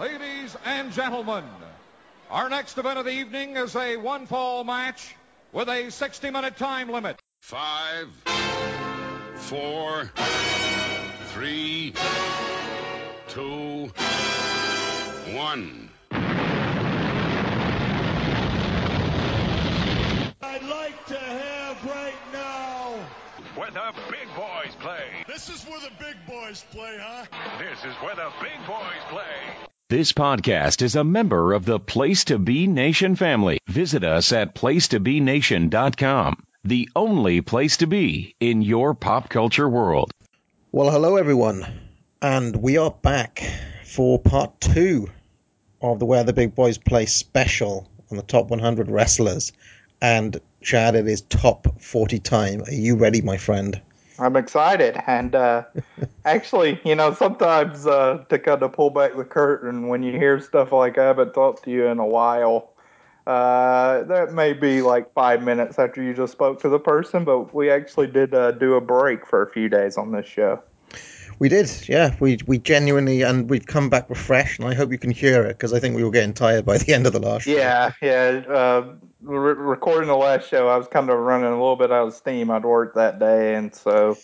Ladies and gentlemen, our next event of the evening is a one fall match with a 60 minute time limit. Five, four, three, two, one. I'd like to have right now. Where the big boys play. This is where the big boys play, huh? This is where the big boys play. This podcast is a member of the Place to Be Nation family. Visit us at placetobenation.com, the only place to be in your pop culture world. Well, hello everyone, and we are back for part two of the Where the Big Boys Play special on the top 100 wrestlers. And Chad, it is top 40 time. Are you ready, my friend? I'm excited, and uh, actually, you know, sometimes uh, to kind of pull back the curtain when you hear stuff like I haven't talked to you in a while, uh, that may be like five minutes after you just spoke to the person, but we actually did uh, do a break for a few days on this show. We did, yeah. We we genuinely, and we've come back refreshed, and I hope you can hear it because I think we were getting tired by the end of the last. show. Yeah, yeah. Uh, re- recording the last show, I was kind of running a little bit out of steam. I'd worked that day, and so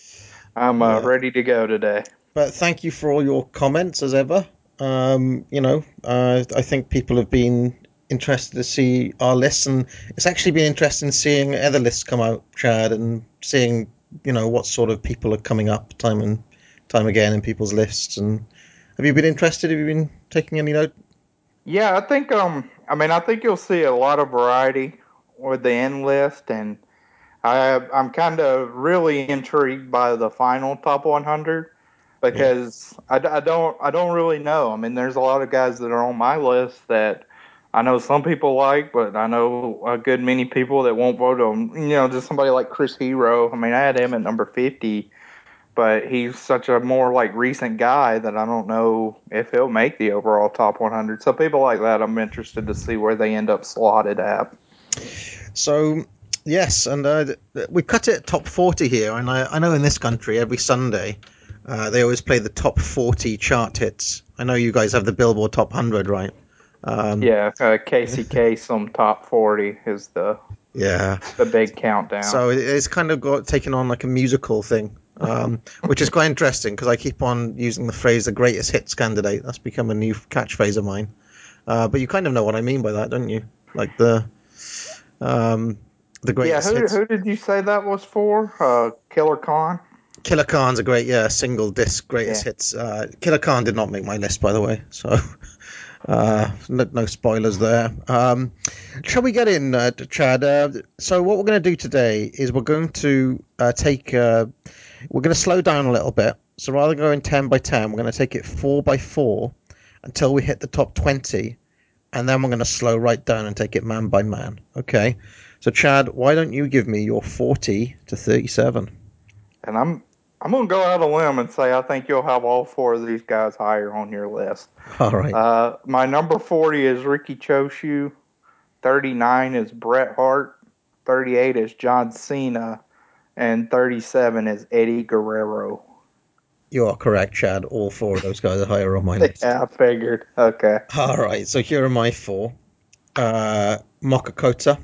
I'm uh, Yeah. ready to go today. But thank you for all your comments as ever. Um, you know, uh, I think people have been interested to see our lists, and it's actually been interesting seeing other lists come out, Chad, and seeing you know what sort of people are coming up time and time again in people's lists. And have you been interested? Have you been taking any note? Yeah, I think um I mean I think you'll see a lot of variety with the end list and I I'm kind of really intrigued by the final top 100 because I, I don't I don't really know. I mean there's a lot of guys that are on my list that I know some people like, but I know a good many people that won't vote on. You know, just somebody like Chris Hero. I mean, I had him at number 50, but he's such a more like recent guy that I don't know if he'll make the overall top 100. So people like that, I'm interested to see where they end up slotted at. So yes, and uh, we cut it top forty here, and I, I know in this country every Sunday uh, they always play the top forty chart hits. I know you guys have the Billboard Top Hundred, right? Um, Yeah, uh, Casey Kasem top 40 is the Yeah. the big countdown. So it's kind of got taken on like a musical thing, um, which is quite interesting because I keep on using the phrase "the greatest hits candidate." That's become a new catchphrase of mine. Uh, but you kind of know what I mean by that, don't you? Like the um, the yeah, greatest who, hits. who did you say that was for? Uh, Killer Khan. Killer Khan's a great, yeah, single disc greatest Yeah. hits. Uh, Killer Khan did not make my list, by the way, so uh, no, no spoilers there. Um, shall we get in, uh, Chad? Uh, so what we're going to do today is we're going to uh, take, uh, we're going to slow down a little bit. So rather than going ten by ten, we're going to take it four by four until we hit the top twenty, and then we're going to slow right down and take it man by man. Okay. So Chad, why don't you give me your forty to thirty-seven? And I'm I'm gonna go out on a limb and say I think you'll have all four of these guys higher on your list. All right. Uh, my number 40 is Riki Choshu. 39 is Bret Hart. 38 is John Cena. And 37 is Eddie Guerrero. You are correct, Chad. All four of those guys are higher on my list. Yeah, I figured. Okay. All right, so here are my four. Uh, Mocho Cota.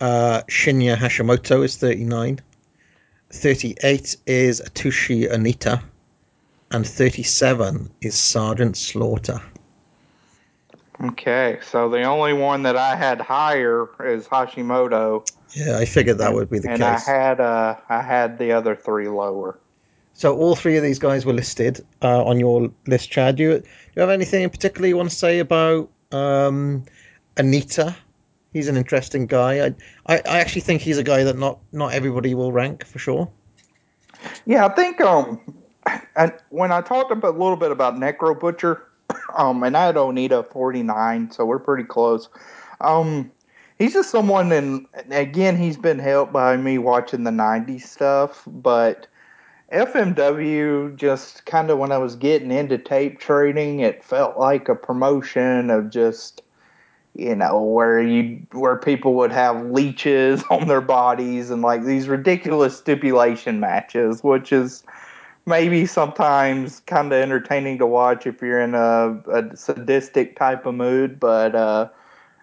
Uh, Shinya Hashimoto is 39. 38 is Atsushi Onita. And 37 is Sergeant Slaughter. Okay. So the only one that I had higher is Hashimoto. Yeah, I figured that would be the and case. I had uh I had the other three lower. So all three of these guys were listed uh, on your list, Chad. Do you, do you have anything in particular you want to say about um, Onita? He's an interesting guy. I, I, I actually think he's a guy that not, not everybody will rank for sure. Yeah, I think um, and when I talked about a little bit about Necro Butcher, um, and I had Onita forty nine, so we're pretty close. Um, he's just someone, and again, he's been helped by me watching the '90s stuff, but FMW just kind of when I was getting into tape trading, it felt like a promotion of just you know where you where people would have leeches on their bodies and like these ridiculous stipulation matches, which is maybe sometimes kind of entertaining to watch if you're in a, a sadistic type of mood, but uh,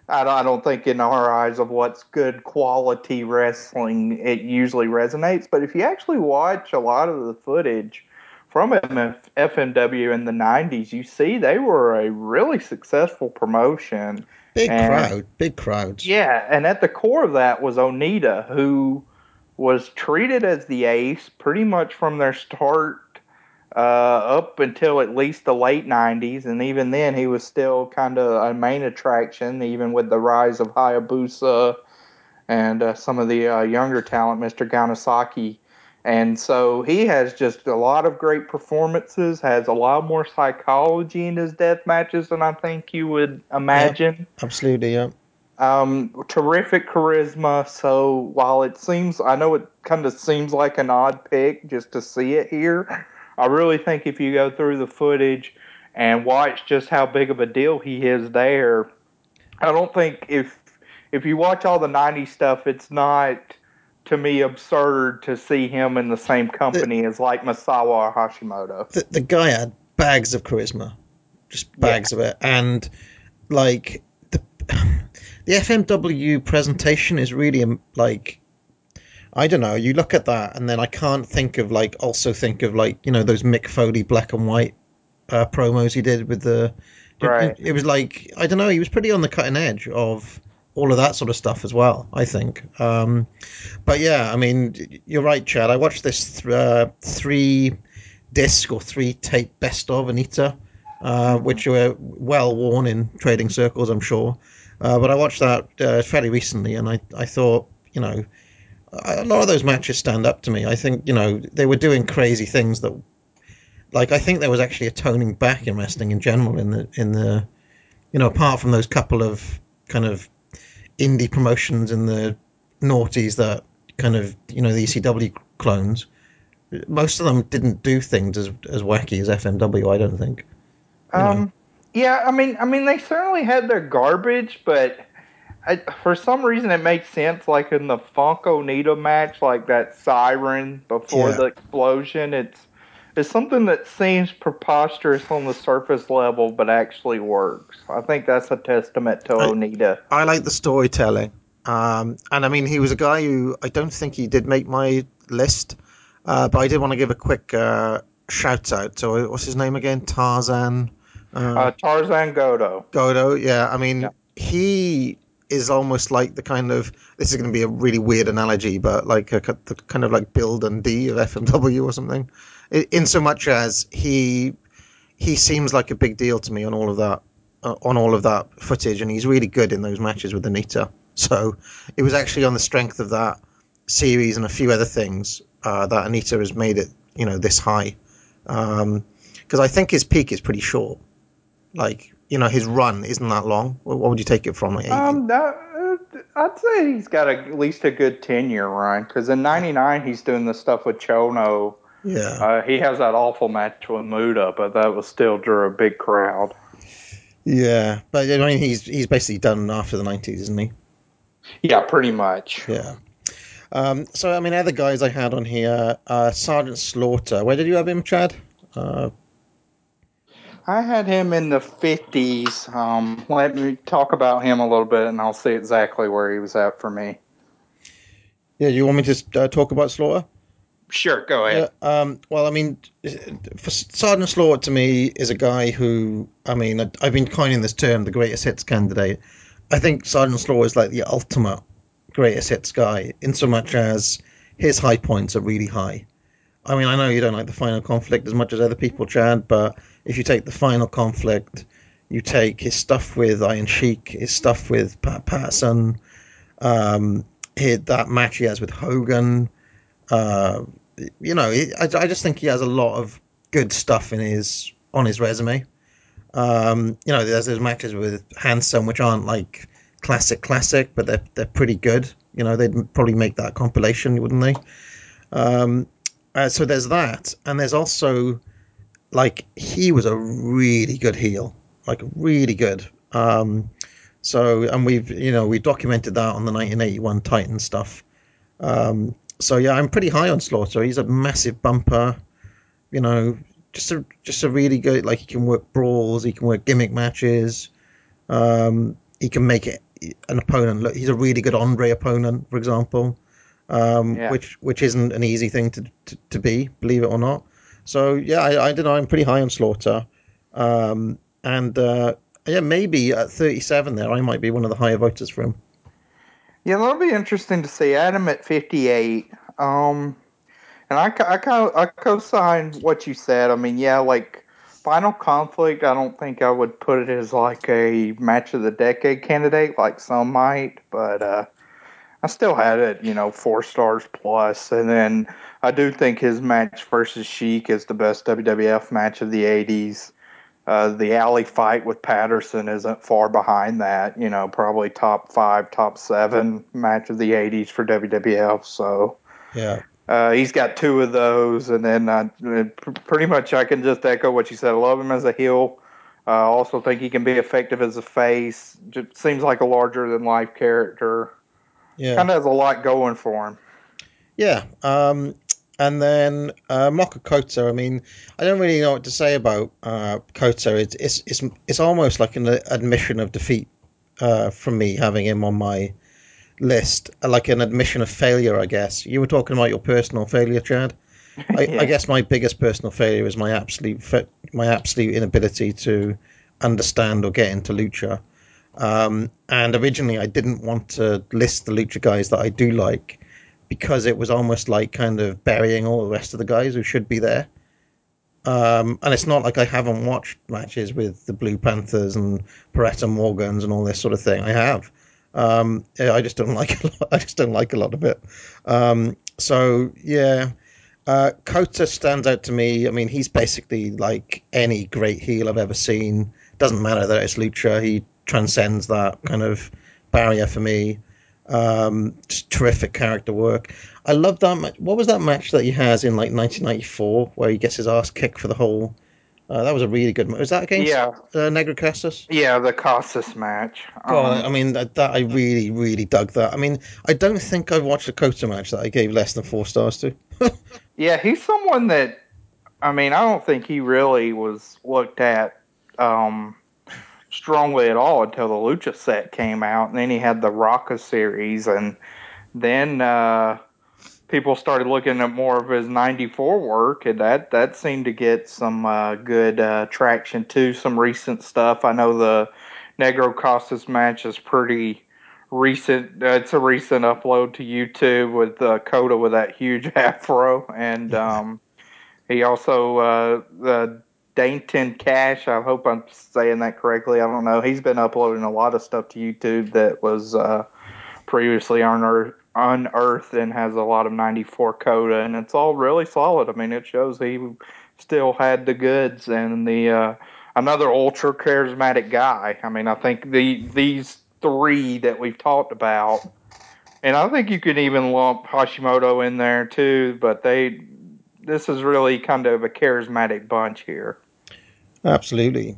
I, don't, I don't think in our eyes of what's good quality wrestling, it usually resonates. But if you actually watch a lot of the footage from MF, FMW in the 90s, you see they were a really successful promotion. Big And- crowd, big crowds. Yeah, and at the core of that was Onita, who was treated as the ace pretty much from their start uh, up until at least the late 90s. And even then, he was still kind of a main attraction, even with the rise of Hayabusa and uh, some of the uh, younger talent, Mr. Gannosuke. And so he has just a lot of great performances, has a lot more psychology in his death matches than I think you would imagine Absolutely, yeah. Um, terrific charisma. So while it seems, I know it kind of seems like an odd pick just to see it here. I really think if you go through the footage and watch just how big of a deal he is there, I don't think if if you watch all the '90s stuff, it's not to me absurd to see him in the same company as like Misawa or Hashimoto. the, the guy had bags of charisma, just bags of it, and like the FMW presentation is really um, like I don't know. You look at that, and then I can't think of like also think of like you know those Mick Foley black and white uh, promos he did with the Right. It, it was like I don't know. He was pretty on the cutting edge of all of that sort of stuff as well. I think. Um, but yeah, I mean, you're right, Chad. I watched this th- uh, three disc or three tape best of Onita, uh, which were well worn in trading circles, I'm sure. Uh, but I watched that uh, fairly recently, and I, I thought, you know, a lot of those matches stand up to me. I think, you know, they were doing crazy things that, like, I think there was actually a toning back in wrestling in general in the in the, you know, apart from those couple of kind of indie promotions in the noughties that kind of, you know, the ECW clones most of them didn't do things as as wacky as FMW. I don't think. Um, yeah, I mean, I mean, they certainly had their garbage, but I, for some reason it makes sense. Like in the Funk Onita match, like that siren before Yeah. the explosion, it's it's something that seems preposterous on the surface level, but actually works. I think that's a testament to I- Onita. I like the storytelling, um, and I mean he was a guy who I don't think he did make my list, uh, but I did want to give a quick uh, shout out to what's his name again, Tarzan. Uh, Uh, Tarzan Goto. Goto, yeah. I mean, Yeah. he is almost like the kind of this is going to be a really weird analogy, but like a, the kind of like Bill Dundee of FMW or something. In, so much as he he seems like a big deal to me on all of that uh, on all of that footage, and he's really good in those matches with Onita. So it was actually on the strength of that series and a few other things uh, that Onita has made it you know this high. Because I think his peak is pretty short. Like you know his run isn't that long. What, would you take it from? Like Um, that, uh, I'd say he's got a, at least a good ten year run because in '99 he's doing the stuff with Chono. yeah. Uh, he has that awful match with Muta, but that was still drew a big crowd. Yeah, but I mean, he's he's basically done after the nineties, isn't he? Yeah, pretty much. Yeah. Um, so I mean, other guys I had on here, uh, Sergeant Slaughter. Where did you have him, Chad? Uh, I had him in the 50s. Um, let me talk about him a little bit, and I'll see exactly where he was at for me. yeah, you want me to uh, talk about Slaughter? Sure, go ahead. Yeah, um, well, I mean, for Sergeant Slaughter to me is a guy who, I mean, I- I've been coining this term, the greatest hits candidate. I think Sergeant Slaughter is like the ultimate greatest hits guy, in so much as his high points are really high. I mean, I know you don't like the final conflict as much as other people, Chad, but if you take the final conflict, you take his stuff with Iron Sheik, his stuff with Pat Patterson, um, his, that match he has with Hogan, uh, you know, I, I just think he has a lot of good stuff in his on his resume. Um, you know, there's those matches with Handsome, which aren't like classic classic, but they're they're pretty good. You know, they'd probably make that compilation, wouldn't they? Um, uh, so there's that, and there's also like he was a really good heel, like really good. Um, so and we've you know we documented that on the 1981 Titan stuff. Um, so yeah, I'm pretty high on Slaughter. He's a massive bumper. You know, just a just a really good like he can work brawls, he can work gimmick matches, um, he can make it an opponent look. He's a really good Andre opponent, for example, um, Yeah. which which isn't an easy thing to, to to be, believe it or not. So yeah, I, I don't know. I'm pretty high on Slaughter, um, and uh, yeah, maybe at 37 there, I might be one of the higher voters for him. Yeah, that'll be interesting to see. Adam at 58. Um, and I, I, I co-sign what you said. I mean, yeah, like Final Conflict, I don't think I would put it as like a match of the decade candidate, like some might, but uh, I still had it, you know, four stars. And then I do think his match versus Sheik is the best WWF match of the 80s. Uh, the alley fight with Patterson isn't far behind that. You know, probably top five, top seven match of the '80s for WWF. So Yeah, uh, he's got two of those, and then uh, pr- pretty much I can just echo what you said. I love him as a heel. I uh, also think he can be effective as a face. Just seems like a larger than life character. yeah. Kind of has a lot going for him. Yeah. Um, and then uh, Mocho Cota. I mean, I don't really know what to say about uh, Cota. It's, it's it's it's almost like an admission of defeat uh, from me having him on my list, like an admission of failure, I guess. You were talking about your personal failure, Chad. I, Yeah. I guess my biggest personal failure is my absolute my absolute inability to understand or get into lucha. Um, and originally, I didn't want to list the lucha guys that I do like because it was almost like kind of burying all the rest of the guys who should be there. Um, and it's not like I haven't watched matches with the Blue Panthers and Pirata Morgans and all this sort of thing. I have. Um, I just don't like a lot. I just don't like a lot of it. Um, so yeah, uh, Cota stands out to me. I mean, he's basically like any great heel I've ever seen. Doesn't matter that it's lucha. He transcends that kind of barrier for me. Um, just terrific character work. I love that match. What was that match that he has in like 1994 where he gets his ass kicked for the whole? Uh, that was a really good match. Was that against Yeah. uh, Negro Casas? Yeah, the Casas match. God, Um, I mean that, that I really, really dug that. I mean, I don't think I've watched a Cota match that I gave less than four stars to. Yeah, he's someone that I mean, I don't think he really was looked at um, strongly at all until the Lucha set came out, and then he had the Rocca series, and then uh, people started looking at more of his '94 work, and that that seemed to get some uh, good uh, traction too. Some recent stuff. I know the Negro Casas match is pretty recent. Uh, it's a recent upload to YouTube with uh, Cota with that huge afro, and um, he also uh, the Dainton Cash. I hope I'm saying that correctly. I don't know. He's been uploading a lot of stuff to YouTube that was uh, previously unearthed, unearthed and has a lot of 94 Cota, and it's all really solid. I mean, it shows he still had the goods and the uh, another ultra charismatic guy. I mean, I think the these three that we've talked about, and I think you could even lump Hashimoto in there too. But they, this is really kind of a charismatic bunch here. Absolutely.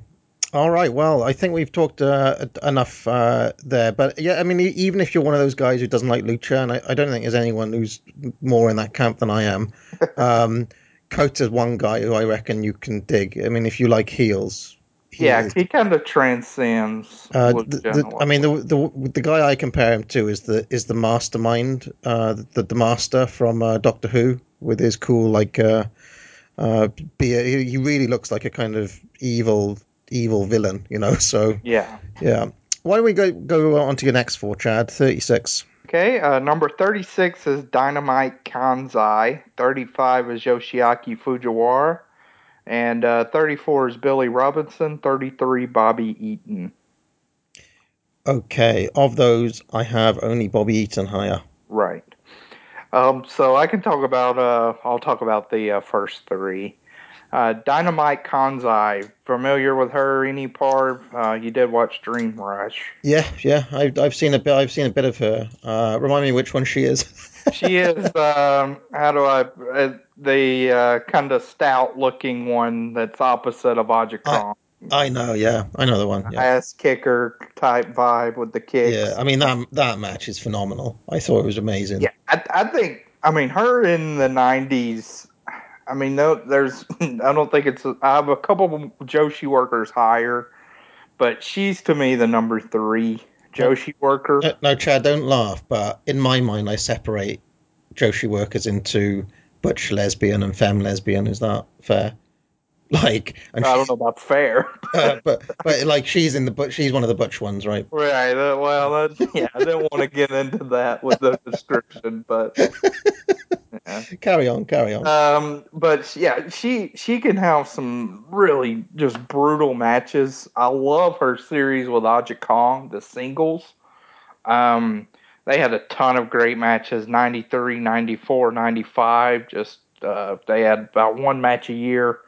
All right. Well, I think we've talked uh, enough uh, there. But yeah, I mean, even if you're one of those guys who doesn't like lucha, and I, I don't think there's anyone who's more in that camp than I am, um, Cota's one guy who I reckon you can dig. I mean, if you like heels. he yeah, is- he kind of transcends. Uh, the, the. I mean, the, the the guy I compare him to is the is the mastermind, uh, the the master from uh, Doctor Who with his cool like uh, beard. He, he really looks like a kind of evil evil villain, you know. So yeah. yeah, why don't we go go on to your next four, Chad? Thirty six. Okay, uh, number 36 is Dynamite Kansai. 35 is Yoshiaki Fujiwara. And uh, 34 is Billy Robinson. 33, Bobby Eaton. Okay, of those, I have only Bobby Eaton higher. Right. Um, so I can talk about, uh, I'll talk about the uh, first three. Uh, Dynamite Kansai. Familiar with her, any part? Uh, you did watch Dream Rush. Yeah, yeah, I've I've seen a bit. I've seen a bit of her. Uh, remind me which one she is. She is, um, how do I, uh, the uh, kind of stout looking one that's opposite of Aja Kong. I know. Yeah, I know the one. Yeah. ass kicker type vibe with the kicks. Yeah, I mean that that match is phenomenal. I thought it was amazing. Yeah, I, I think. I mean, her in the '90s. I mean, no, there's. I don't think it's. I have a couple of Joshi workers higher, but she's to me the number three Joshi worker. No, no, Chad, don't laugh. But in my mind, I separate Joshi workers into butch lesbian and femme lesbian. Is that fair? Like, I don't know about fair. uh, but but like she's in the but she's one of the butch ones, right? Right. uh, Well, yeah, I didn't want to get into that with the description, but yeah. Carry on, carry on. Um, but yeah, she she can have some really just brutal matches. I love her series with Aja Kong, the singles. Um, they had a ton of great matches 93, 94, 95. Just uh, they had about one match a year,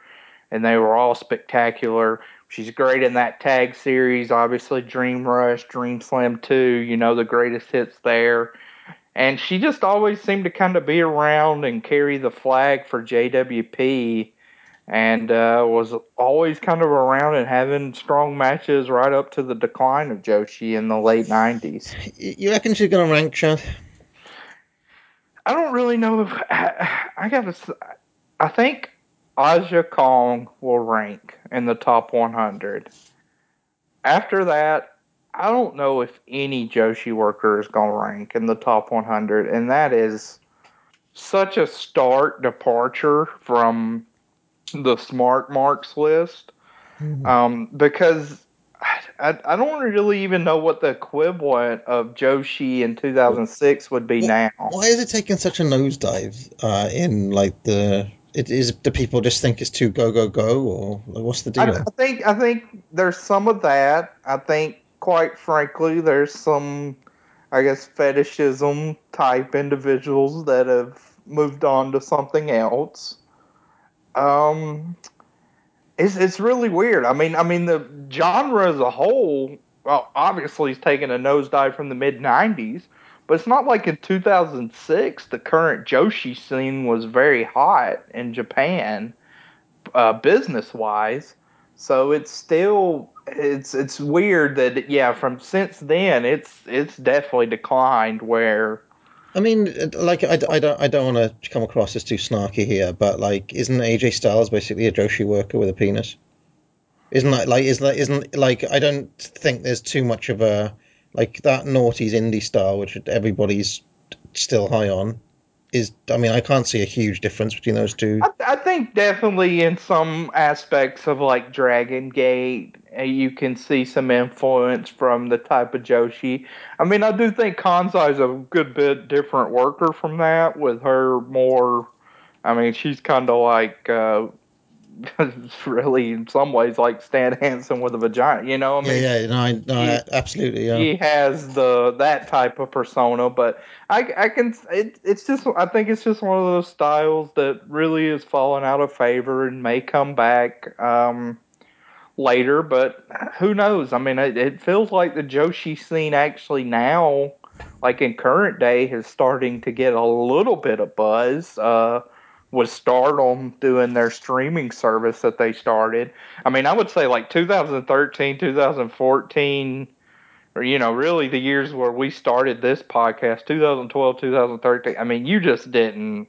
and they were all spectacular. She's great in that tag series, obviously Dream Rush, Dream Slam 2, you know, the greatest hits there. And she just always seemed to kind of be around and carry the flag for JWP and uh, was always kind of around and having strong matches right up to the decline of Joshi in the late 90s. You reckon she's gonna rank, Chad? I don't really know if I, I got to. I think Aja Kong will rank in the top 100. After that, I don't know if any Joshi worker is going to rank in the top 100, and that is such a stark departure from the smart marks list. Um, because I, I don't really even know what the equivalent of Joshi in 2006 would be now. Why is it taking such a nosedive uh, in like the? It is do people just think it's too go go go or what's the I, deal? I think I think there's some of that. I think, quite frankly, there's some, I guess, fetishism type individuals that have moved on to something else. Um, it's it's really weird. I mean, I mean the genre as a whole, well, obviously, is taking a nosedive from the mid '90s. But it's not like in 2006 the current Joshi scene was very hot in Japan, uh, business wise. So it's still it's it's weird that yeah from since then it's it's definitely declined where I mean, like I, I don't I don't want to come across as too snarky here, but like, isn't AJ Styles basically a Joshi worker with a penis? Isn't that like isn't that, isn't like I don't think there's too much of a like that noughties indie style which everybody's still high on. Is I mean I can't see a huge difference between those two. I, I think definitely in some aspects of like Dragon Gate uh, you can see some influence from the type of Joshi. I mean I do think Kansai's a good bit different worker from that with her more I mean she's kind of like uh really in some ways like Stan Hansen with a vagina, you know? I mean, yeah, no, I, no, he- absolutely, yeah. he has the that type of persona, but I I can it, it's just I think it's just one of those styles that really is falling out of favor and may come back um, later, but who knows? I mean, it, it feels like the Joshi scene actually now, like in current day, is starting to get a little bit of buzz. Uh, with Stardom doing their streaming service that they started. I mean, I would say like 2013, 2014, or you know, really the years where we started this podcast, 2012, 2013. I mean, you just didn't.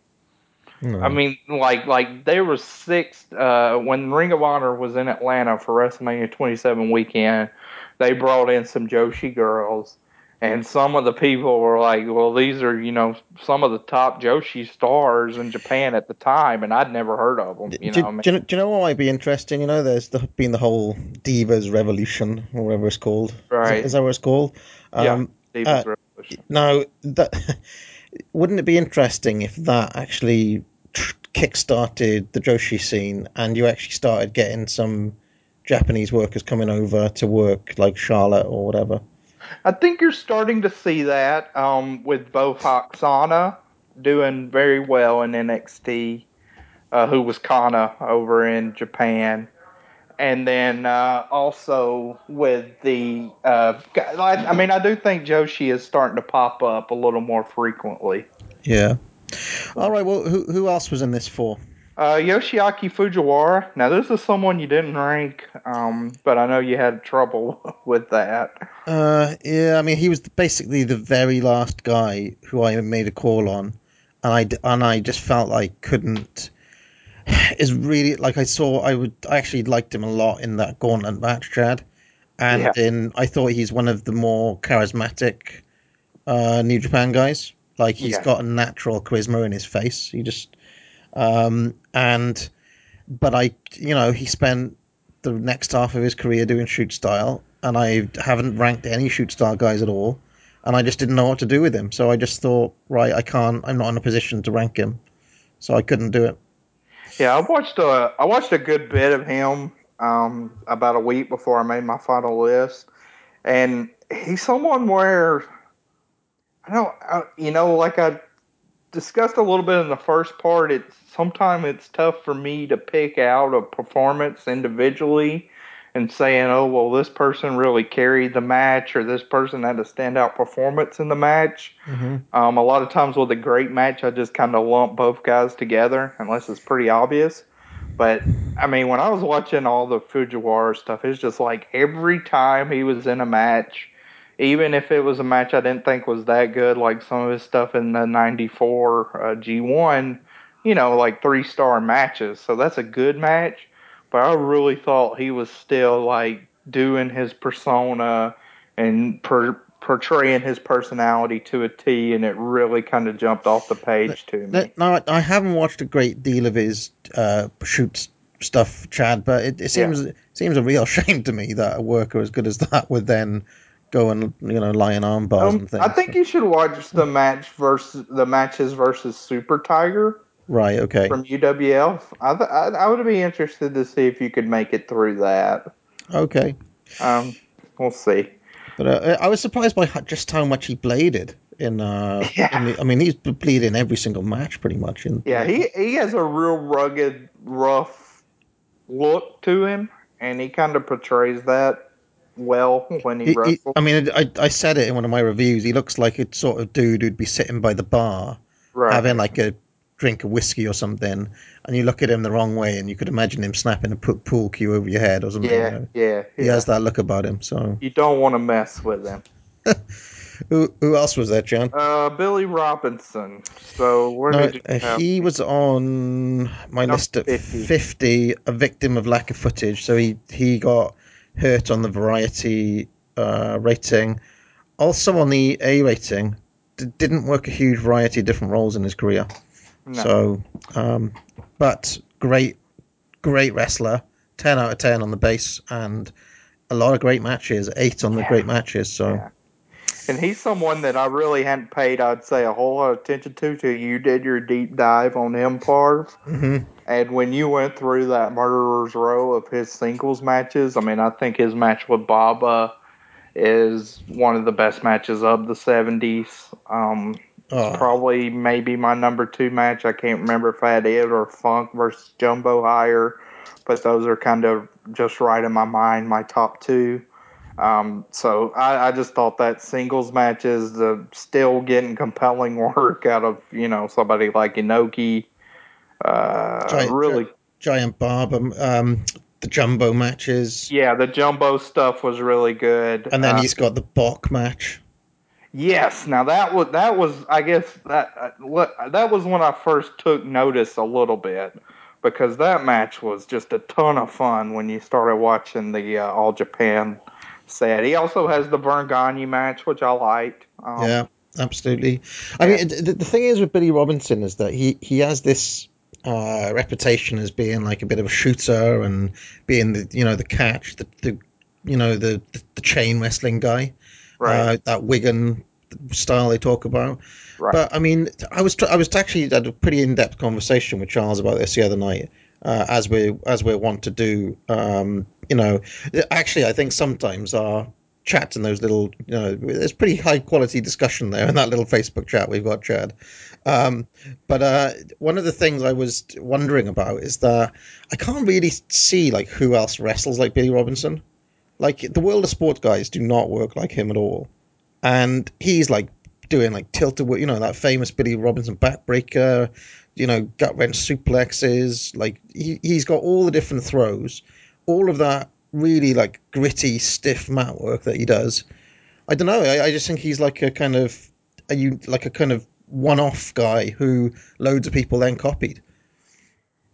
No. I mean, like like there was six uh, when Ring of Honor was in Atlanta for WrestleMania 27 weekend. They brought in some Joshi girls, and some of the people were like, "Well, these are you know some of the top Joshi stars in Japan at the time," and I'd never heard of them. You do, know, I mean, do, you know, do you know what might be interesting? You know, there's the, been the whole Divas Revolution, or whatever it's called. Right. Is, that what it's called? yeah, Um, Divas uh, Revolution. Now, that wouldn't it be interesting if that actually tr- kick-started the Joshi scene, and you actually started getting some Japanese workers coming over to work, like Charlotte or whatever? I think you're starting to see that um, with Bo Hoxana doing very well in NXT, uh, who was Kana over in Japan. And then uh, also with the, uh, I I mean, I do think Joshi is starting to pop up a little more frequently. Yeah. All right. Well, who who else was in this for? Uh, Yoshiaki Fujiwara. Now, this is someone you didn't rank, um, but I know you had trouble with that. Uh, yeah, I mean, he was basically the very last guy who I made a call on, and I and I just felt I couldn't. is really like I saw. I would I actually liked him a lot in that Gauntlet match, Chad, and Yeah. in I thought he's one of the more charismatic uh, New Japan guys. Like he's Yeah. got a natural charisma in his face. He just um and but I you know he spent the next half of his career doing shoot style, and I haven't ranked any shoot style guys at all, and I just didn't know what to do with him. So I just thought, right, I can't. I'm not in a position to rank him, so I couldn't do it. Yeah, I watched a I watched a good bit of him um, about a week before I made my final list, and he's someone where I don't I, you know like I discussed a little bit in the first part. It's sometimes it's tough for me to pick out a performance individually and saying, oh well, this person really carried the match or this person had a standout performance in the match. Um, a lot of times with a great match, I just kind of lump both guys together unless it's pretty obvious. But I mean, when I was watching all the Fujiwara stuff, it's just like every time he was in a match, even if it was a match I didn't think was that good, like some of his stuff in the '94 uh, G1, you know, like three star matches. So that's a good match. But I really thought he was still like doing his persona and per- portraying his personality to a T, and it really kind of jumped off the page to me. no, I- I haven't watched a great deal of his uh, shoot stuff, Chad, but it, it seems it seems a real shame to me that a worker as good as that would then go and you know lie in arm bars Um, and things. I think you should watch the match versus the matches versus Super Tiger right, okay, from UWF. I, th- I I would be interested to see if you could make it through that. okay. Um, we'll see. But uh, I was surprised by just how much he bladed in. Uh, Yeah. in the, I mean, he's bleeding every single match pretty much. In, Yeah, he he has a real rugged, rough look to him, and he kind of portrays that well when he, He- he- I mean, I, I said it in one of my reviews. He looks like a sort of dude who'd be sitting by the bar right. having like a drink of whiskey or something, and you look at him the wrong way, and you could imagine him snapping a pool cue over your head or something. you yeah, know. yeah, He yeah. has that look about him. So, You don't want to mess with him. who who else was that, John? Uh, Billy Robinson. So where No, did you uh, he was on my Number list at 50. 50, a victim of lack of footage. So he, he got hurt on the variety uh, rating. Also on the A rating, d- didn't work a huge variety of different roles in his career. No. So, um, but great, great wrestler. 10 out of 10 on the base and a lot of great matches. 8 on the Yeah. great matches. So, Yeah. And he's someone that I really hadn't paid, I'd say, a whole lot of attention to till you did your deep dive on him, Parv. mhm. And when you went through that murderer's row of his singles matches, I mean, I think his match with Baba is one of the best matches of the 70s. Um, Oh, probably maybe my number two match. I can't remember if I had it or Funk versus Jumbo Higher, but those are kind of just right in my mind, my top two. Um, so I, I just thought that singles matches, the still getting compelling work out of you know somebody like Inoki. Uh, Giant- really, Giant Baba, um, the jumbo matches. yeah, the Jumbo stuff was really good. And then Uh, he's got the Bok match. Yes, now that was that was I guess that uh, that was when I first took notice a little bit because that match was just a ton of fun when you started watching the uh, All Japan set. He also has the Verne Gagne match, which I liked. Um, yeah, absolutely. I yeah. mean, the, the thing is with Billy Robinson is that he he has this uh, reputation as being like a bit of a shooter and being the you know the catch, the, the you know the the chain wrestling guy, right, uh, that Wigan style they talk about. right. But I mean, I was tr- I was actually had a pretty in depth conversation with Charles about this the other night, uh, as we as we want to do. Um, you know, actually, I think sometimes our chats and those little, you know, there's pretty high quality discussion there in that little Facebook chat we've got, Chad. Um, but uh, one of the things I was wondering about is that I can't really see like who else wrestles like Billy Robinson. Like the world of sport guys do not work like him at all, and he's like doing like tilted, you know, that famous Billy Robinson backbreaker, you know, gut wrench suplexes. Like he he's got all the different throws, all of that really like gritty, stiff mat work that he does. I don't know. I, I just think he's like a kind of a you like a kind of one-off guy who loads of people then copied.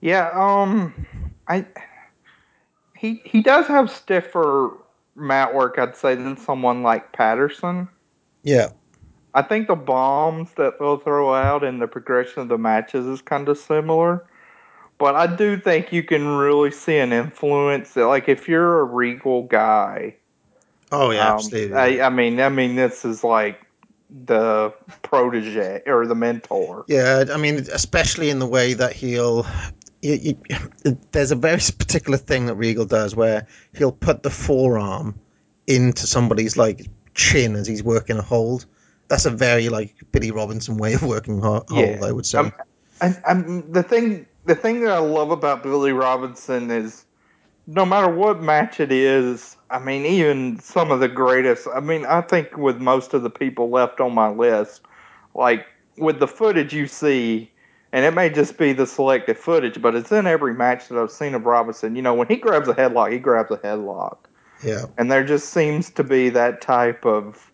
Yeah, um, I he he does have stiffer mat work, I'd say, than someone like Patterson. Yeah. I think the bombs that they'll throw out and the progression of the matches is kind of similar. But I do think you can really see an influence. That, like if you're a Regal guy, Oh yeah, um, absolutely. I, I mean, I mean, this is like the protege or the mentor. Yeah, I mean, especially in the way that he'll. You, you, there's a very particular thing that Regal does where he'll put the forearm into somebody's like chin as he's working a hold. That's a very like Billy Robinson way of working hold, Yeah. I would say. Um, and, and the thing, the thing that I love about Billy Robinson is, no matter what match it is, I mean, even some of the greatest. I mean, I think with most of the people left on my list, like with the footage you see, and it may just be the selected footage, but it's in every match that I've seen of Robinson. You know, when he grabs a headlock, he grabs a headlock. yeah. And there just seems to be that type of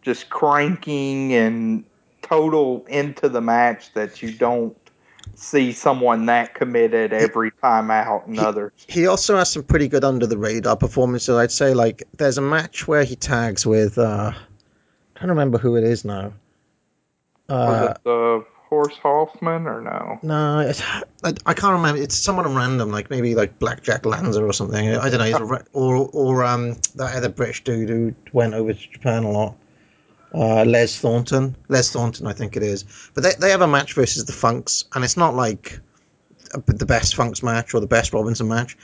just cranking and total into the match that you don't see someone that committed every time out and others. He also has some pretty good under the radar performances. I'd say like there's a match where he tags with. uh I'm trying to remember who it is now. Was Uh, it the Horst Hoffman or no? No, it's, I, I can't remember. It's someone random, like maybe like Blackjack Lanza or something. I don't know. He's a, re- or or um that other British dude who went over to Japan a lot. Uh, Les Thornton, Les Thornton, I think it is. But they they have a match versus the Funks, and it's not like the best Funks match or the best Robinson match,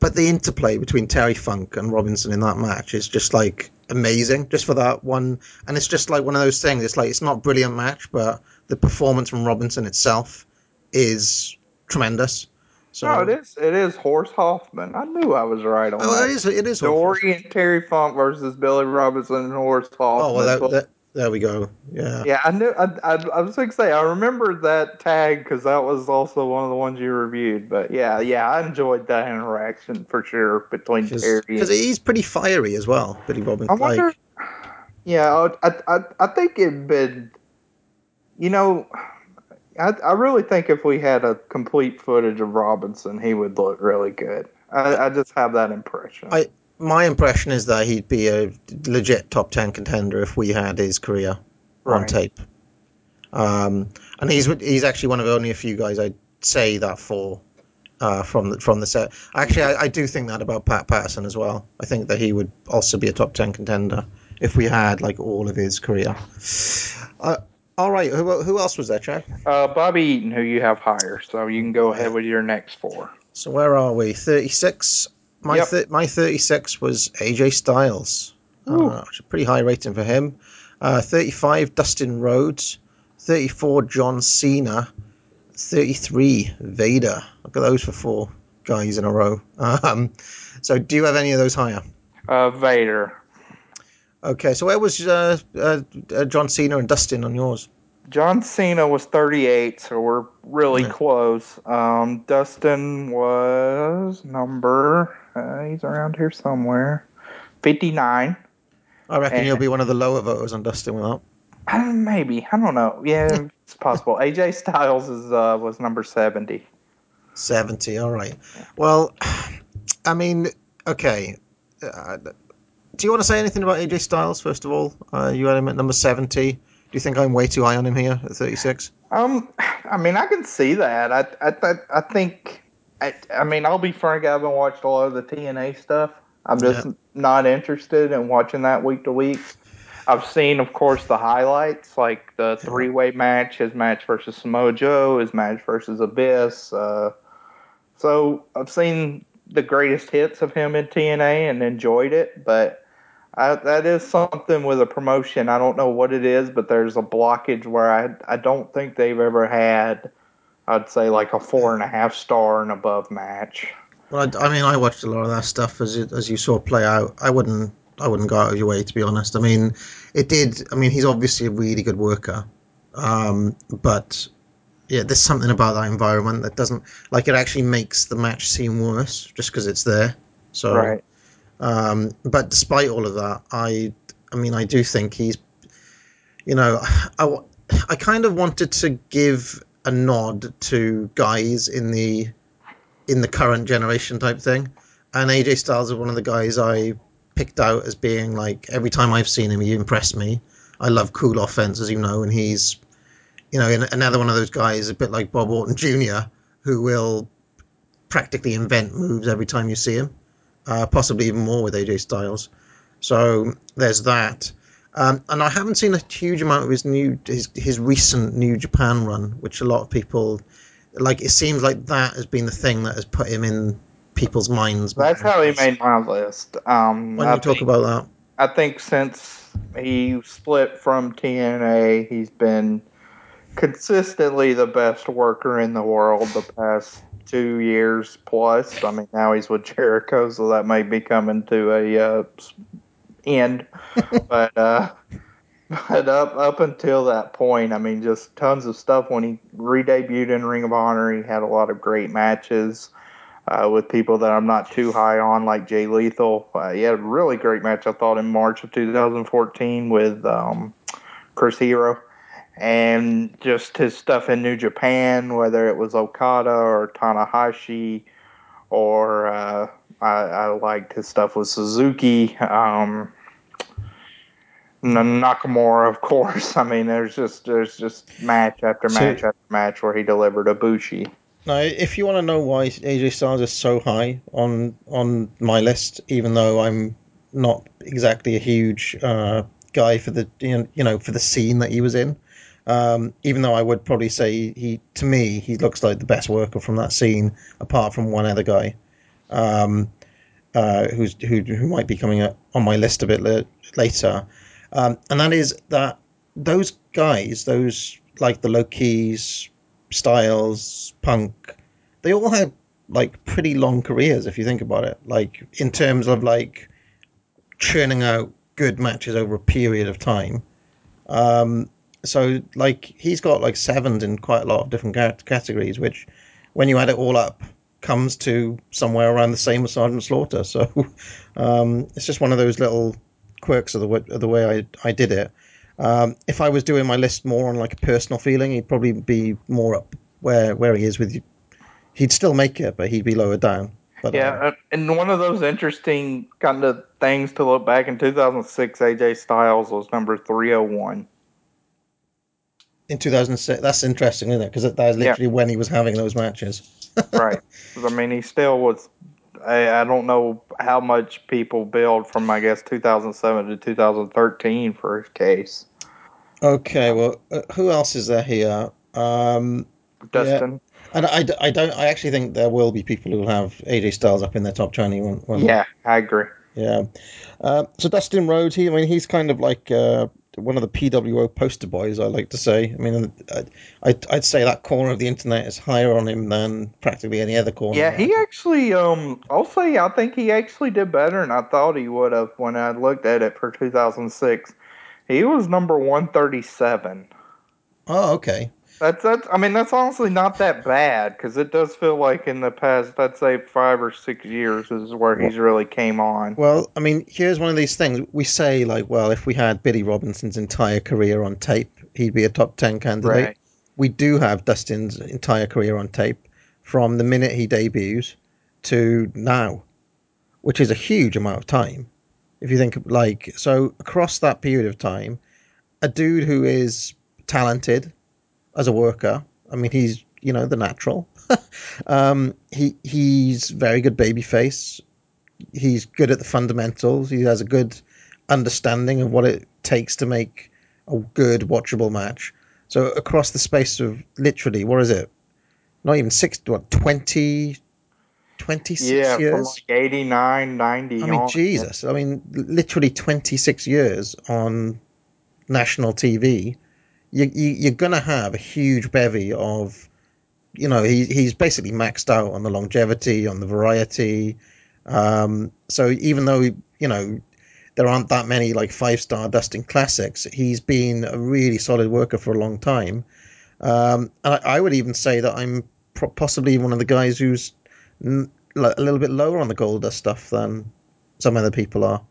but the interplay between Terry Funk and Robinson in that match is just like amazing, just for that one. And it's just like one of those things. It's like it's not a brilliant match, but the performance from Robinson itself is tremendous. So No, it is. It is Horst Hoffman. I knew I was right on Oh, that. it is. It is. Dory and Terry Funk versus Billy Robinson and Horst Hoffman. Oh well, that, that, there we go. Yeah. Yeah, I knew. I, I, I was going to say I remember that tag because that was also one of the ones you reviewed. But yeah, yeah, I enjoyed that interaction for sure between Terry. Because he's pretty fiery as well, Billy Robinson. I wonder. Like, yeah, I, I, I think it'd been. You know, I, I really think if we had a complete footage of Robinson, he would look really good. I, I just have that impression. I my impression is that he'd be a legit top ten contender if we had his career on tape. Um, and he's he's actually one of only a few guys I'd say that for. Uh, from the from the set, actually, I, I do think that about Pat Patterson as well. I think that he would also be a top ten contender if we had like all of his career. Uh, all right, who, who else was there, Chad? uh, Bobby Eaton, who you have higher, so you can go ahead with your next four. So where are we? Thirty six. My Yep. thir- my thirty six was AJ Styles. Uh, which is a pretty high rating for him. Uh, thirty five Dustin Rhodes. Thirty four John Cena. Thirty three Vader. Look at those for four guys in a row. Um, so do you have any of those higher? Uh, Vader. Okay, so where was uh, uh, uh, John Cena and Dustin on yours? John Cena was 38, so we're really Yeah. close. Um, Dustin was number, uh, he's around here somewhere, 59. I reckon Eh. you'll be one of the lower voters on Dustin with that. Uh, maybe, I don't know. Yeah, it's possible. AJ Styles is uh, was number 70. 70 all right well i mean okay uh, do you want to say anything about aj styles first of all uh, you had him at number 70 do you think i'm way too high on him here at 36 Um, I mean, I can see that. I, I, I think. I, I mean, I'll be frank. I haven't watched a lot of the TNA stuff. I'm just not interested in watching that week to week. I've seen, of course, the highlights, like the three-way match, his match versus Samoa Joe, his match versus Abyss. Uh, so I've seen the greatest hits of him in TNA and enjoyed it, but I, that is something with a promotion. I don't know what it is, but there's a blockage where I I don't think they've ever had. I'd say like a four and a half star and above match. well I, I mean i watched a lot of that stuff as it, as you saw play out i wouldn't i wouldn't go out of your way to be honest i mean it did i mean he's obviously a really good worker um, but yeah there's something about that environment that doesn't like it actually makes the match seem worse just because it's there so Right. Um, but despite all of that, I, I mean, I do think he's, you know, I, I kind of wanted to give a nod to guys in the in the current generation type thing. And AJ Styles is one of the guys I picked out as being like every time I've seen him, he impressed me. I love cool offense, as you know, and he's you know another one of those guys, a bit like Bob Orton Jr., who will practically invent moves every time you see him, uh, possibly even more with AJ Styles. So there's that. Um, and I haven't seen a huge amount of his new his his recent New Japan run, which a lot of people like. It seems like that has been the thing that has put him in people's minds. That's how he made my list. Um, Why don't you I talk think- about that? I think since he split from TNA, he's been consistently the best worker in the world the past two years plus. I mean, now he's with Jericho, so that may be coming to a uh, end. but uh, but up up until that point, I mean, just tons of stuff. When he re-debuted in Ring of Honor, he had a lot of great matches uh, with people that I'm not too high on, like Jay Lethal. Uh, he had a really great match, I thought, in March of 2014 with um, Chris Hero. And just his stuff in New Japan, whether it was Okada or Tanahashi, or uh, I, I liked his stuff with Suzuki. Um, Nakamura, of course. I mean, there's just there's just match after So- match after match where he delivered a Bushi. Now, if you want to know why AJ Styles is so high on on my list, even though I'm not exactly a huge uh, guy for the you know, you know for the scene that he was in, um, even though I would probably say he to me he looks like the best worker from that scene, apart from one other guy, um, uh, who's who who might be coming up on my list a bit la- later, um, and that is that those guys, those like the Low Kis, Styles, Punk, they all had like pretty long careers if you think about it. Like in terms of like churning out good matches over a period of time. Um, so like he's got like sevens in quite a lot of different categories, which when you add it all up comes to somewhere around the same as Sergeant Slaughter. So um, it's just one of those little quirks of the way, of the way I, I did it. Um, if I was doing my list more on like a personal feeling, he'd probably be more up where where he is with you. He'd still make it, but he'd be lower down. But, Yeah, uh, uh, and one of those interesting kind of things to look back in 2006, AJ Styles was number 301. In 2006, that's interesting, isn't it? Because that is Yeah. literally when he was having those matches. right. I mean, he still was. I, I don't know how much people billed from, I guess, 2007 to 2013 for his case. Okay, well, uh, who else is there here? Um, Dustin. and I, I don't. I actually think there will be people who will have AJ Styles up in their top twenty. One, one Yeah, I agree. yeah. Uh, so Dustin Rhodes, he, I mean, he's kind of like uh, one of the PWO poster boys. I like to say. I mean, I, I'd, I'd say that corner of the internet is higher on him than practically any other corner. Yeah, he actually, um, I'll say, I think he actually did better than I thought he would have when I looked at it for 2006. He was number 137. Oh, okay. That's that's. I mean, that's honestly not that bad because it does feel like in the past, I'd say five or six years is where he's really came on. Well, I mean, here's one of these things. We say, like, well, if we had Billy Robinson's entire career on tape, he'd be a top 10 candidate. Right. We do have Dustin's entire career on tape from the minute he debuts to now, which is a huge amount of time. If you think, like, so across that period of time, a dude who is talented as a worker, I mean, he's, you know, the natural. um, he He's very good babyface he's good at the fundamentals. He has a good understanding of what it takes to make a good watchable match. So across the space of literally, what is it? Not even six, what, 20, 26 Yeah, from years? like 89, 90 I mean, on. Jesus. I mean, literally 26 years on national TV. You, you, you're going to have a huge bevy of, you know, he, he's basically maxed out on the longevity, on the variety. Um, so even though, you know, there aren't that many like five star Dustin classics, he's been a really solid worker for a long time. Um, and I, I would even say that I'm pro- possibly one of the guys who's n- a little bit lower on the Goldust stuff than some other people are.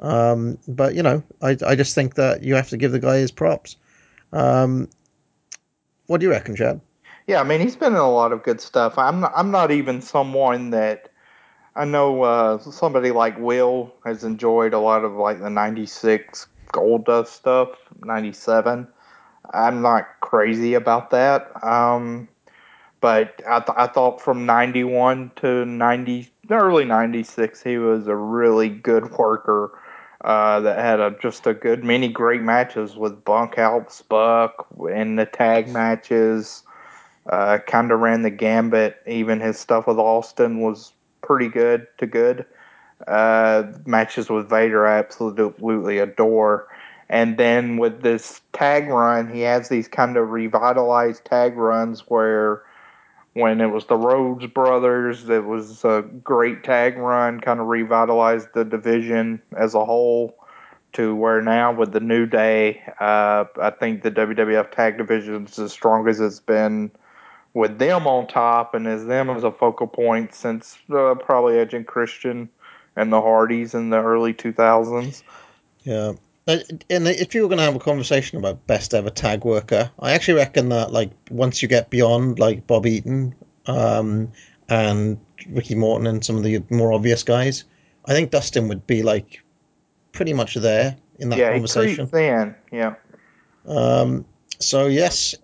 Um, but you know, I I just think that you have to give the guy his props. Um, what do you reckon, Chad? Yeah, I mean he's been in a lot of good stuff. I'm not, I'm not even someone that I know uh, somebody like Will has enjoyed a lot of like the '96 Goldust stuff, '97. I'm not crazy about that. Um, but I, th- I thought from 91 to 90, early 96, he was a really good worker uh, that had a, just a good many great matches with Bunkhouse Buck in the tag matches. Uh, kind of ran the gambit. Even his stuff with Austin was pretty good to good. Uh, matches with Vader, I absolutely adore. And then with this tag run, he has these kind of revitalized tag runs where when it was the Rhodes brothers, it was a great tag run, kind of revitalized the division as a whole. To where now with the New Day, uh, I think the WWF tag division is as strong as it's been with them on top and as them as a focal point since uh, probably Edge and Christian and the Hardys in the early 2000s. Yeah. And if you were going to have a conversation about best ever tag worker, I actually reckon that like once you get beyond like Bob Eaton um, and Ricky Morton and some of the more obvious guys, I think Dustin would be like pretty much there in that yeah, conversation. Thin, yeah. Um, so yes,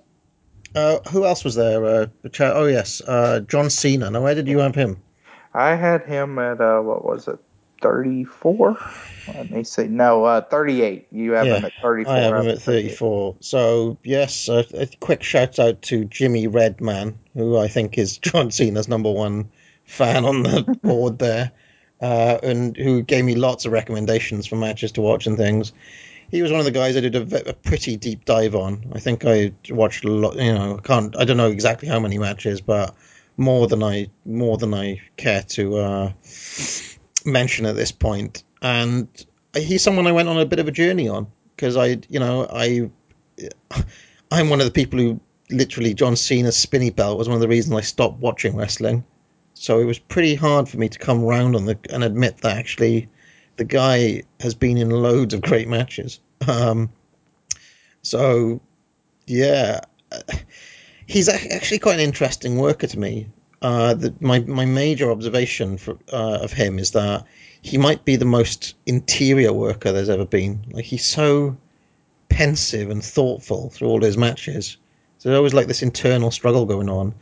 uh, who else was there? Uh, oh yes, uh, John Cena. Now where did you have him? I had him at uh, what was it, thirty four? Let me see. No, uh, 38. You have Yeah, him at 34. I have him at 34. So, yes, a, a quick shout out to Jimmy Redman, who I think is John Cena's number one fan on the board there, uh, and who gave me lots of recommendations for matches to watch and things. He was one of the guys I did a, a pretty deep dive on. I think I watched a lot. You know, I can't. I don't know exactly how many matches, but more than I more than I care to uh, mention at this. And he's someone I went on a bit of a journey on because I, you know, I, I'm one of the people who literally John Cena's spinny belt was one of the reasons I stopped watching wrestling. So it was pretty hard for me to come round on the and admit that actually the guy has been in loads of great matches. Um, so yeah, he's actually quite an interesting worker to me. Uh, the, my my major observation for, uh, of him is that he might be the most interior worker there's ever been. Like he's so pensive and thoughtful through all his matches. So there's always like this internal struggle going on.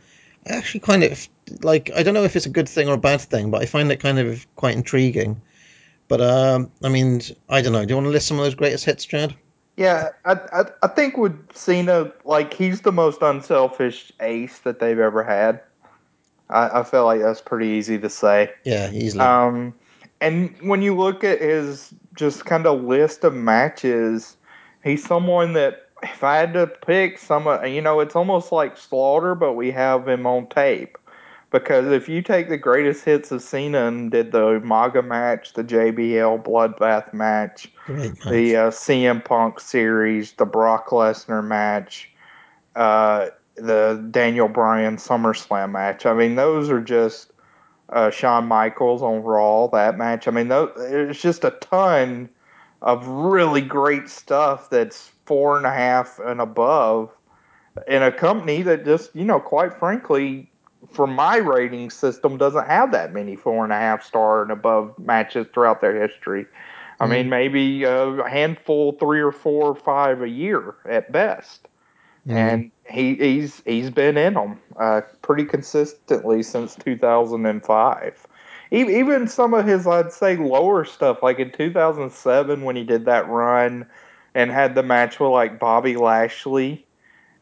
I actually kind of like I don't know if it's a good thing or a bad thing, but I find it kind of quite intriguing. But um, I mean, I don't know. Do you want to list some of those greatest hits, Chad? Yeah, I, I I think with Cena, like he's the most unselfish ace that they've ever had. I, I feel like that's pretty easy to say. Yeah, easily. Um, and when you look at his just kind of list of matches, he's someone that if I had to pick some, you know, it's almost like Slaughter, but we have him on tape. Because if you take the greatest hits of Cena and did the Umaga match, the JBL Bloodbath match, match. the uh, CM Punk series, the Brock Lesnar match, uh, the Daniel Bryan SummerSlam match. I mean, those are just uh, Shawn Michaels on Raw. That match. I mean, those, it's just a ton of really great stuff that's four and a half and above in a company that just, you know, quite frankly, for my rating system, doesn't have that many four and a half star and above matches throughout their history. I mean, mm-hmm. maybe uh, a handful, three or four or five a year at best. Mm-hmm. And he, he's he's been in them uh, pretty consistently since 2005. Even, some of his, I'd say, lower stuff, like in 2007 when he did that run and had the match with like Bobby Lashley,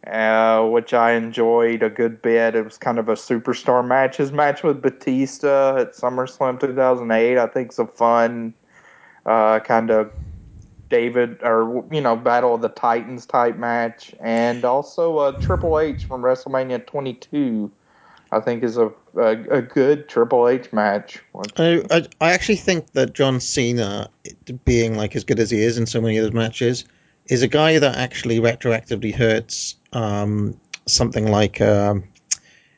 uh, which I enjoyed a good bit. It was kind of a superstar match. His match with Batista at SummerSlam 2008, I think, is a fun uh, kind of David or you know Battle of the Titans type match, and also a Triple H from WrestleMania 22. I think is a a, a good Triple H match. I, I, I actually think that John Cena, being like as good as he is in so many of those matches, is a guy that actually retroactively hurts um, something like um,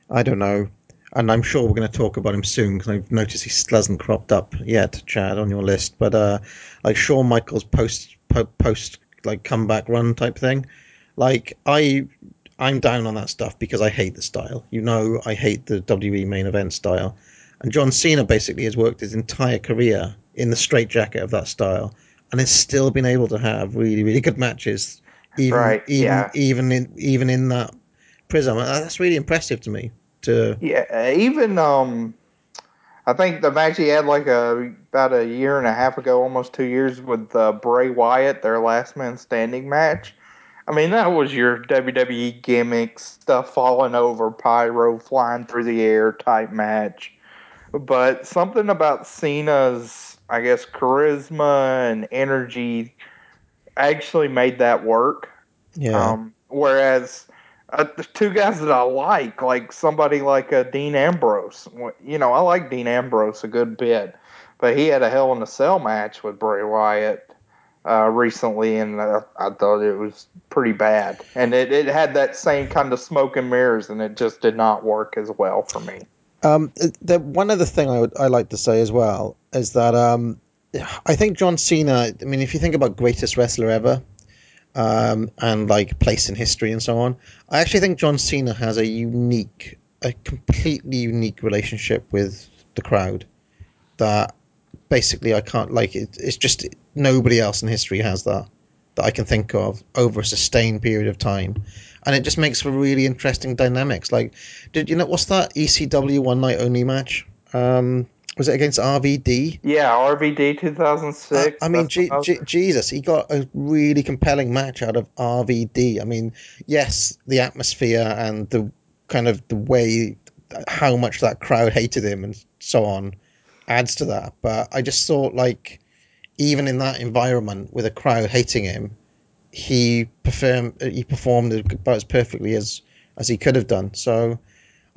I don't know, and I'm sure we're going to talk about him soon because I've noticed he still hasn't cropped up yet, Chad, on your list. But uh, like Shawn Michaels post po- post like comeback run type thing, like I I'm down on that stuff because I hate the style. You know, I hate the WWE main event style. And John Cena basically has worked his entire career in the straitjacket of that style, and has still been able to have really, really good matches, even Right, even yeah. even in even in that prism. That's really impressive to me. To Yeah, even um, I think the match he had like a about a year and a half ago, almost two years with uh, Bray Wyatt, their last man standing match. I mean, that was your WWE gimmick stuff falling over, pyro flying through the air type match. But something about Cena's, I guess, charisma and energy actually made that work. yeah, Um, whereas uh, the two guys that I like, like somebody like uh, Dean Ambrose, you know, I like Dean Ambrose a good bit, but he had a Hell in a Cell match with Bray Wyatt uh, recently, and uh, I thought it was pretty bad. And it, it had that same kind of smoke and mirrors, and it just did not work as well for me. Um, the one other thing I would I like to say as well is that um, I think John Cena. I mean, if you think about greatest wrestler ever, um, and like place in history and so on, I actually think John Cena has a unique, a completely unique relationship with the crowd that basically I can't like. It, it's just nobody else in history has that that I can think of over a sustained period of time. And it just makes for really interesting dynamics. Like, did you know what's that ECW one night only match? Um, was it against RVD? Yeah, RVD 2006. Uh, I mean, G- what I was- G- Jesus, he got a really compelling match out of RVD. I mean, yes, the atmosphere and the kind of the way how much that crowd hated him and so on adds to that. But I just thought, like, even in that environment with a crowd hating him, he performed he performed about as perfectly as as he could have done. So.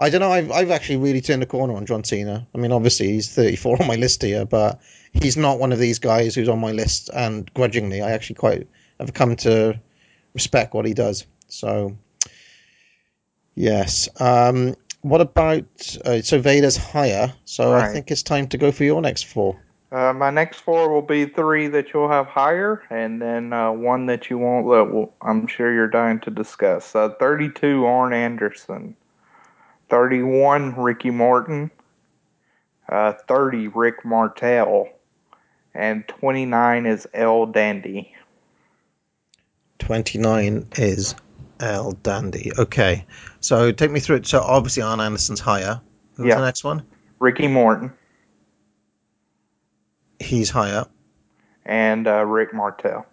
I don't know. I've I've actually really turned a corner on John Cena. I mean, obviously he's 34 on my list here, but he's not one of these guys who's on my list. And grudgingly, I actually quite have come to respect what he does. So, yes. Um, what about uh, so Vader's higher? So I think it's time to go for your next four. Uh, my next four will be three that you'll have higher, and then uh, one that you won't. That will, I'm sure you're dying to discuss. Uh, 32, Arn Anderson. 31, Ricky Morton. Uh, 30, Rick Martel. And 29 is El Dandy. 29 is El Dandy. Okay, so take me through it. So obviously Arn Anderson's higher. Who's Yeah. the next one? Ricky Morton He's higher. and uh, Rick Martel.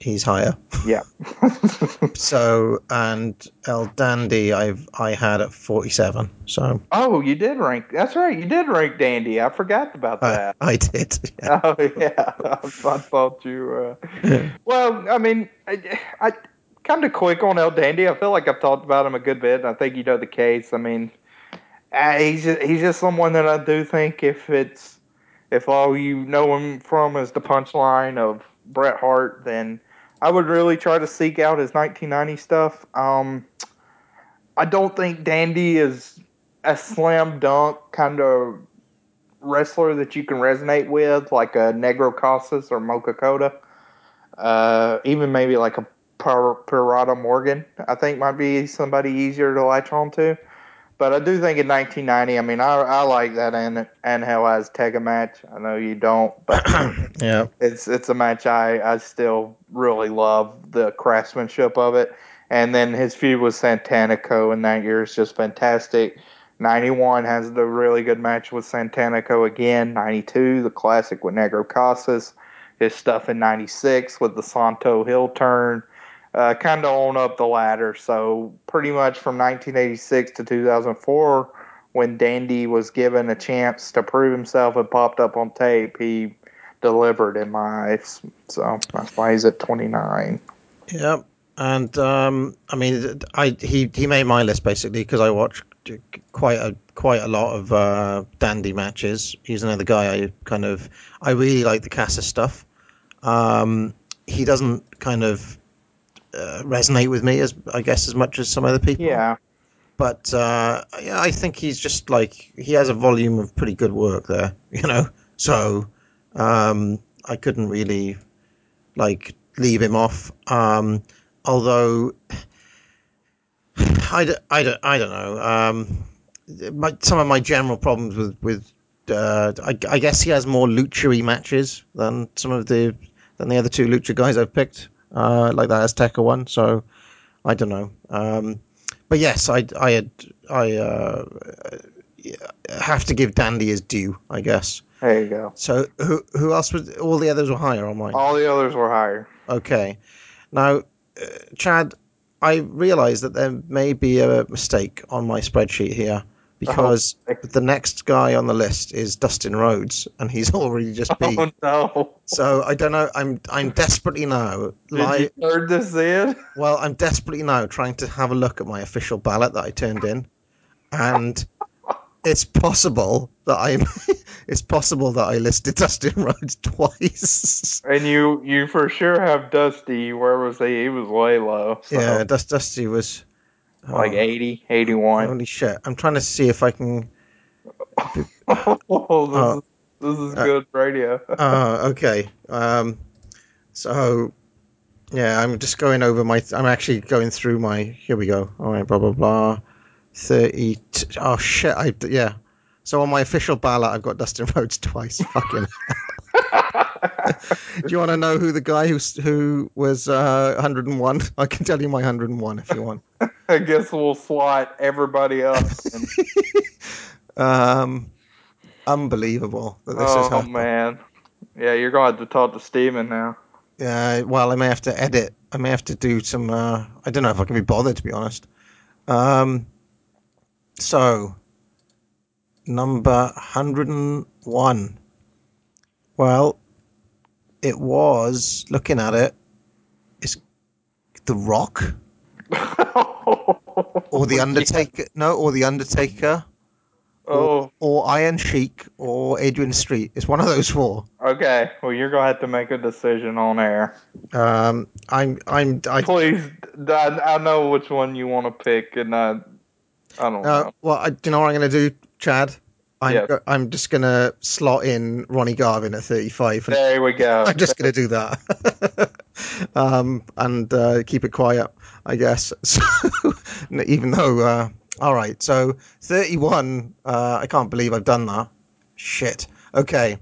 He's higher. Yeah. So and El Dandy, I've I had at forty seven. So oh, you did rank. That's right. You did rank Dandy. I forgot about that. I did. Yeah. Oh yeah, I, I thought you. Uh... well, I mean, I, I kind of quick on El Dandy. I feel like I've talked about him a good bit. and I think you know the case. I mean, uh, he's just, he's just someone that I do think if it's if all you know him from is the punchline of Bret Hart, then I would really try to seek out his 1990 stuff. Um, I don't think Dandy is a slam dunk kind of wrestler that you can resonate with, like a Negro Casas or Mocho Cota. Uh, even maybe like a Pir- Pirata Morgan, I think might be somebody easier to latch on to. But I do think in 1990, I mean, I, I like that An- Angel Azteca match. I know you don't, but yeah. it's it's a match I, I still really love the craftsmanship of it. And then his feud with Satanico in that year is just fantastic. 91 has the really good match with Satanico again. 92, the classic with Negro Casas. His stuff in 96 with the Santo Hill turn. Uh, kind of on up the ladder. So pretty much from 1986 to 2004, when Dandy was given a chance to prove himself and popped up on tape, he delivered in my eyes. So that's why he's at 29. Yep. And um, I mean, I he he made my list basically because I watched quite a quite a lot of uh, Dandy matches. He's another guy I kind of I really like the Casa stuff. Um, he doesn't kind of uh, resonate with me as I guess as much as some other people. Yeah. But uh, yeah, I think he's just like he has a volume of pretty good work there, you know. So um, I couldn't really like leave him off. Um, although I, d- I, d- I don't know. Um, my, some of my general problems with with uh, I, I guess he has more lucha matches than some of the than the other two lucha guys I've picked, uh, like that Azteca one. So I don't know. Um, but yes, I I had I uh, have to give Dandy his due, I guess. There you go. So who who else was? All the others were higher on mine. All the others were higher. Okay. Now, uh, Chad, I realise that there may be a mistake on my spreadsheet here Uh-huh. because the next guy on the list is Dustin Rhodes, and he's already just oh, beat. Oh no! So I don't know. I'm I'm desperately now. Did Li- you turn this in? well, I'm desperately now trying to have a look at my official ballot that I turned in, and it's possible that I'm. it's possible that I listed Dustin Rhodes twice. And you, you for sure have Dusty. Where was he? He was way low. So yeah, Dust Dusty was. Like oh, 80, 81. Holy shit! I'm trying to see if I can. oh, this, is, this is uh, good radio. Oh, okay. Um, so, yeah, I'm just going over my. I'm actually going through my. Here we go. All right, blah blah blah. Thirty. T- oh shit! I yeah. So on my official ballot, I've got Dustin Rhodes twice. Fucking. Do you want to know who the guy who who was uh, 101? I can tell you my 101 if you want. I guess we'll slot everybody up. And, Um, unbelievable that this oh is happening. man, yeah, you're going to have to talk to Steven now. Yeah, well, I may have to edit. I may have to do some. Uh, I don't know if I can be bothered, to be honest. Um, so, number 101. Well, it was, looking at it, it's The Rock or The Undertaker. No, or The Undertaker Oh, or Iron Sheik or Adrian Street. It's one of those four. okay. Well, you're going to have to make a decision on air. Um, I'm, I'm, I, Please, I, I know which one you want to pick, and I, I don't Uh, know. well, I, do you know what I'm going to do, Chad? I'm go- I'm just going to slot in Ronnie Garvin at 35. And There we go. I'm just going to do that, um, and uh, keep it quiet, I guess. So, even though, uh, all right, so 31. Uh, I can't believe I've done that. Shit. Okay,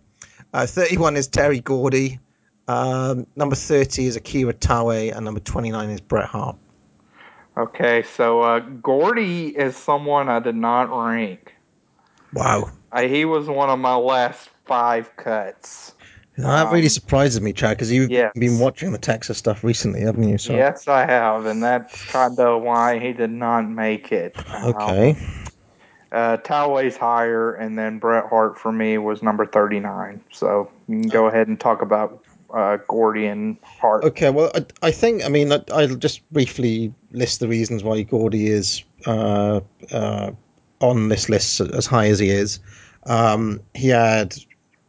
uh, 31 is Terry Gordy. Um, number 30 is Akira Taue, and number 29 is Bret Hart. Okay, so uh, Gordy is someone I did not rank. Wow. Uh, he was one of my last five cuts. That really Um, surprises me, Chad, because you've yes. been watching the Texas stuff recently, haven't you? So, Yes, I have, and that's kind of why he did not make it. Okay. Um, uh, Taue's higher, and then Bret Hart for me was number 39. So you can go ahead and talk about uh, Gordy and Hart. Okay. Well, I, I think I mean I, I'll just briefly list the reasons why Gordy is uh, uh, on this list as high as he is. Um, he had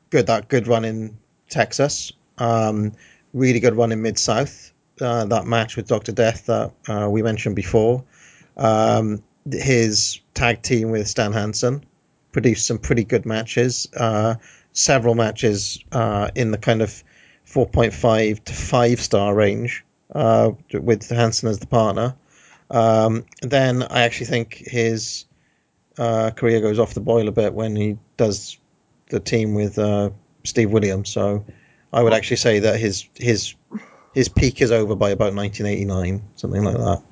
good that good run in Texas. Um, really good run in Mid South. Uh, that match with Doctor Death that uh, we mentioned before. Um, his tag team with Stan Hansen produced some pretty good matches. Uh, several matches uh, in the kind of 4.5 to 5 star range uh, with Hansen as the partner. Um, then I actually think his uh, career goes off the boil a bit when he does the team with Steve Williams. So I would actually say that his his his peak is over by about 1989, something like that.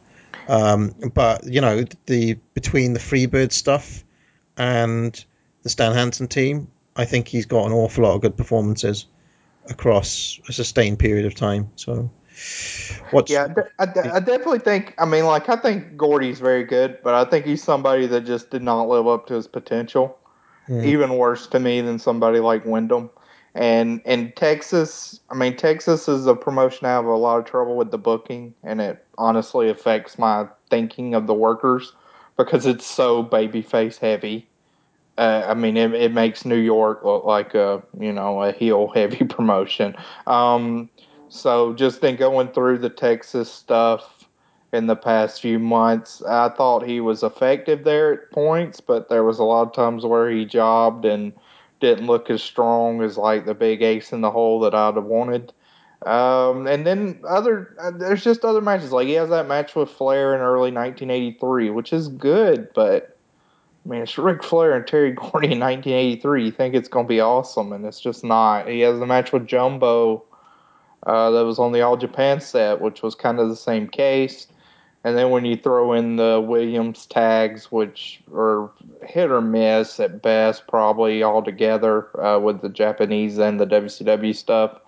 Um, but you know, the between the Freebird stuff and the Stan Hansen team, I think he's got an awful lot of good performances across a sustained period of time. So, what's Yeah, I I, I definitely think. I mean, like, I think Gordy's very good, but I think he's somebody that just did not live up to his potential. Even worse to me than somebody like Windham. And in Texas, I mean, Texas is a promotion I have a lot of trouble with the booking, and it honestly affects my thinking of the workers because it's so babyface heavy. Uh, I mean, it, it makes New York look like a you know a heel heavy promotion. Um, so just in going through the Texas stuff in the past few months, I thought he was effective there at points, but there was a lot of times where he jobbed and didn't look as strong as like the big ace in the hole that I'd have wanted. Um, and then other, uh, there's just other matches. Like he has that match with Flair in early 1983, which is good, but I mean, it's Ric Flair and Terry Gordy in 1983. You think it's going to be awesome, and it's just not. He has the match with Jumbo uh, that was on the All Japan set, which was kind of the same case. And then when you throw in the Williams tags, which are hit or miss at best, probably altogether uh, with the Japanese and the WCW stuff,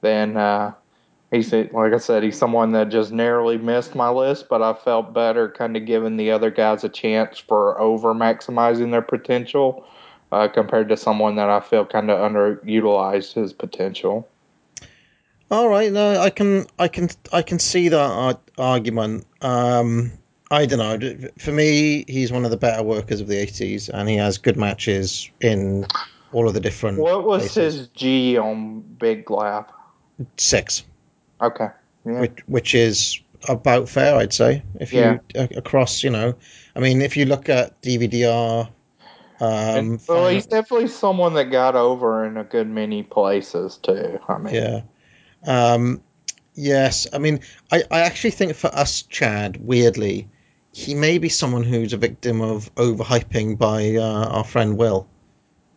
then uh, he's like I said, he's someone that just narrowly missed my list. But I felt better kind of giving the other guys a chance for over maximizing their potential uh, compared to someone that I feel kind of underutilized his potential. All right, no, I can, I can, I can see that ar- argument. Um, I don't know. For me, he's one of the better workers of the '80s, and he has good matches in all of the different. What was places. his G on Big Lap? six? Okay. Yeah. which, which is about fair, I'd say. If you Yeah. across, you know, I mean, if you look at DVDR, um, well, he's definitely someone that got over in a good many places too. I mean, yeah, um, yes. I mean, I, I actually think for us, Chad, weirdly, he may be someone who's a victim of overhyping by uh, our friend Will,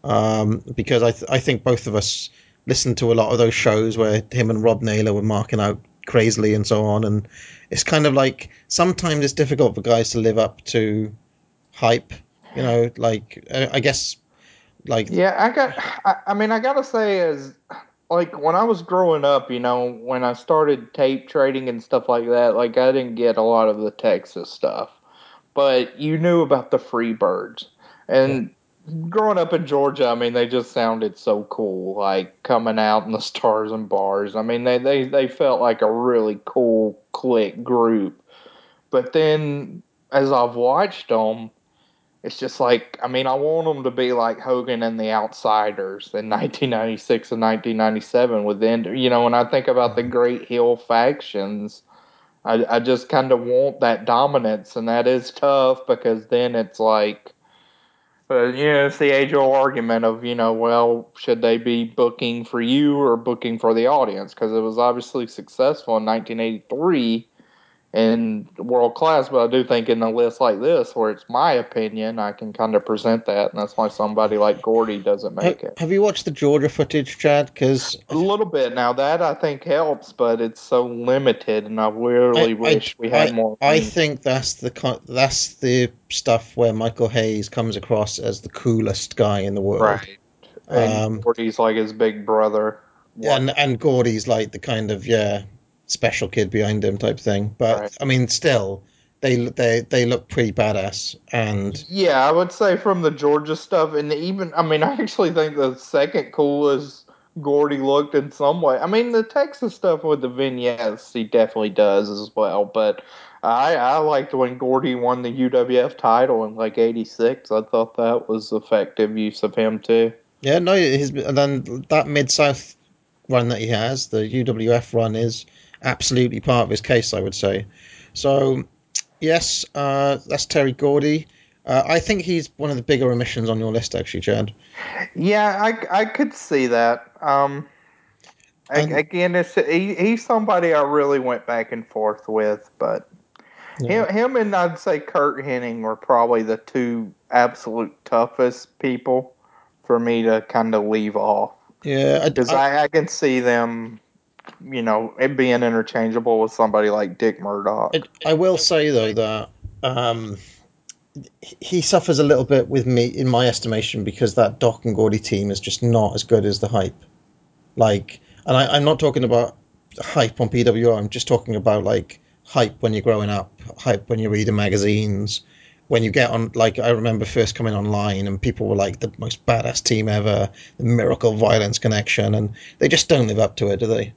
um, because I th- I think both of us listened to a lot of those shows where him and Rob Naylor were marking out crazily and so on, and it's kind of like sometimes it's difficult for guys to live up to hype. You know, like I I guess, like Yeah, I got. I, I mean, I gotta say, as like when I was growing up, you know, when I started tape trading and stuff like that, like I didn't get a lot of the Texas stuff, but you knew about the Freebirds and. Growing up in Georgia, I mean, they just sounded so cool, like coming out in the stars and bars. I mean, they, they, they felt like a really cool click group. But then as I've watched them, it's just like I mean I want them to be like Hogan and the Outsiders in 1996 and 1997 with the end. You know, when I think about the Great Hill factions, I, I just kind of want that dominance, and that is tough because then it's like. Uh, you know, it's the age-old argument of, you know, well, should they be booking for you or booking for the audience? Because it was obviously successful in 1983 and world class, but I do think in a list like this, where it's my opinion, I can kind of present that, and that's why somebody like Gordy doesn't make ha- it. have you watched the Georgia footage, Chad? Because A little bit now that I think helps, but it's so limited, and I really wish we had I, more. I think that's the that's the stuff where Michael Hayes comes across as the coolest guy in the world. right, and Um, Gordy's like his big brother. and and Gordy's like the kind of yeah special kid behind him type thing. But Right. I mean, still, they they they look pretty badass. And Yeah, I would say from the Georgia stuff, and even I mean, I actually think the second coolest Gordy looked in some way. I mean, the Texas stuff with the vignettes, he definitely does as well. But I I liked when Gordy won the UWF title in like '86. I thought that was effective use of him too. yeah, no, his and then that mid south run that he has, the UWF run, is absolutely part of his case. I would say. So yes, uh, that's Terry Gordy. Uh, I think he's one of the bigger omissions on your list, actually, Chad. Yeah, I, I could see that. Um, And- again, it's he, he's somebody I really went back and forth with, but Yeah. him, him and I'd say Curt Hennig were probably the two absolute toughest people for me to kind of leave off Yeah, I, because I- I, I can see them, you know, it being interchangeable with somebody like Dick Murdoch. I, will say though that um, he suffers a little bit with me in my estimation because that Doc and Gordy team is just not as good as the hype. Like, and I, I'm not talking about hype on PWR. I'm just talking about like hype when you're growing up, hype when you're reading magazines. When you get on, like I remember first coming online and people were like the most badass team ever, the Miracle Violence Connection, and they just don't live up to it, do they?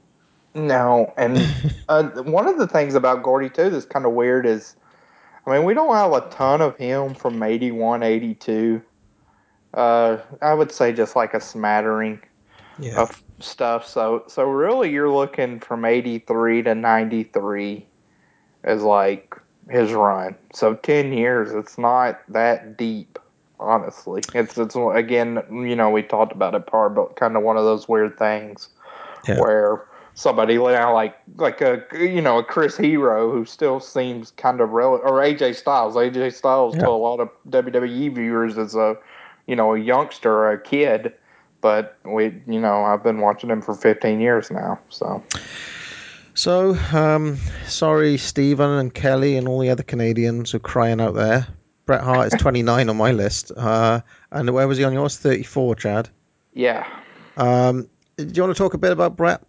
No, and uh, one of the things about Gordy too that's kind of weird is, I mean, we don't have a ton of him from 81, 82. Uh, I would say just like a smattering Yeah. of stuff. So, so really, you're looking from 83 to 93 as like his run. So 10 years. It's not that deep, honestly. It's it's again, you know, we talked about it part, but kind of one of those weird things Yeah. where somebody now like like a you know a Chris Hero who still seems kind of relevant, or AJ Styles. AJ Styles Yeah. to a lot of WWE viewers as a you know a youngster or a kid, but we you know I've been watching him for 15 years now. So So, um, sorry, Stephen and Kelly and all the other Canadians who are crying out there. Bret Hart is 29 on my list. Uh, and where was he on yours? 34, Chad. yeah. Um, do you want to talk a bit about Bret?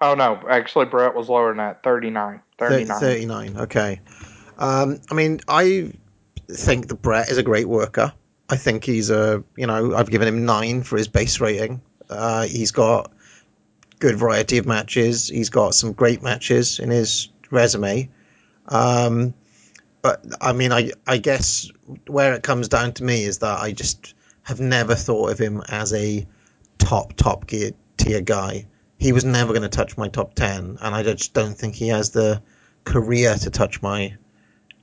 Oh no, actually Bret was lower than that, 39. 39. 39, okay. Um, I mean, I think that Bret is a great worker. I think he's a, you know, I've given him nine for his base rating. Uh, he's got good variety of matches. He's got some great matches in his resume. Um, but I mean, I I guess where it comes down to me is that I just have never thought of him as a top top gear tier guy. He was never going to touch my top ten, and I just don't think he has the career to touch my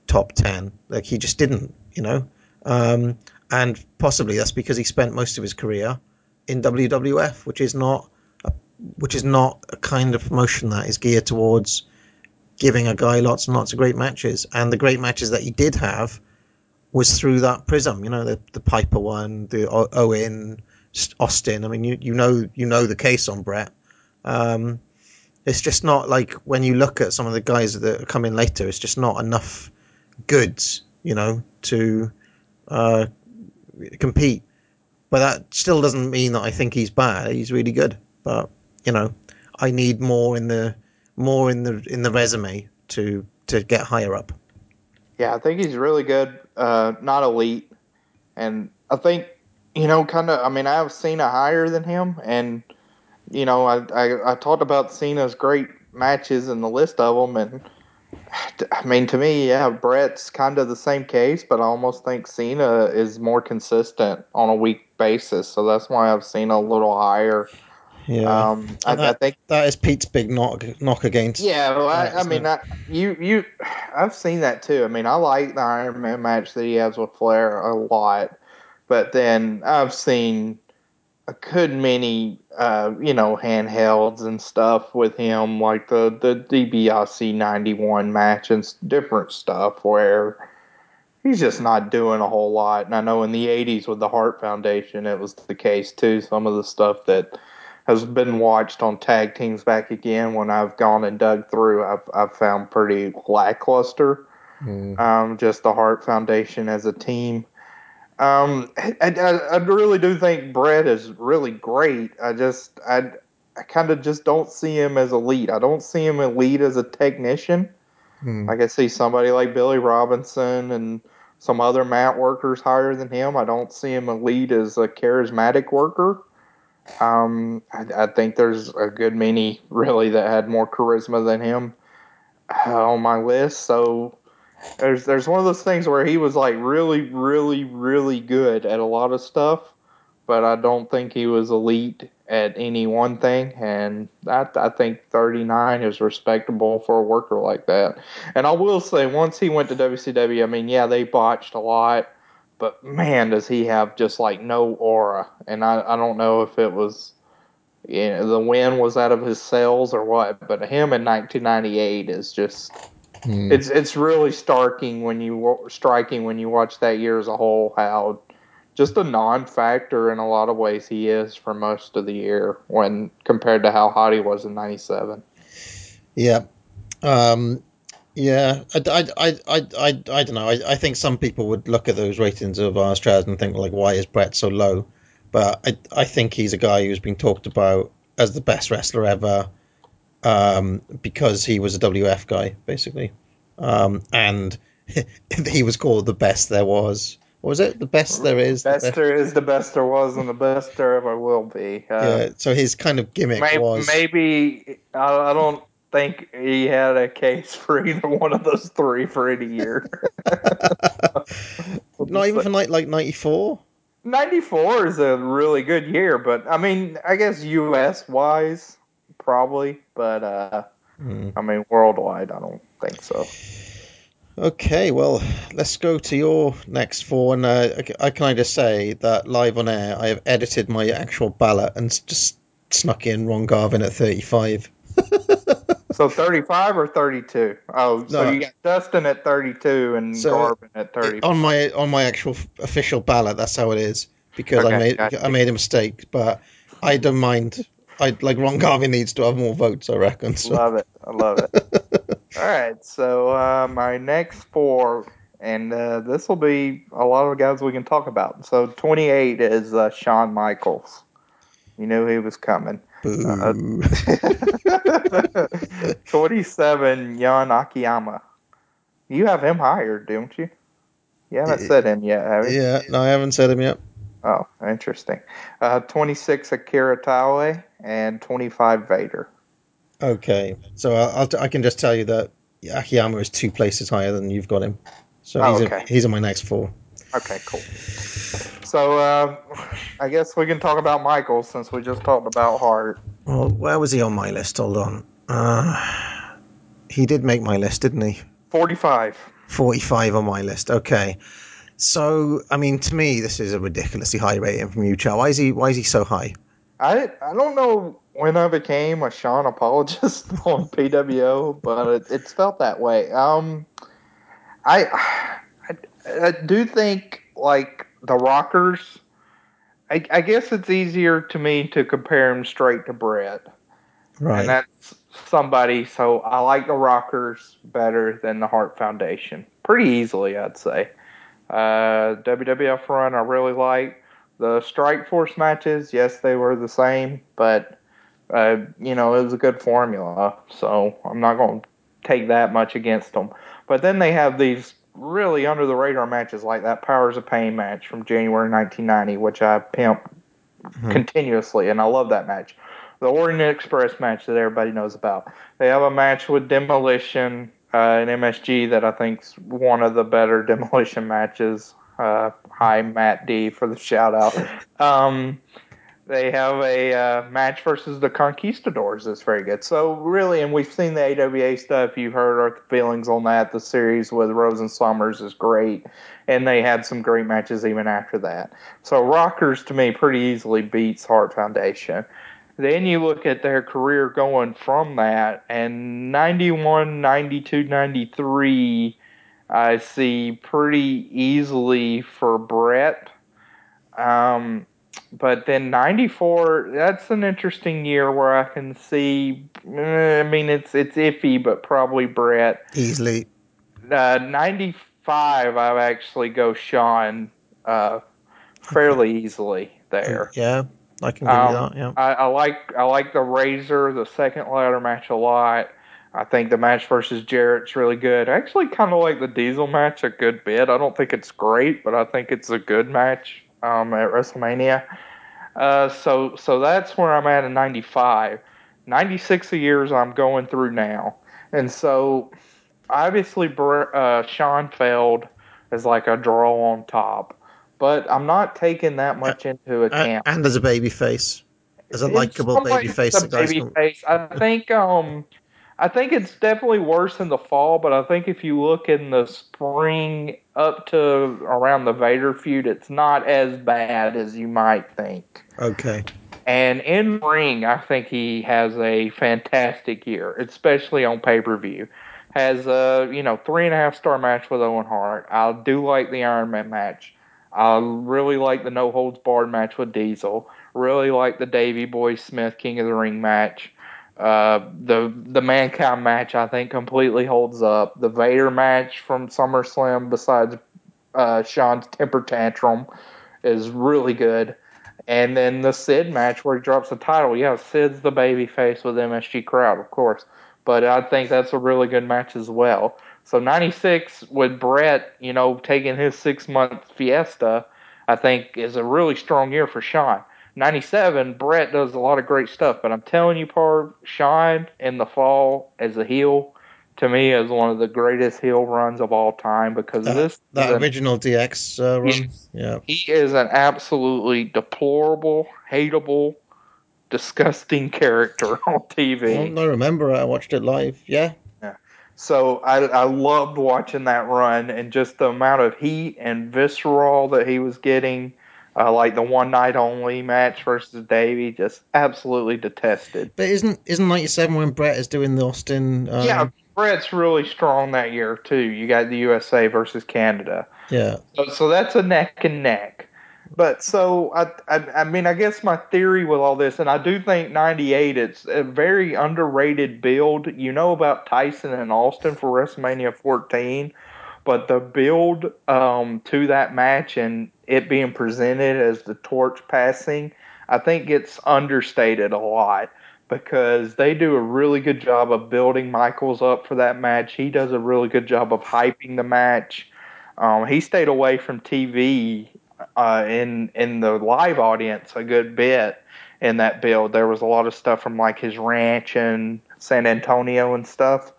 top ten. Like he just didn't, you know. Um, and possibly that's because he spent most of his career in WWF, which is not a, which is not a kind of promotion that is geared towards giving a guy lots and lots of great matches. And the great matches that he did have was through that prism. You know, the the Piper one, the Owen, Austin. I mean, you you know you know the case on Bret. Um, it's just not like when you look at some of the guys that come in later. It's just not enough goods, you know, to uh, compete. But that still doesn't mean that I think he's bad. He's really good. But you know, I need more in the more in the in the resume to to get higher up. Yeah, I think he's really good. Uh, not elite, and I think you know, kind of. I mean, I've seen a higher than him, and you know, I, I I talked about Cena's great matches and the list of them, and I mean, to me, yeah, Bret's kind of the same case, but I almost think Cena is more consistent on a week basis, so that's why I've seen a little higher. Yeah, Um, I, And I think that is Pete's big knock knock against. Yeah, well, I, I mean. I, you you, I've seen that too. I mean, I like the Iron Man match that he has with Flair a lot, but then I've seen a good many, uh, you know, handhelds and stuff with him, like the the DiBiase '91 match and different stuff where he's just not doing a whole lot. And I know in the '80s with the Hart Foundation, it was the case too. Some of the stuff that has been watched on tag teams back again when I've gone and dug through I've I've found pretty lackluster Mm. um, just the Hart Foundation as a team um, I, I, I really do think Bret is really great I just I, I kind of just don't see him as elite I don't see him elite as a technician Mm. like I see somebody like Billy Robinson and some other mat workers higher than him. I don't see him elite as a charismatic worker. Um, I, I think there's a good many really that had more charisma than him uh, on my list. So there's there's one of those things where he was like really, really, really good at a lot of stuff, but I don't think he was elite at any one thing. And I, I think 39 is respectable for a worker like that. And I will say, once he went to WCW, I mean, yeah, they botched a lot, but man, does he have just like no aura. And I, I don't know if it was, you know, the wind was out of his sails or what, but him in 1998 is just. Mm. It's it's really starking when you striking when you watch that year as a whole how just a non-factor in a lot of ways he is for most of the year when compared to how hot he was in '97. Yeah. Um, yeah. I, I, I, I, I, I don't know. I, I think some people would look at those ratings of Armstrad and think, like, why is Bret so low? But I, I think he's a guy who's been talked about as the best wrestler ever um, because he was a WF guy, basically. Um, and he was called the best there was. What was it? The best there is. the Best best- there is, the best there was, and the best there ever will be. Uh, yeah. So his kind of gimmick was. maybe I, I don't think he had a case for either one of those three for any year. Not even for night like '94. 94 is a really good year, but I mean, I guess US wise, probably, but uh, Hmm. I mean, worldwide, I don't think so. Okay, well, let's go to your next four. And uh, I- can I just say that live on air, I have edited my actual ballot and just snuck in Ron Garvin at 35. So 35 or 32? Oh, so No. you got Dustin at 32 and So, Garvin at 30. on my on my actual f- official ballot, that's how it is because I made gotcha. I made a mistake, but I don't mind. I like Ron Garvin needs to have more votes, I reckon. So. Love it. I love it. All right. So uh, my next four, and uh, this will be a lot of guys we can talk about. So 28 is uh, Shawn Michaels. You knew he was coming. Uh, Boo. 27, Jun Akiyama. You have him higher, don't you? You haven't Yeah. said him yet, have you? yeah, no, I haven't said him yet. Oh, interesting. Uh, 26, Akira Taue, and 25, Vader. Okay, so I'll, I can just tell you that Akiyama is two places higher than you've got him. So Oh, he's okay. in, he's in my next four. Okay, cool. So uh, I guess we can talk about Michael since we just talked about Hart. Well, where was he on my list? Hold on. Uh, he did make my list, didn't he? 45. 45 on my list. Okay. So, I mean, to me, this is a ridiculously high rating from you, Chad. Why is he? Why is he so high? I I don't know when I became a Shawn apologist on PWO, but it, it's felt that way. Um, I, I I do think like the Rockers. I, I guess it's easier to me to compare him straight to Bret. Right. And that's somebody, so I like the Rockers better than the Hart Foundation. Pretty easily, I'd say. Uh, WWF run, I really like. The Strike Force matches, yes, they were the same, but, uh, you know, it was a good formula, so I'm not going to take that much against them. But then they have these really under the radar matches like that Powers of Pain match from January 1990, which I pimp continuously, and I love that match the Orient Express match that everybody knows about. They have a match with Demolition uh, and MSG that I think's one of the better Demolition matches. Uh, hi, Matt D, for the shout out. Um, they have a uh, match versus the Conquistadors that's very good. So really, and we've seen the AWA stuff. You've heard our feelings on that. The series with Rose and Somers is great, and they had some great matches even after that. So Rockers to me pretty easily beats Hart Foundation. Then you look at their career going from that, and 91, 92, 93, I see pretty easily for Bret. Um, but then 94, that's an interesting year where I can see, eh, I mean, it's it's iffy, but probably Bret. Easily. Uh, 95, I actually go Shawn uh, fairly easily there. Yeah, I can give Um, that. Yeah. I, I like I like the Razor, the second ladder match a lot. I think the match versus Jarrett's really good. I actually kind of like the Diesel match a good bit. I don't think it's great, but I think it's a good match um, at WrestleMania. Uh, so so that's where I'm at in '95. '96 a years I'm going through now, and so obviously uh, Shawn failed as like a draw on top, but I'm not taking that much into account. and as a baby face. As a likable baby face. a baby face. I think um, I think it's definitely worse in the fall, but I think if you look in the spring up to around the Vader feud, it's not as bad as you might think. Okay. And in ring, I think he has a fantastic year, especially on pay per view. Has a you know three and a half star match with Owen Hart. I do like the Iron Man match. I really like the no holds barred match with Diesel. Really like the Davey Boy Smith King of the Ring match. Uh, the the Mankind match I think completely holds up. The Vader match from SummerSlam, besides uh, Shawn's temper tantrum, is really good. And then the Sid match where he drops the title. Yeah, Sid's the baby face with MSG crowd, of course. But I think that's a really good match as well. So 96 with Bret, you know, taking his six month fiesta, I think is a really strong year for Shawn. 97, Bret does a lot of great stuff, but I'm telling you, Par, Shawn in the fall as a heel, to me, is one of the greatest heel runs of all time because That, this that an- original DX uh, run. Yeah. he is an absolutely deplorable, hateable, disgusting character on TV. I remember I watched it live. Yeah. So I, I loved watching that run and just the amount of heat and visceral that he was getting. Uh, like the one night only match versus Davey, just absolutely detested. But isn't isn't ninety seven when Bret is doing the Austin? Um, yeah, Bret's really strong that year too. You got the USA versus Canada. yeah. So, so that's a neck and neck. But so I, I, I mean, I guess my theory with all this, and I do think '98, it's a very underrated build. You know about Tyson and Austin for WrestleMania 14, but the build um, to that match and it being presented as the torch passing, I think gets understated a lot because they do a really good job of building Michaels up for that match. He does a really good job of hyping the match. Um, he stayed away from TV uh, in in the live audience a good bit in that build. There was a lot of stuff from like his ranch and San Antonio and stuff,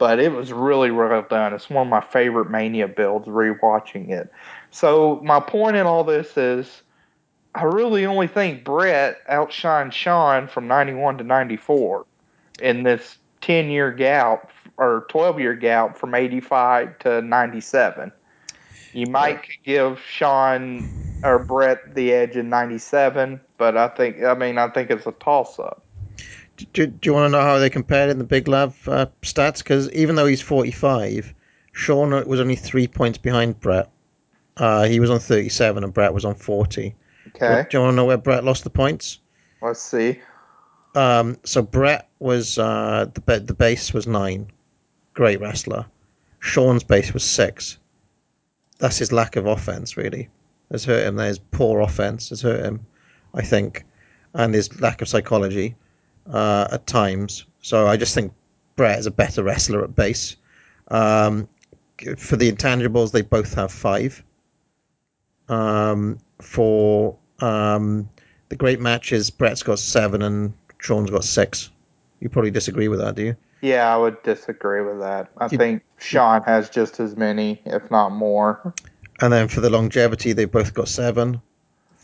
but it was really well done. It's one of my favorite Mania builds. Rewatching it. So my point in all this is, I really only think Bret outshined Shawn from '91 to '94 in this 10 year gap or 12 year gap from 85 to 97. You might give Shawn or Bret the edge in '97, but I think I mean I think it's a toss up. Do, do you want to know how they compared in the Big Love uh, stats? Because even though he's 45, Shawn was only three points behind Bret. Uh, he was on 37 and Bret was on 40. Okay, Do you want to know where Bret lost the points? let's see. Um, so Bret was uh, the the base was nine, great wrestler. Shawn's base was six. That's his lack of offense, really, has hurt him. His poor offense has hurt him, I think, and his lack of psychology uh, at times. So I just think Bret is a better wrestler at base. Um, for the intangibles, they both have five. Um, for um, the great matches, Bret's got seven and Shawn's got six. You probably disagree with that, do you? Yeah, I would disagree with that. I You- think Shawn has just as many, if not more. And then for the longevity, they've both got seven.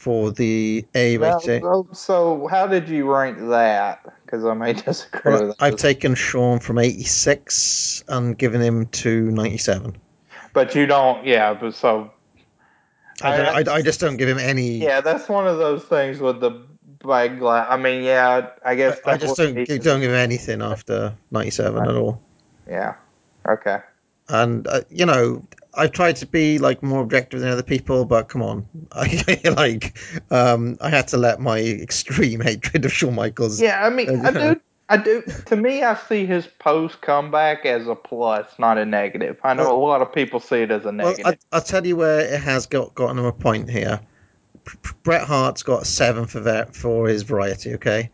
For the A Now, rating, so, how did you rank that? Because I may disagree well, with that. I've taken Shawn from 86 and given him to 97. but you don't. Yeah, but so I, don't, I- I, I just don't give him any. yeah, that's one of those things with the bag glass. I mean, yeah, I guess I just don't don't give him anything after 97 at all. Yeah. Okay. And uh, you know, I've tried to be like more objective than other people, but come on, I like um, I had to let my extreme hatred of Shawn Michaels. Yeah, I mean, I do. I do. To me, I see his post comeback as a plus, not a negative. I know Well- a lot of people see it as a Well, negative. I, I'll tell you where it has got gotten him a point here. Bret Hart's got a seven for that for his variety, okay,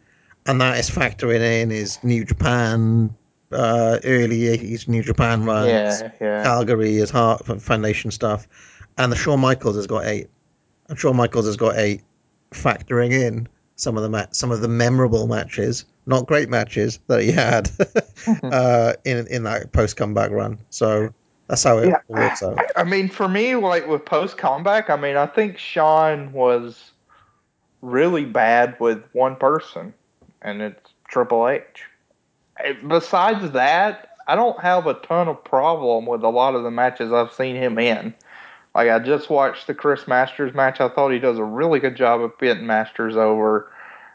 and that is factoring in his New Japan, uh, early '80s New Japan runs, yeah, yeah. Calgary, his Hart Foundation stuff, and the Shawn Michaels has got eight, and Shawn Michaels has got eight, factoring in some of the ma- some of the memorable matches, not great matches that he had uh, in in that post comeback run. So that's how it Yeah. works out. I mean, for me, like with post comeback, I mean, I think Shawn was really bad with one person, and it's Triple H. Besides that, I don't have a ton of problem with a lot of the matches I've seen him in. Like I just watched the Chris Masters match. I thought he does a really good job of getting Masters over.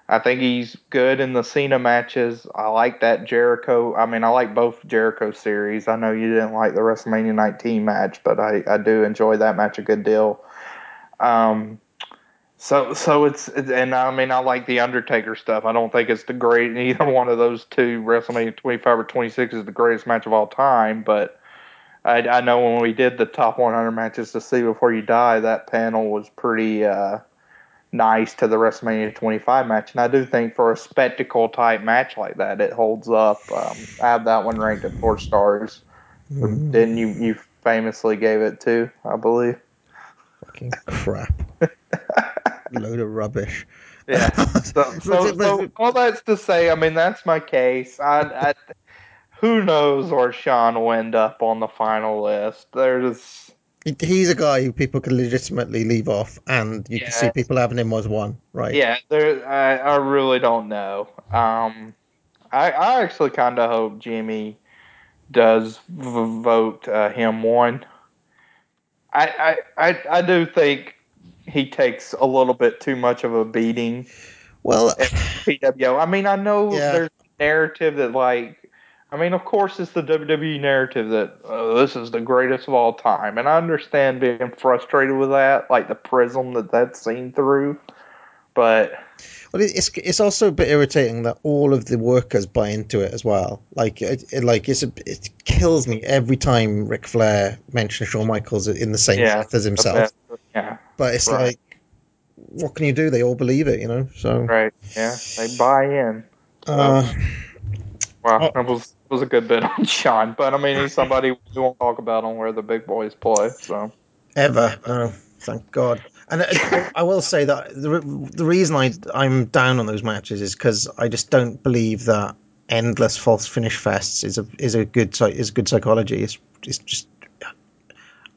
I think he's good in the Cena matches. I like that Jericho. I mean, I like both Jericho series. I know you didn't like the WrestleMania 19 match, but I, I do enjoy that match a good deal. Um, so so it's and I mean I like the Undertaker stuff. I don't think it's the great either one of those two WrestleMania 25 or 26 is the greatest match of all time, but I, I know when we did the top 100 matches to see before you die, that panel was pretty uh, nice to the WrestleMania 25 match, and I do think for a spectacle type match like that, it holds up. Um, I have that one ranked at four stars. Then you you famously gave it two, I believe. Fucking crap. Load of rubbish. Yeah. So, so, so all that's to say, I mean, that's my case. I, I, who knows where Shawn will end up on the final list? There's, He's a guy who people can legitimately leave off, and you can see people having him as one, right? yeah, there. I, I really don't know. Um, I, I actually kind of hope Jimmy does v- vote uh, him one. I, I, I, I do think he takes a little bit too much of a beating Well, PWO. I mean, I know Yeah. there's a narrative that like, I mean, of course, it's the WWE narrative that uh, this is the greatest of all time, and I understand being frustrated with that, like the prism that that's seen through. But Well, it's it's also a bit irritating that all of the workers buy into it as well. Like, it, it like it's a, it kills me every time Ric Flair mentions Shawn Michaels in the same Yeah, breath as himself. yeah, But it's Right. like, what can you do? They all believe it, you know. So, right, yeah, they buy in. uh, Well, Oh. it was was a good bit on Shawn, but I mean, he's somebody we won't talk about on where the big boys play. So ever, no, thank God. And I, I will say that the the reason I I'm down on those matches is because I just don't believe that endless false finish fests is a is a good is good psychology. It's it's just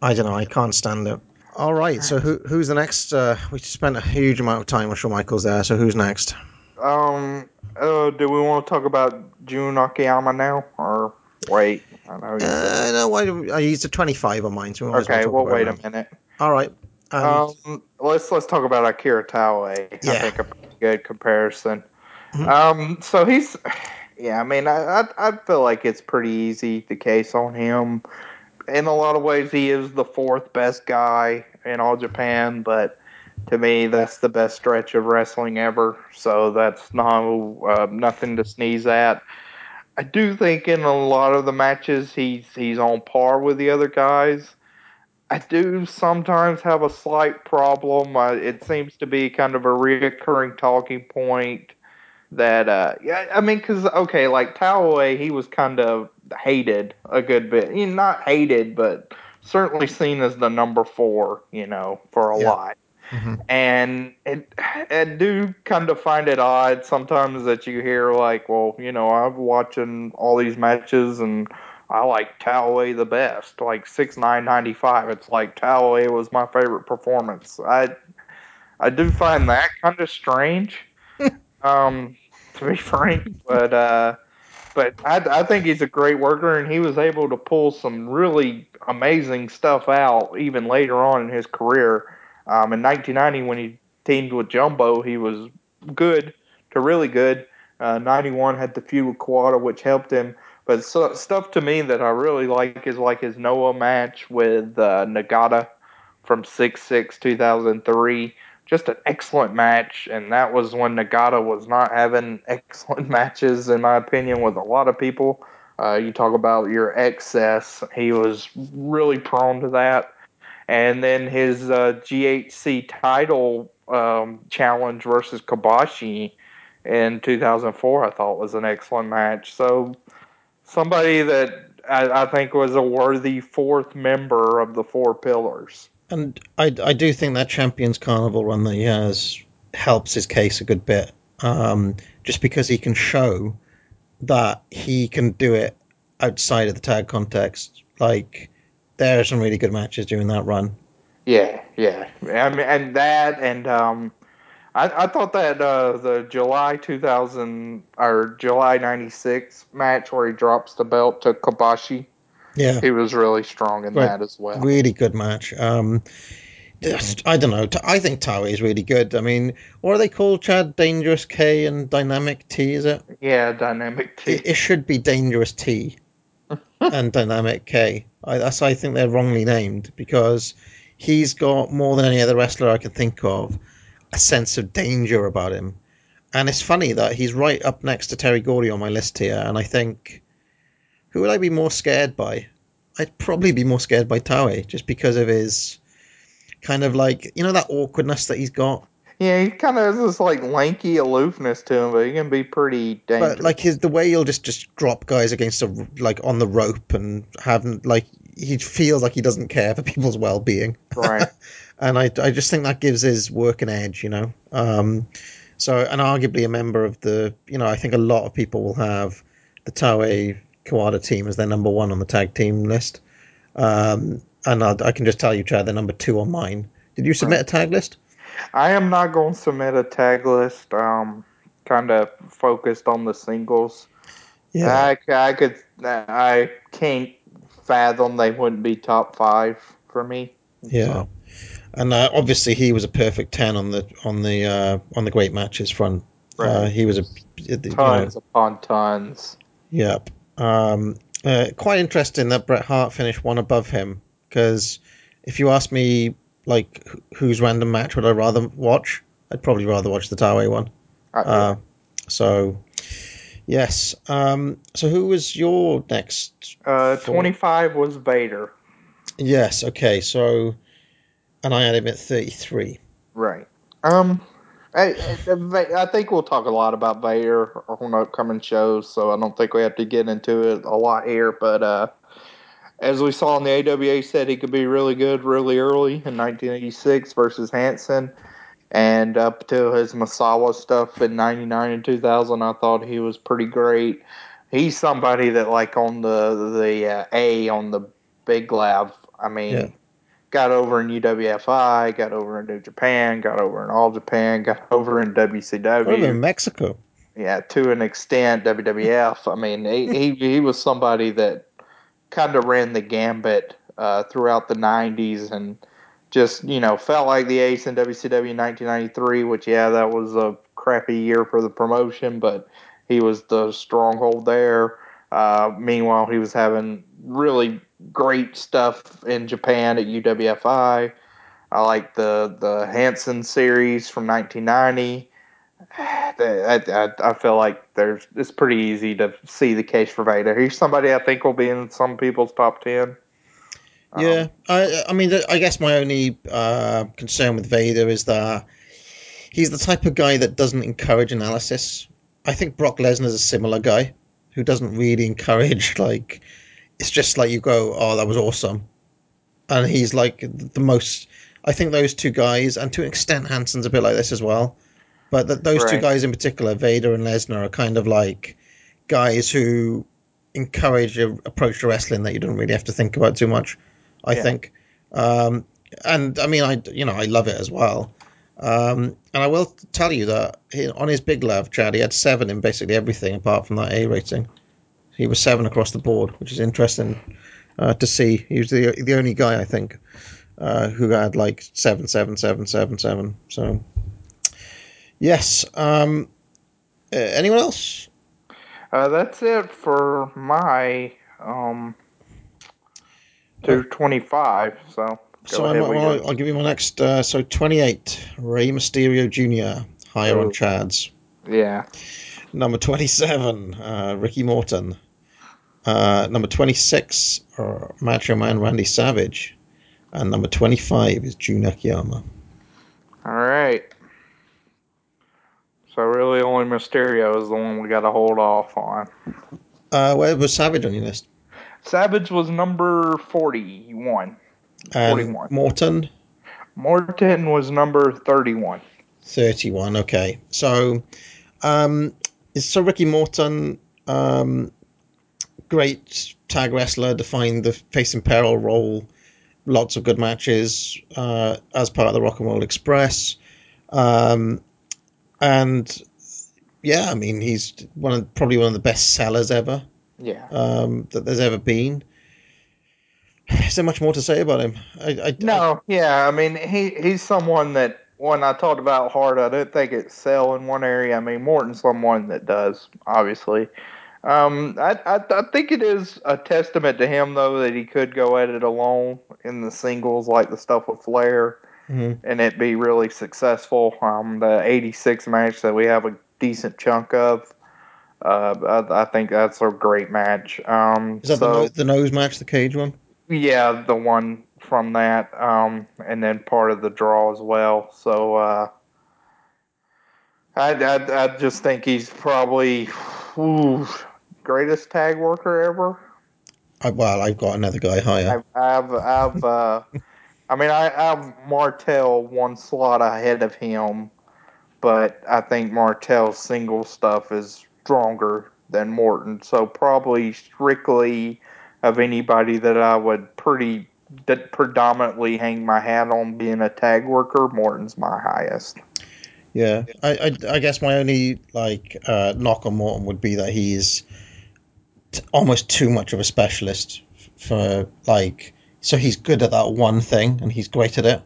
I don't know. I can't stand it. All right, so who who's the next? Uh, we spent a huge amount of time with Shawn Michaels there. So who's next? Um, uh, do we want to talk about Jun Akiyama now, or wait? I know. you- Uh, no, why? do I used a twenty-five on mine. So we might okay, talk well, about wait it a minute. All right. Um, Um, let's let's talk about Akira Taue. Yeah. I think a pretty good comparison. Mhm. Um, so he's, yeah, I mean, I, I I feel like it's pretty easy the case on him. In a lot of ways, he is the fourth best guy in all Japan, but to me, that's the best stretch of wrestling ever. So that's no uh, nothing to sneeze at. I do think in a lot of the matches he's he's on par with the other guys. I do sometimes have a slight problem. Uh, it seems to be kind of a reoccurring talking point that, uh, yeah, I mean, because, okay, like Taue, he was kind of hated a good bit. You know, not hated, but certainly seen as the number four, you know, for a Yeah. lot. mhm. And it, I do kind of find it odd sometimes that you hear, like, well, you know, I'm watching all these matches and I like Taue the best. Like six nine ninety five. It's like Taue was my favorite performance. I I do find that kind of strange. um, to be frank, but uh, but I I think he's a great worker, and he was able to pull some really amazing stuff out even later on in his career. Um, in 1990, when he teamed with Jumbo, he was good to really good. Uh, 91 had the feud with Kawada, which helped him. But so, stuff to me that I really like is like his Noah match with uh, Nagata from 6 6 2003. Just an excellent match, and that was when Nagata was not having excellent matches, in my opinion, with a lot of people. Uh, you talk about your excess, he was really prone to that. And then his uh, GHC title um, challenge versus Kobashi in 2004, I thought was an excellent match. So somebody that I, I think was a worthy fourth member of the four pillars. And I, I do think that Champions Carnival run that he has helps his case a good bit. Um, just because he can show that he can do it outside of the tag context. Like, there are some really good matches during that run. Yeah, yeah. I mean, and that, and um, I, I thought that uh, the July 2000 or July 96 match where he drops the belt to Kobashi, Yeah, he was really strong in Right. that as well. really good match. Um, just, I don't know. I think Taue is really good. I mean, what are they called, Chad? Dangerous K and Dynamic T, is it? Yeah, dynamic T. It, it should be Dangerous T and Dynamic K. I, that's I think they're wrongly named because he's got more than any other wrestler I can think of a sense of danger about him. And it's funny that he's right up next to Terry Gordy on my list here, and I think who would I be more scared by? I'd probably be more scared by Taue just because of his kind of like you know that awkwardness that he's got. Yeah, he kind of has this like lanky aloofness to him, but he can be pretty dangerous. But like his the way he'll just just drop guys against a like on the rope and have like he feels like he doesn't care for people's well being. right. and I, I just think that gives his work an edge, you know. Um, so, and arguably a member of the, you know, I think a lot of people will have the Taue Kawada team as their number one on the tag team list. Um, and I, I can just tell you, Chad, they're number two on mine. Did you submit a tag list? I am not going to submit a tag list. Um, kind of focused on the singles. I, I could, I can't fathom they wouldn't be top five for me. Yeah. and uh, obviously he was a perfect ten on the on the uh, on the great matches front. Uh, Right. he was a you know, Tons upon tons. Yep. Um, uh, quite interesting that Bret Hart finished one above him because if you ask me, like, wh- whose random match would I rather watch? I'd probably rather watch the Taue one. Uh, Uh, so, yes. Um, so who was your next? uh, four- 25 was Vader. Yes. Okay. So, and I had him at thirty-three. Right. Um, I, I, think we'll talk a lot about Vader on upcoming shows, so I don't think we have to get into it a lot here. But uh, as we saw in the AWA, said he could be really good really early in 1986 versus Hansen, and up to his Misawa stuff in '99 and 2000, I thought he was pretty great. He's somebody that, like on the the uh, A on the Big Lab, I mean Yeah. Got over in UWFI, got over in New Japan, got over in All Japan, got over in WCW. Over in Mexico. Yeah, to an extent, WWF. I mean, he he, he was somebody that kind of ran the gambit uh, throughout the '90s and just you know felt like the ace in WCW in 1993. Which yeah, that was a crappy year for the promotion, but he was the stronghold there. Uh, meanwhile, he was having really great stuff in Japan at UWFI. I like the the Hansen series from 1990. I, I, I feel like there's it's pretty easy to see the case for Vader. He's somebody I think will be in some people's top ten. Um, Yeah, I, I mean, I guess my only uh, concern with Vader is that he's the type of guy that doesn't encourage analysis. I think Brock Lesnar's a similar guy who doesn't really encourage like it's just like you go, oh, that was awesome, and he's like the most. I think those two guys, and to an extent, Hansen's a bit like this as well. But th those two guys in particular, Vader and Lesnar, are kind of like guys who encourage a approach to wrestling that you don't really have to think about too much. I Yeah. think, um, and I mean, I you know I love it as well. Um, and I will tell you that on his big love, Chad, he had seven in basically everything apart from that A rating. He was seven across the board, which is interesting uh, to see. He was the the only guy I think uh, who had like seven, seven, seven, seven, seven. So yes. Um, uh, anyone else? Uh, that's it for my um to twenty five. So So ahead. I'm, well, I'll give you my next. Uh, so 28, Rey Mysterio Jr. Higher on Oh. Chad's. yeah. Number 27, uh, Ricky Morton. Uh, number 26, uh, Macho Man Randy Savage. And number 25 is Jun Akiyama. All right. So really, only Mysterio is the one we got to hold off on. Uh, where was Savage on your list? Savage was number forty one. And 41. Morton, Morton was number thirty one. 31. Okay. So, um, so Ricky Morton, um, great tag wrestler, defined the face in peril role. Lots of good matches uh, as part of the Rock and Roll Express. Um, and yeah, I mean, he's one of, probably one of the best sellers ever Yeah. um, that there's ever been. Is there much more to say about him? I, I, No, yeah, I mean he he's someone that when I talked about Hart, I don't think it sell in one area. I mean Morton's someone that does, obviously. Um, I, I I think it is a testament to him though that he could go at it alone in the singles like the stuff with Flair Mhm. and it be really successful. Um, the '86 match that we have a decent chunk of. Uh, I, I think that's a great match. Um, Is that so, the, no, the nose match, the cage one? yeah, the one from that, um, and then part of the draw as well. So uh, I, I, I just think he's probably ooh, greatest tag worker ever. I, well, I've got another guy higher. I've, I've, I've uh, I mean, I, I have Martel one slot ahead of him, but I think Martel's single stuff is stronger than Morton. So probably strictly of anybody that I would pretty that predominantly hang my hat on being a tag worker, Morton's my highest. Yeah, I, I, I guess my only like uh, knock on Morton would be that he's t- almost too much of a specialist for like. So he's good at that one thing, and he's great at it.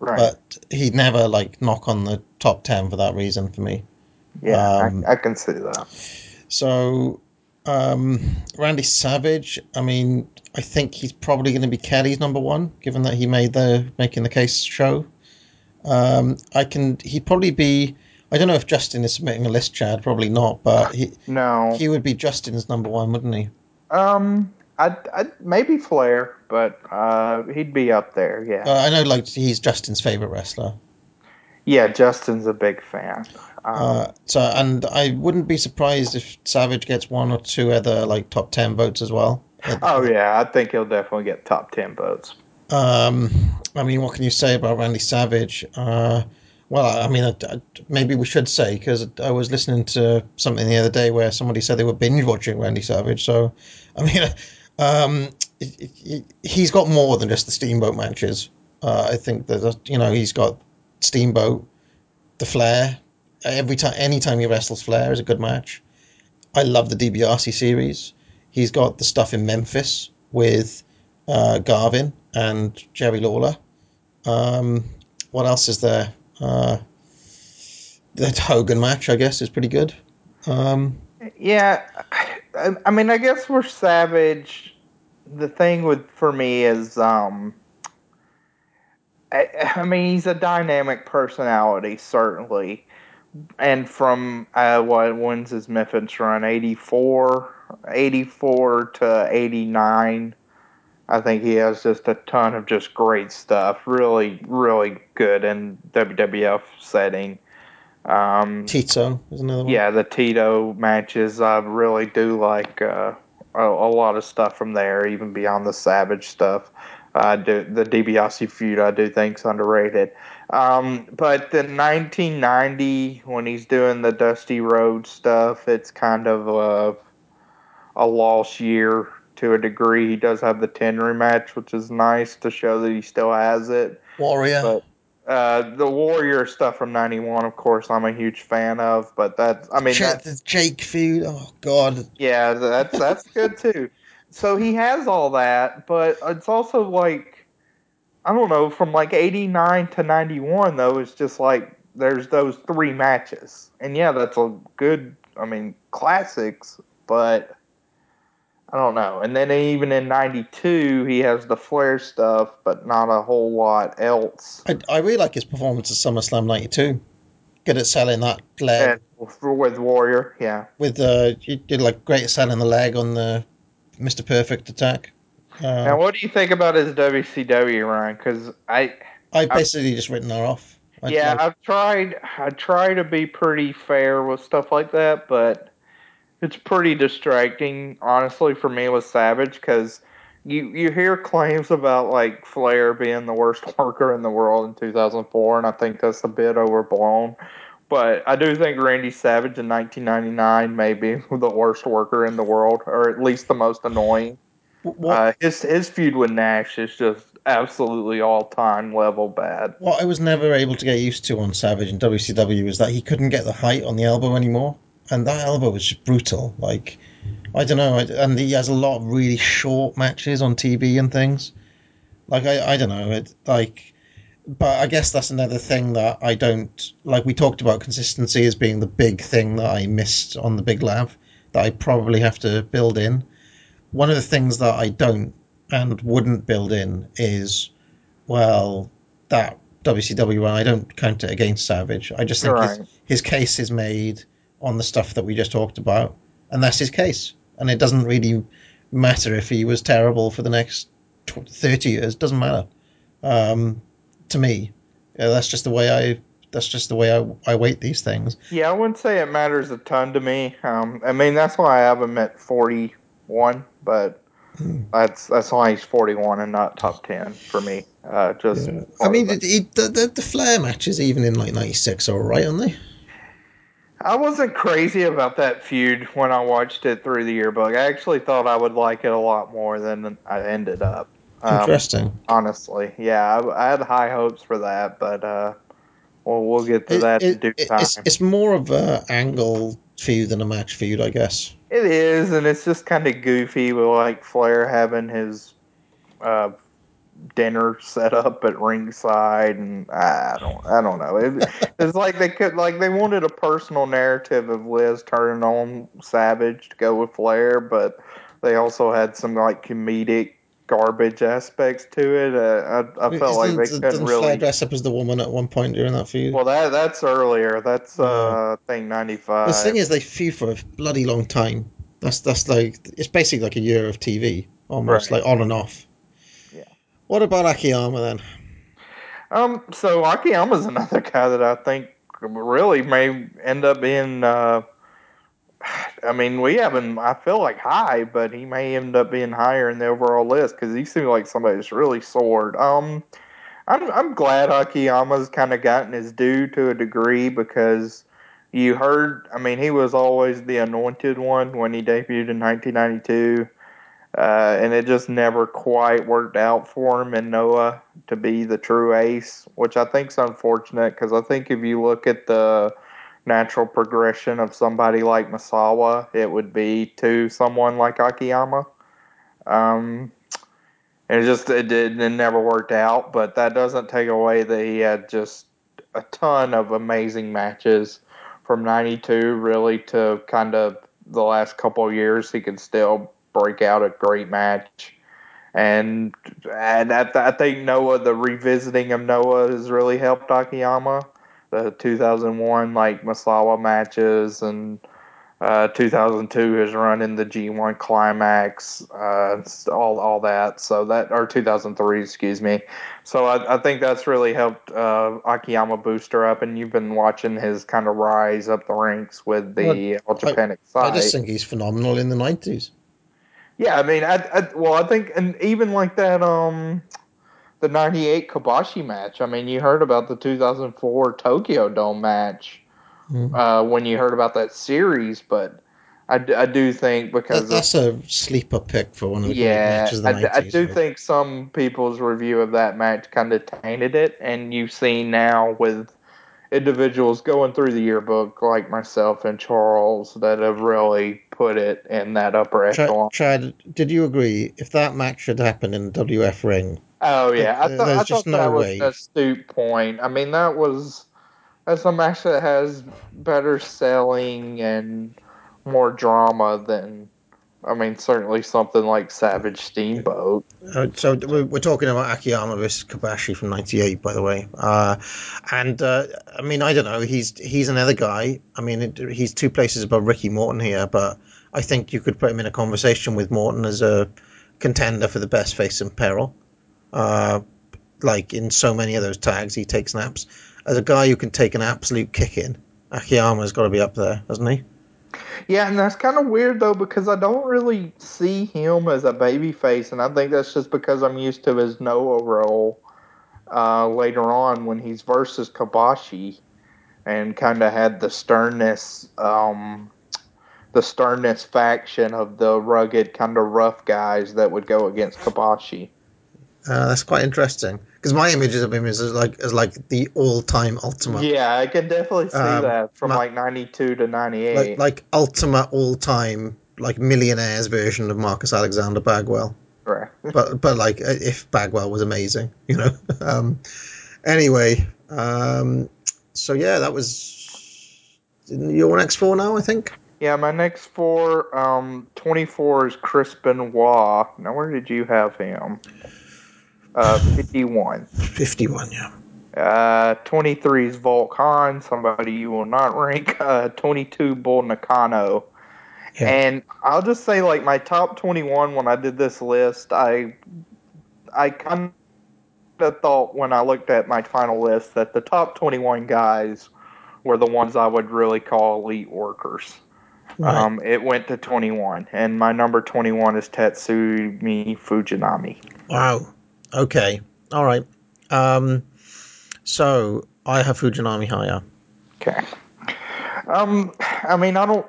Right. but he'd never like knock on the top ten for that reason for me. yeah, um, I, I can see that. So, um, Randy Savage. I mean, I think he's probably going to be Kelly's number one, given that he made the making the case show. Um, I can. He'd probably be. I don't know if Justin is submitting a list, Chad. Probably not, but he No. he would be Justin's number one, wouldn't he? Um, I'd, I'd maybe Flair, but uh, he'd be up there. Yeah. Uh, I know, like he's Justin's favorite wrestler. yeah, Justin's a big fan. Um, Uh, so, and I wouldn't be surprised if Savage gets one or two other like top ten votes as well. oh yeah, I think he'll definitely get top ten votes. Um, I mean, what can you say about Randy Savage? Uh, well, I mean, I, I- maybe we should say because I was listening to something the other day where somebody said they were binge watching Randy Savage. So, I mean, um, he's got more than just the Steamboat matches. Uh, I think that you know he's got Steamboat, the Flair. Every time, anytime he wrestles Flair is a good match. I love the DiBiase series. He's got the stuff in Memphis with uh, Garvin and Jerry Lawler. Um, what else is there? Uh, that Hogan match, I guess, is pretty good. Um, Yeah, I, mean, I guess we're Savage. The thing with for me is, um, I, I mean, he's a dynamic personality, certainly. And from uh, what when's his Memphis run? 84, 84 to eighty nine. I think he has just a ton of just great stuff. Really, really good in WWF setting. Um, Tito is another one. yeah, the Tito matches, I really do like uh, a, a lot of stuff from there, even beyond the Savage stuff. I do the DiBiase feud. I do think is underrated. Um, but the 1990 when he's doing the Dusty Rhodes stuff, it's kind of a a lost year to a degree. He does have the ten rematch, which is nice to show that he still has it. Warrior. But uh, the Warrior stuff from '91, of course, I'm a huge fan of. But that's, I mean, Ch- that, the Jake feud. Oh God. yeah, that's that's good too. So he has all that, but it's also like, I don't know, from like '89 to '91 though, it's just like there's those three matches, and yeah, that's a good. I mean, classics, but. I don't know. And then even in '92, he has the Flair stuff, but not a whole lot else. I, I really like his performance at SummerSlam '92. Good at selling that leg And with Warrior, yeah. with uh, he did like great at selling the leg on the Mr. Perfect attack. Uh, Now, what do you think about his WCW run? Because I, I basically just written her off. I, yeah, I- I've tried. I try to be pretty fair with stuff like that, but it's pretty distracting, honestly, for me with Savage because you you hear claims about like Flair being the worst worker in the world in 2004, and I think that's a bit overblown. But I do think Randy Savage in 1999 may be the worst worker in the world, or at least the most annoying. Uh, his his feud with Nash is just absolutely all time level bad. what I was never able to get used to on Savage in WCW is that he couldn't get the height on the elbow anymore, and that elbow was just brutal. Like, I don't know, and he has a lot of really short matches on TV and things. Like, I, I don't know, it like, but I guess that's another thing that I don't like. We talked about consistency as being the big thing that I missed on the Big Lav that I probably have to build in. One of the things that I don't and wouldn't build in is well, that WCW one, I don't count it against Savage. I just think his, his case is made on the stuff that we just talked about, and that's his case. And it doesn't really matter if he was terrible for the next tw- 30 years, doesn't matter. Um, to me, Yeah, that's just the way I. That's just the way I, I weight these things. Yeah, I wouldn't say it matters a ton to me. Um, I mean that's why I have him at forty one, but Hmm. that's that's why he's forty one and not top ten for me. Uh, just I mean, it, it, the, the the Flair matches, even in like '96, are alright, aren't they? I wasn't crazy about that feud when I watched it through the yearbook. I actually thought I would like it a lot more than I ended up. Um, Interesting. honestly, yeah, I, I had high hopes for that, but uh, well, we'll get to that it- in due it- time. it's, it's more of a angle feud than a match feud, I guess. It is, and it's just kind of goofy with like Flair having his uh, dinner set up at ringside, and I don't, I don't know. It, it's like they could, like they wanted a personal narrative of Liz turning on Savage to go with Flair, but they also had some like comedic garbage aspects to it. Uh, I, I felt like they Didn't- couldn't didn't really. Flair dress up as the woman at one point during that feud? Well, that that's earlier. That's uh, I think ninety five. the thing is, they feud for a bloody long time. That's that's like it's basically like a year of TV, almost Right. like on and off. What about Akiyama then? Um, so Akiyama's another guy that I think really may end up being. Uh, I mean, we haven't. I feel like high, but he may end up being higher in the overall list because he seems like somebody that's really soared. Um, I'm I'm glad Akiyama's kind of gotten his due to a degree because you heard. I mean, he was always the anointed one when he debuted in 1992. Uh, and it just never quite worked out for him and Noah to be the true ace, which I think is unfortunate because I think if you look at the natural progression of somebody like Misawa, it would be to someone like Akiyama. Um, and it just it did it never worked out, but that doesn't take away that he had just a ton of amazing matches from '92 really to kind of the last couple years. He could still break out a great match. And and I, I think Noah, the revisiting of Noah has really helped Akiyama. The 2001 like Misawa matches and uh, 2002 his run in the G1 Climax, uh, all all that. So that or 2003, excuse me. So I, I think that's really helped uh, Akiyama booster up, and you've been watching his kind of rise up the ranks with the All Japan side. I just think he's phenomenal in the nineties. Yeah, I mean, I, I well, I think, and even like that, um, the '98 Kobashi match. I mean, you heard about the 2004 Tokyo Dome match Mm. uh, when you heard about that series, but I, I do think because That, of, that's a sleeper pick for one of the yeah, matches of I, I do think some people's review of that match kind of tainted it, and you've seen now with individuals going through the yearbook like myself and Charles that have really put it in that upper echelon. Chad, did you agree if that match had happened in the WF ring? Oh yeah, I, thought I thought just that no was way. an astute point. I mean, that was that's a match that has better selling and more drama than. I mean, certainly something like Savage Steamboat. Uh, so we're, we're talking about Akiyama versus Kobashi from '98, by the way. Uh, and uh, I mean, I don't know. He's he's another guy. I mean, it, he's two places above Ricky Morton here, but I think you could put him in a conversation with Morton as a contender for the best face in peril. Uh, like in so many of those tags, he takes naps. As a guy who can take an absolute kick in, Akiyama's got to be up there, hasn't he? Yeah, and that's kind of weird though because I don't really see him as a baby face, and I think that's just because I'm used to his Noah role uh, later on when he's versus Kobashi, and kind of had the sternness, um, the sternness faction of the rugged kind of rough guys that would go against Kobashi. Uh, that's quite interesting because my images of him is like as like the all-time ultimate. Yeah, I can definitely see Um, that from ma- like '92 to '98. like like ultimate all time like millionaires version of Marcus Alexander Bagwell. Right. But but like if Bagwell was amazing, you know. um, anyway, um, so yeah, that was your next four now, I think. Yeah, my next four, um, 24 is Chris Benoit. Now, where did you have him? Uh, 51. Fifty-one, yeah. Uh, 23 is Volk Han, somebody you will not rank. Uh, 22, Bull Nakano. Yeah. And I'll just say, like, my top 21 when I did this list, I, I kind of thought when I looked at my final list that the top 21 guys were the ones I would really call elite workers. Right. Um, it went to 21, and my number 21 is Tatsumi Fujinami. wow. Okay. All right. Um, so I have Fujinami higher. Okay. Um, I mean, I don't.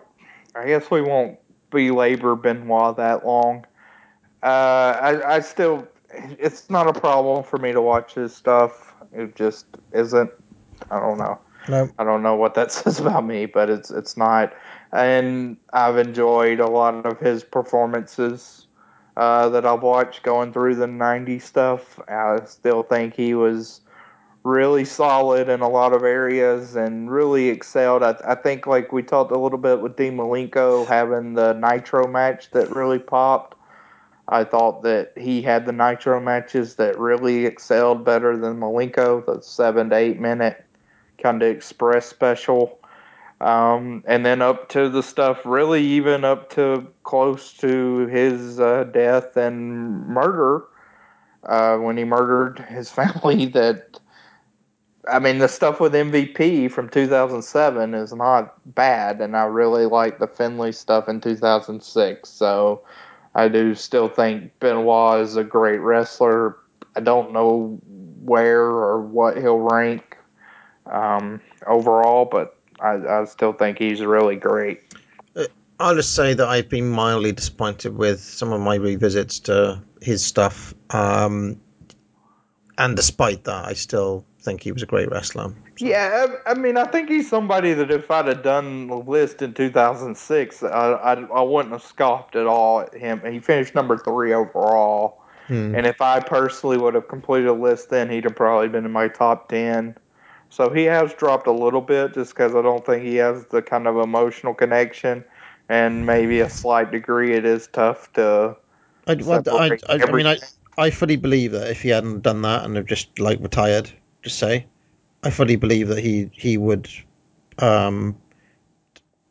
I guess we won't belabor Benoit that long. Uh, I, I still, it's not a problem for me to watch his stuff. It just isn't. I don't know. No. I don't know what that says about me, but it's it's not. And I've enjoyed a lot of his performances uh, that I've watched going through the 90s stuff. I still think he was really solid in a lot of areas and really excelled. I, I think, like we talked a little bit with Dean Malenko having the Nitro match that really popped. I thought that he had the Nitro matches that really excelled better than Malenko, the seven to eight minute kind of express special. Um, and then up to the stuff, really even up to close to his uh, death and murder uh, when he murdered his family. That I mean, the stuff with MVP from 2007 is not bad, and I really like the Finlay stuff in 2006. So I do still think Benoit is a great wrestler. I don't know where or what he'll rank um, overall, but I, I still think he's really great. I'll just say that I've been mildly disappointed with some of my revisits to his stuff. Um, and despite that, I still think he was a great wrestler. So. Yeah, I, I, mean, I think he's somebody that if I'd have done the list in 2006, I, I, I wouldn't have scoffed at all at him. He finished number three overall. Hmm. And if I personally would have completed a list then, he'd have probably been in my top 10. So he has dropped a little bit just because I don't think he has the kind of emotional connection and maybe a slight degree it is tough to. I, well, I, I, I, mean, I, I fully believe that if he hadn't done that and have just like retired, just say, I fully believe that he he would um,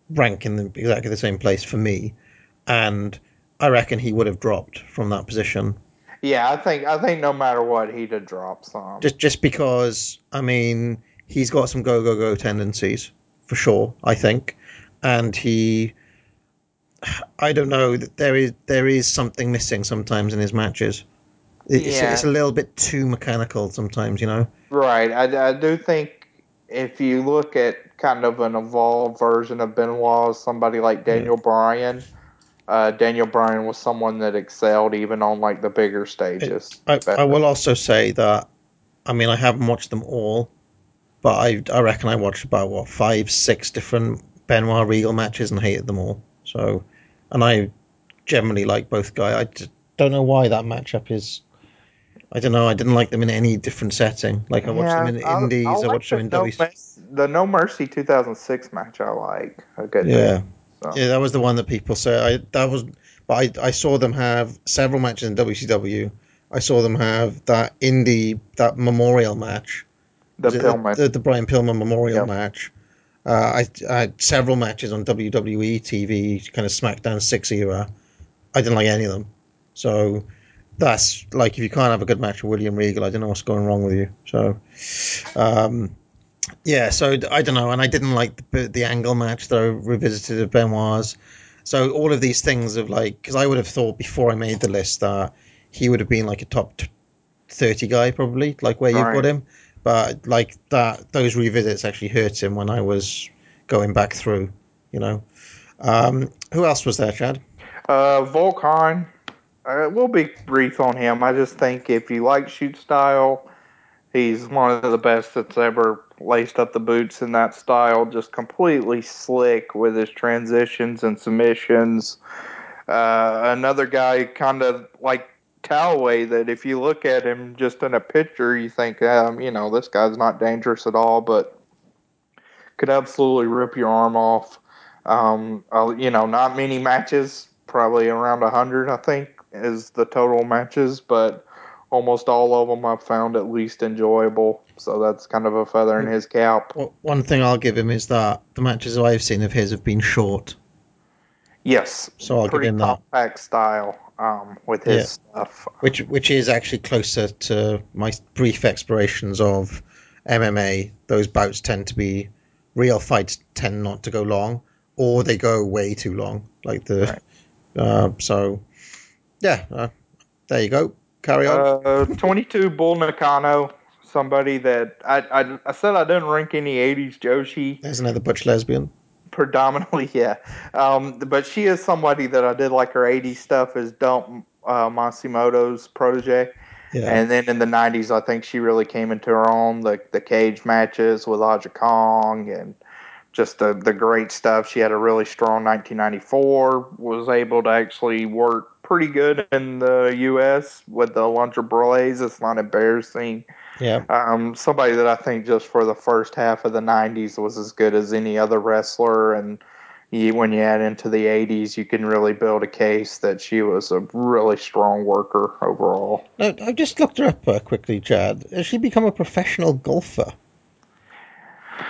rank in the, exactly the same place for me, and I reckon he would have dropped from that position. Yeah, I think I think no matter what, he'd have dropped some. Just just because I mean he's got some go go go tendencies for sure. I think, and he, I don't know that there is there is something missing sometimes in his matches. It's, yeah. it's a little bit too mechanical sometimes, you know. Right. I, I do think if you look at kind of an evolved version of Benoit, somebody like Daniel yeah. Bryan. Uh, Daniel Bryan was someone that excelled even on like the bigger stages. I, I, will also say that, I mean, I haven't watched them all, but I I reckon I watched about what five six different Benoit Regal matches and hated them all. So, and I generally like both guys. I don't know why that matchup is. I don't know. I didn't like them in any different setting. Like I watched yeah, them in the Indies. I, I watched them in no the No Mercy 2006 match. I like a good. Yeah, so. yeah, that was the one that people say. I that was, but I I saw them have several matches in WCW. I saw them have that indie that memorial match the Pillman. The, the, Brian Pillman Memorial yep. match. Uh, I, I, had several matches on WWE TV, kind of SmackDown Six era. I didn't like any of them. So that's like if you can't have a good match with William Regal, I don't know what's going wrong with you. So, um, yeah. So I don't know, and I didn't like the, the angle match that I revisited of Benoit's. So all of these things of like, because I would have thought before I made the list that he would have been like a top t- thirty guy probably, like where you put him but like that those revisits actually hurt him when I was going back through. You know, um, who else was there, Chad? Uh, Volk Han. Uh, we'll be brief on him. I just think if you like shoot style, he's one of the best that's ever laced up the boots in that style. Just completely slick with his transitions and submissions. Uh, another guy, kind of like Calaway that if you look at him just in a picture, you think, um, you know, this guy's not dangerous at all, but could absolutely rip your arm off. Um, uh, you know, not many matches, probably around 100, I think, is the total matches, but almost all of them I've found at least enjoyable. So that's kind of a feather in his cap. Well, one thing I'll give him is that the matches I've seen of his have been short. Yes. So I'll give him that. Compact style um, with his yeah. stuff. Which which is actually closer to my brief explorations of MMA. Those bouts tend to be real fights tend not to go long, or they go way too long. Like the right. uh, so, yeah. Uh, there you go. Carry on. Uh, Twenty-two Bull Nakano. Somebody that I, I I said I didn't rank any '80s Joshi. There's another butch lesbian predominantly, yeah. Um, but she is somebody that I did like her 80s stuff as Dump uh, Matsumoto's protege. Yeah. And then in the 90s, I think she really came into her own. The the cage matches with Aja Kong and just the, the great stuff. She had a really strong 1994, was able to actually work pretty good in the U.S. with Alundra Blayze. It's not embarrassing. Yeah. Um, somebody that I think just for the first half of the '90s was as good as any other wrestler, and you, when you add into the '80s, you can really build a case that she was a really strong worker overall. Now, I just looked her up uh, quickly, Chad. Has she become a professional golfer?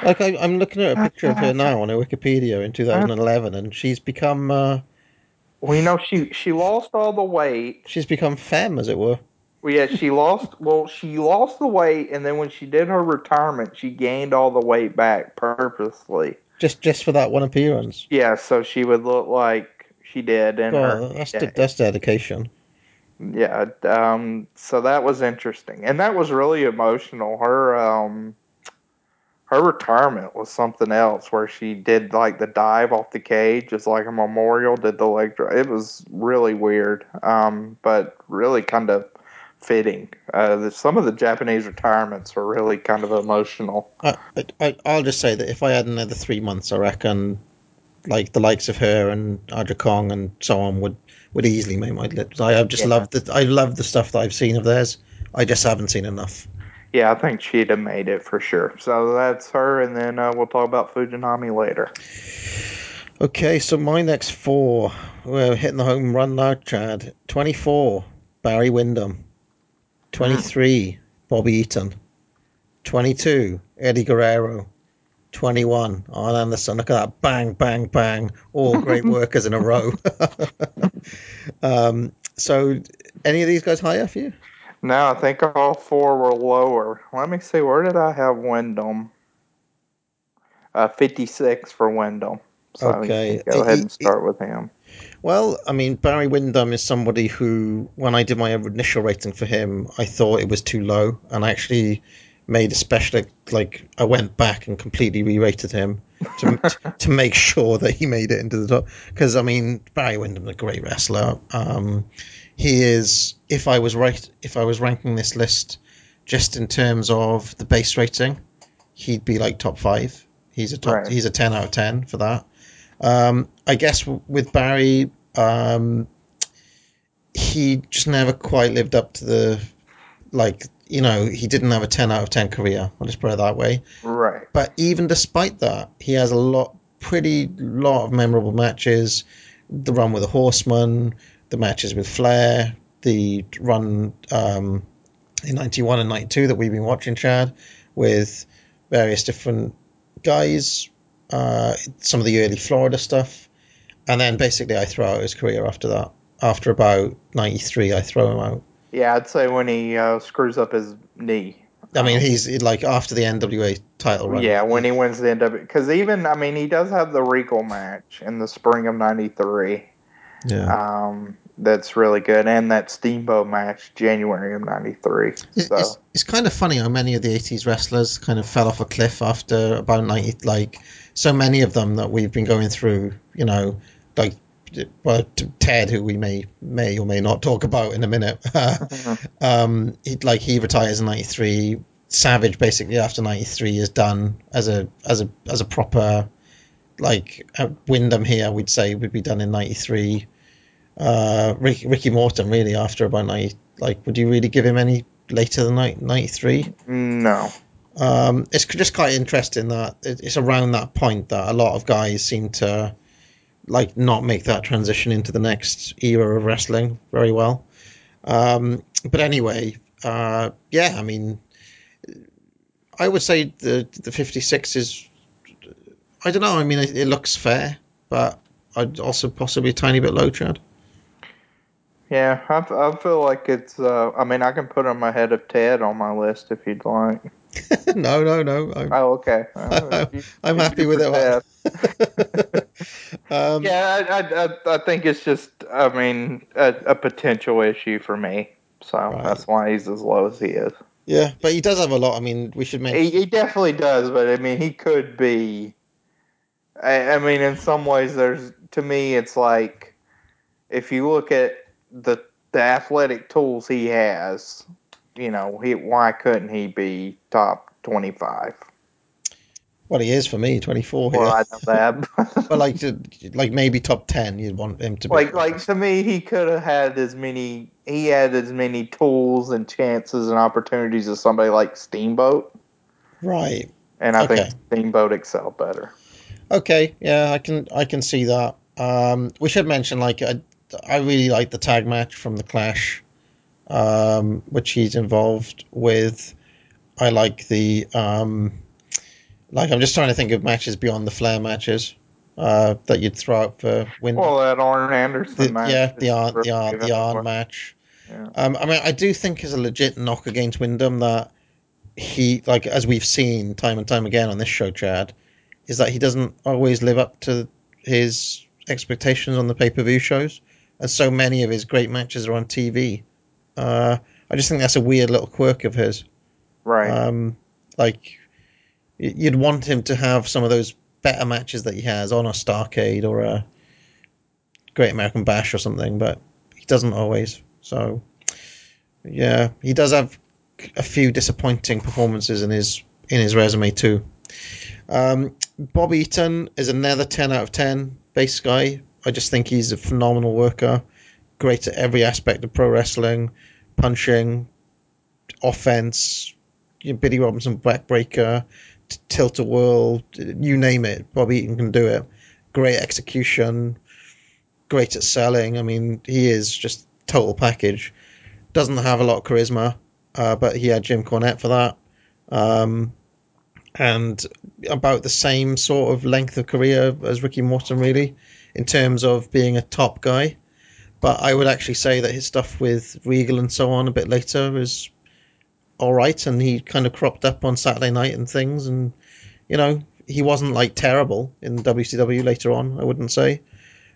Like I, I'm looking at a picture of her now on her Wikipedia in 2011, and she's become uh, Well, you know, she she lost all the weight. she's become femme, as it were. Well, yeah, she lost. Well, she lost the weight, and then when she did her retirement, she gained all the weight back purposely. Just just for that one appearance. Yeah, so she would look like she did And Oh, her. that's yeah, de- that's dedication. yeah, um, so that was interesting, and that was really emotional. Her um, her retirement was something else, where she did like the dive off the cage, as like a memorial. Did the leg? It was really weird, um, but really kind of fitting. Uh, the, some of the Japanese retirements were really kind of emotional. I, I I'll just say that if I had another three months, I reckon, like the likes of her and Aja Kong and so on would would easily make my list. I have just Yeah. loved the I love the stuff that I've seen of theirs. I just haven't seen enough. Yeah, I think she'd have made it for sure. So that's her, and then uh, we'll talk about Fujinami later. Okay, so my next four, we're hitting the home run now, Chad. 24, Barry Windham. 23, Bobby Eaton. 22, Eddie Guerrero. 21, Arn Anderson. Look at that. Bang, bang, bang. All great workers in a row. um, so, any of these guys higher for you? No, I think all four were lower. Let me see, where did I have Windham? Uh, 56 for Windham. So Okay. go ahead and He- he- start with him. Well, I mean, Barry Windham is somebody who, when I did my initial rating for him, I thought it was too low, and I actually made a special, like, I went back and completely re-rated him to to make sure that he made it into the top. Because I mean, Barry Windham's a great wrestler. Um, he is. If I was right, if I was ranking this list just in terms of the base rating, he'd be like top five. He's a top. Right. He's a ten out of ten for that. Um, I guess w- with Barry, um, he just never quite lived up to the, like, you know, he didn't have a 10 out of 10 career. I'll just put it that way. Right. But even despite that, he has a lot, pretty lot of memorable matches. The run with the Horseman, the matches with Flair, the run um, in 91 and 92 that we've been watching, Chad, with various different guys, uh, some of the early Florida stuff. And then basically I throw out his career after that. After about 93, I throw him out. Yeah, I'd say when he uh, screws up his knee. I mean, he's like after the NWA title run. Yeah, when he wins the NWA, Because even, I mean, he does have the Regal match in the spring of 93. Yeah. Um, that's really good. And that Steamboat match, January of 93. It's, So, it's, it's kind of funny how many of the 80s wrestlers kind of fell off a cliff after about 90 like so many of them that we've been going through you know like well, Ted who we may may or may not talk about in a minute. Um he, like he retires in 93 Savage basically after 93 is done as a as a as a proper like Windham here we'd say would be done in 93 uh Ricky, Ricky Morton really after about 90 like would you really give him any later than 90, 93 no. Um, it's just quite interesting that it's around that point that a lot of guys seem to like not make that transition into the next era of wrestling very well. Um, but anyway, uh, yeah, I mean, I would say the the 56 is, I don't know. I mean, it, it looks fair, but I'd also possibly a tiny bit low, Chad. Yeah, I, I feel like it's. Uh, I mean, I can put him ahead of Ted on my list if you'd like. no, no, no. I'm, Oh, okay. I'm you happy with it. um, Yeah, I, I, I, I think it's just. I mean, a, a potential issue for me. So Right. that's why he's as low as he is. yeah, but he does have a lot. I mean, we should mention. He, he definitely does, but I mean, he could be. I, I mean, in some ways, there's to me, it's like if you look at the the athletic tools he has, you know, he why couldn't he be top twenty five? Well, he is for me, 24 here. Well, I know that. but like, to- like maybe top 10, you'd want him to be. like like to me he could have had as many he had as many tools and chances and opportunities as somebody like Steamboat right. and I Okay. think Steamboat excelled better. Okay, yeah, I can I can see that. Um, we should mention like I, I really like the tag match from the Clash, um, which he's involved with. I like the um, like I'm just trying to think of matches beyond the Flair matches uh, that you'd throw out for win. Well, that Arn Anderson the, match. yeah, the Arn, the Arn, the. Arn match. Yeah. Um, I mean, I do think is a legit knock against Windham that he, like as we've seen time and time again on this show, Chad, is that he doesn't always live up to his expectations on the pay per view shows, and so many of his great matches are on TV. Uh, I just think that's a weird little quirk of his. Right. Um, like you'd want him to have some of those better matches that he has on a Starcade or a Great American Bash or something, but he doesn't always. So yeah, he does have a few disappointing performances in his in his resume too. Um, Bob Eaton is another ten out of ten base guy. I just think he's a phenomenal worker, great at every aspect of pro wrestling, punching, offense, you know, Billy Robinson backbreaker, t- tilt a whirl, you name it. Bobby Eaton can do it. Great execution, great at selling. I mean, he is just total package. Doesn't have a lot of charisma, uh, but he had Jim Cornette for that. Um, and about the same sort of length of career as Ricky Morton, really, in terms of being a top guy. But I would actually say that his stuff with Regal and so on a bit later is all right, and he kind of cropped up on Saturday night and things, and you know he wasn't like terrible in WCW later on. I wouldn't say,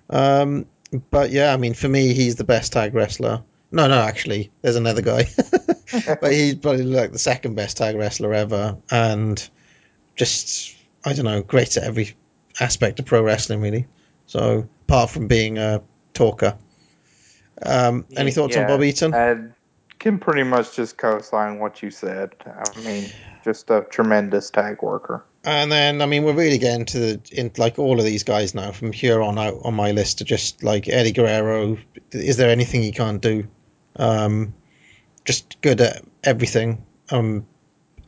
um, but yeah, I mean for me he's the best tag wrestler. No, no, actually, there's another guy, but he's probably like the second best tag wrestler ever, and just I don't know, great at every aspect of pro wrestling really. So apart from being a talker, um, any thoughts on Bob Eaton? I can pretty much just co-sign what you said. I mean, just a tremendous tag worker. And then, I mean, we're really getting to the in like all of these guys now from here on out on my list are just like Eddie Guerrero. Is there anything he can't do? Um, just good at everything. Um,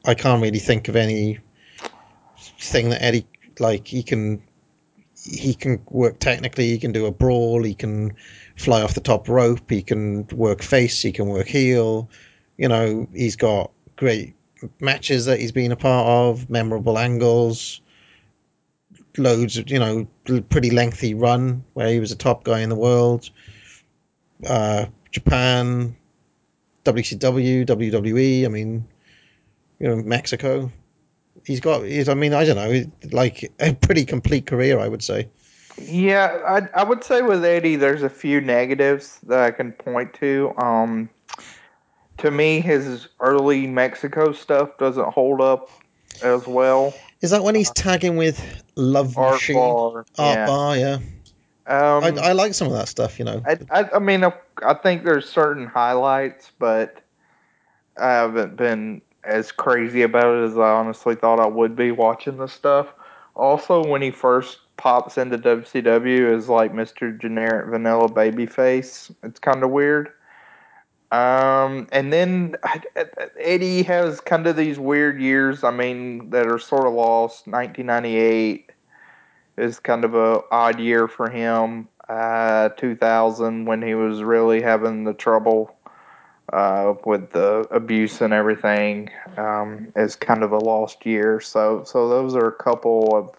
I can't really think of any thing that Eddie like he can he can work technically. He can do a brawl. He can fly off the top rope. He can work face. He can work heel. You know, he's got great matches that he's been a part of, memorable angles, loads of, you know, pretty lengthy run where he was a top guy in the world. Uh, Japan, WCW, WWE, I mean, you know, Mexico. He's got, he's, I mean, I don't know, like a pretty complete career, I would say. Yeah, I I would say with Eddie, there's a few negatives that I can point to. Um, to me, his early Mexico stuff doesn't hold up as well. Is that when he's tagging with Love Art Machine? Barr, Art yeah. Barr, yeah. Um, I, I like some of that stuff, you know. I, I, I mean, I, I think there's certain highlights, but I haven't been as crazy about it as I honestly thought I would be watching this stuff. Also, when he first pops into WCW as like Mr. Generic Vanilla Babyface, it's kind of weird. Um, and then Eddie has kind of these weird years. I mean, that are sort of lost. 1998 is kind of a odd year for him. Uh, 2000 when he was really having the trouble uh, with the abuse and everything um, is kind of a lost year. So so those are a couple of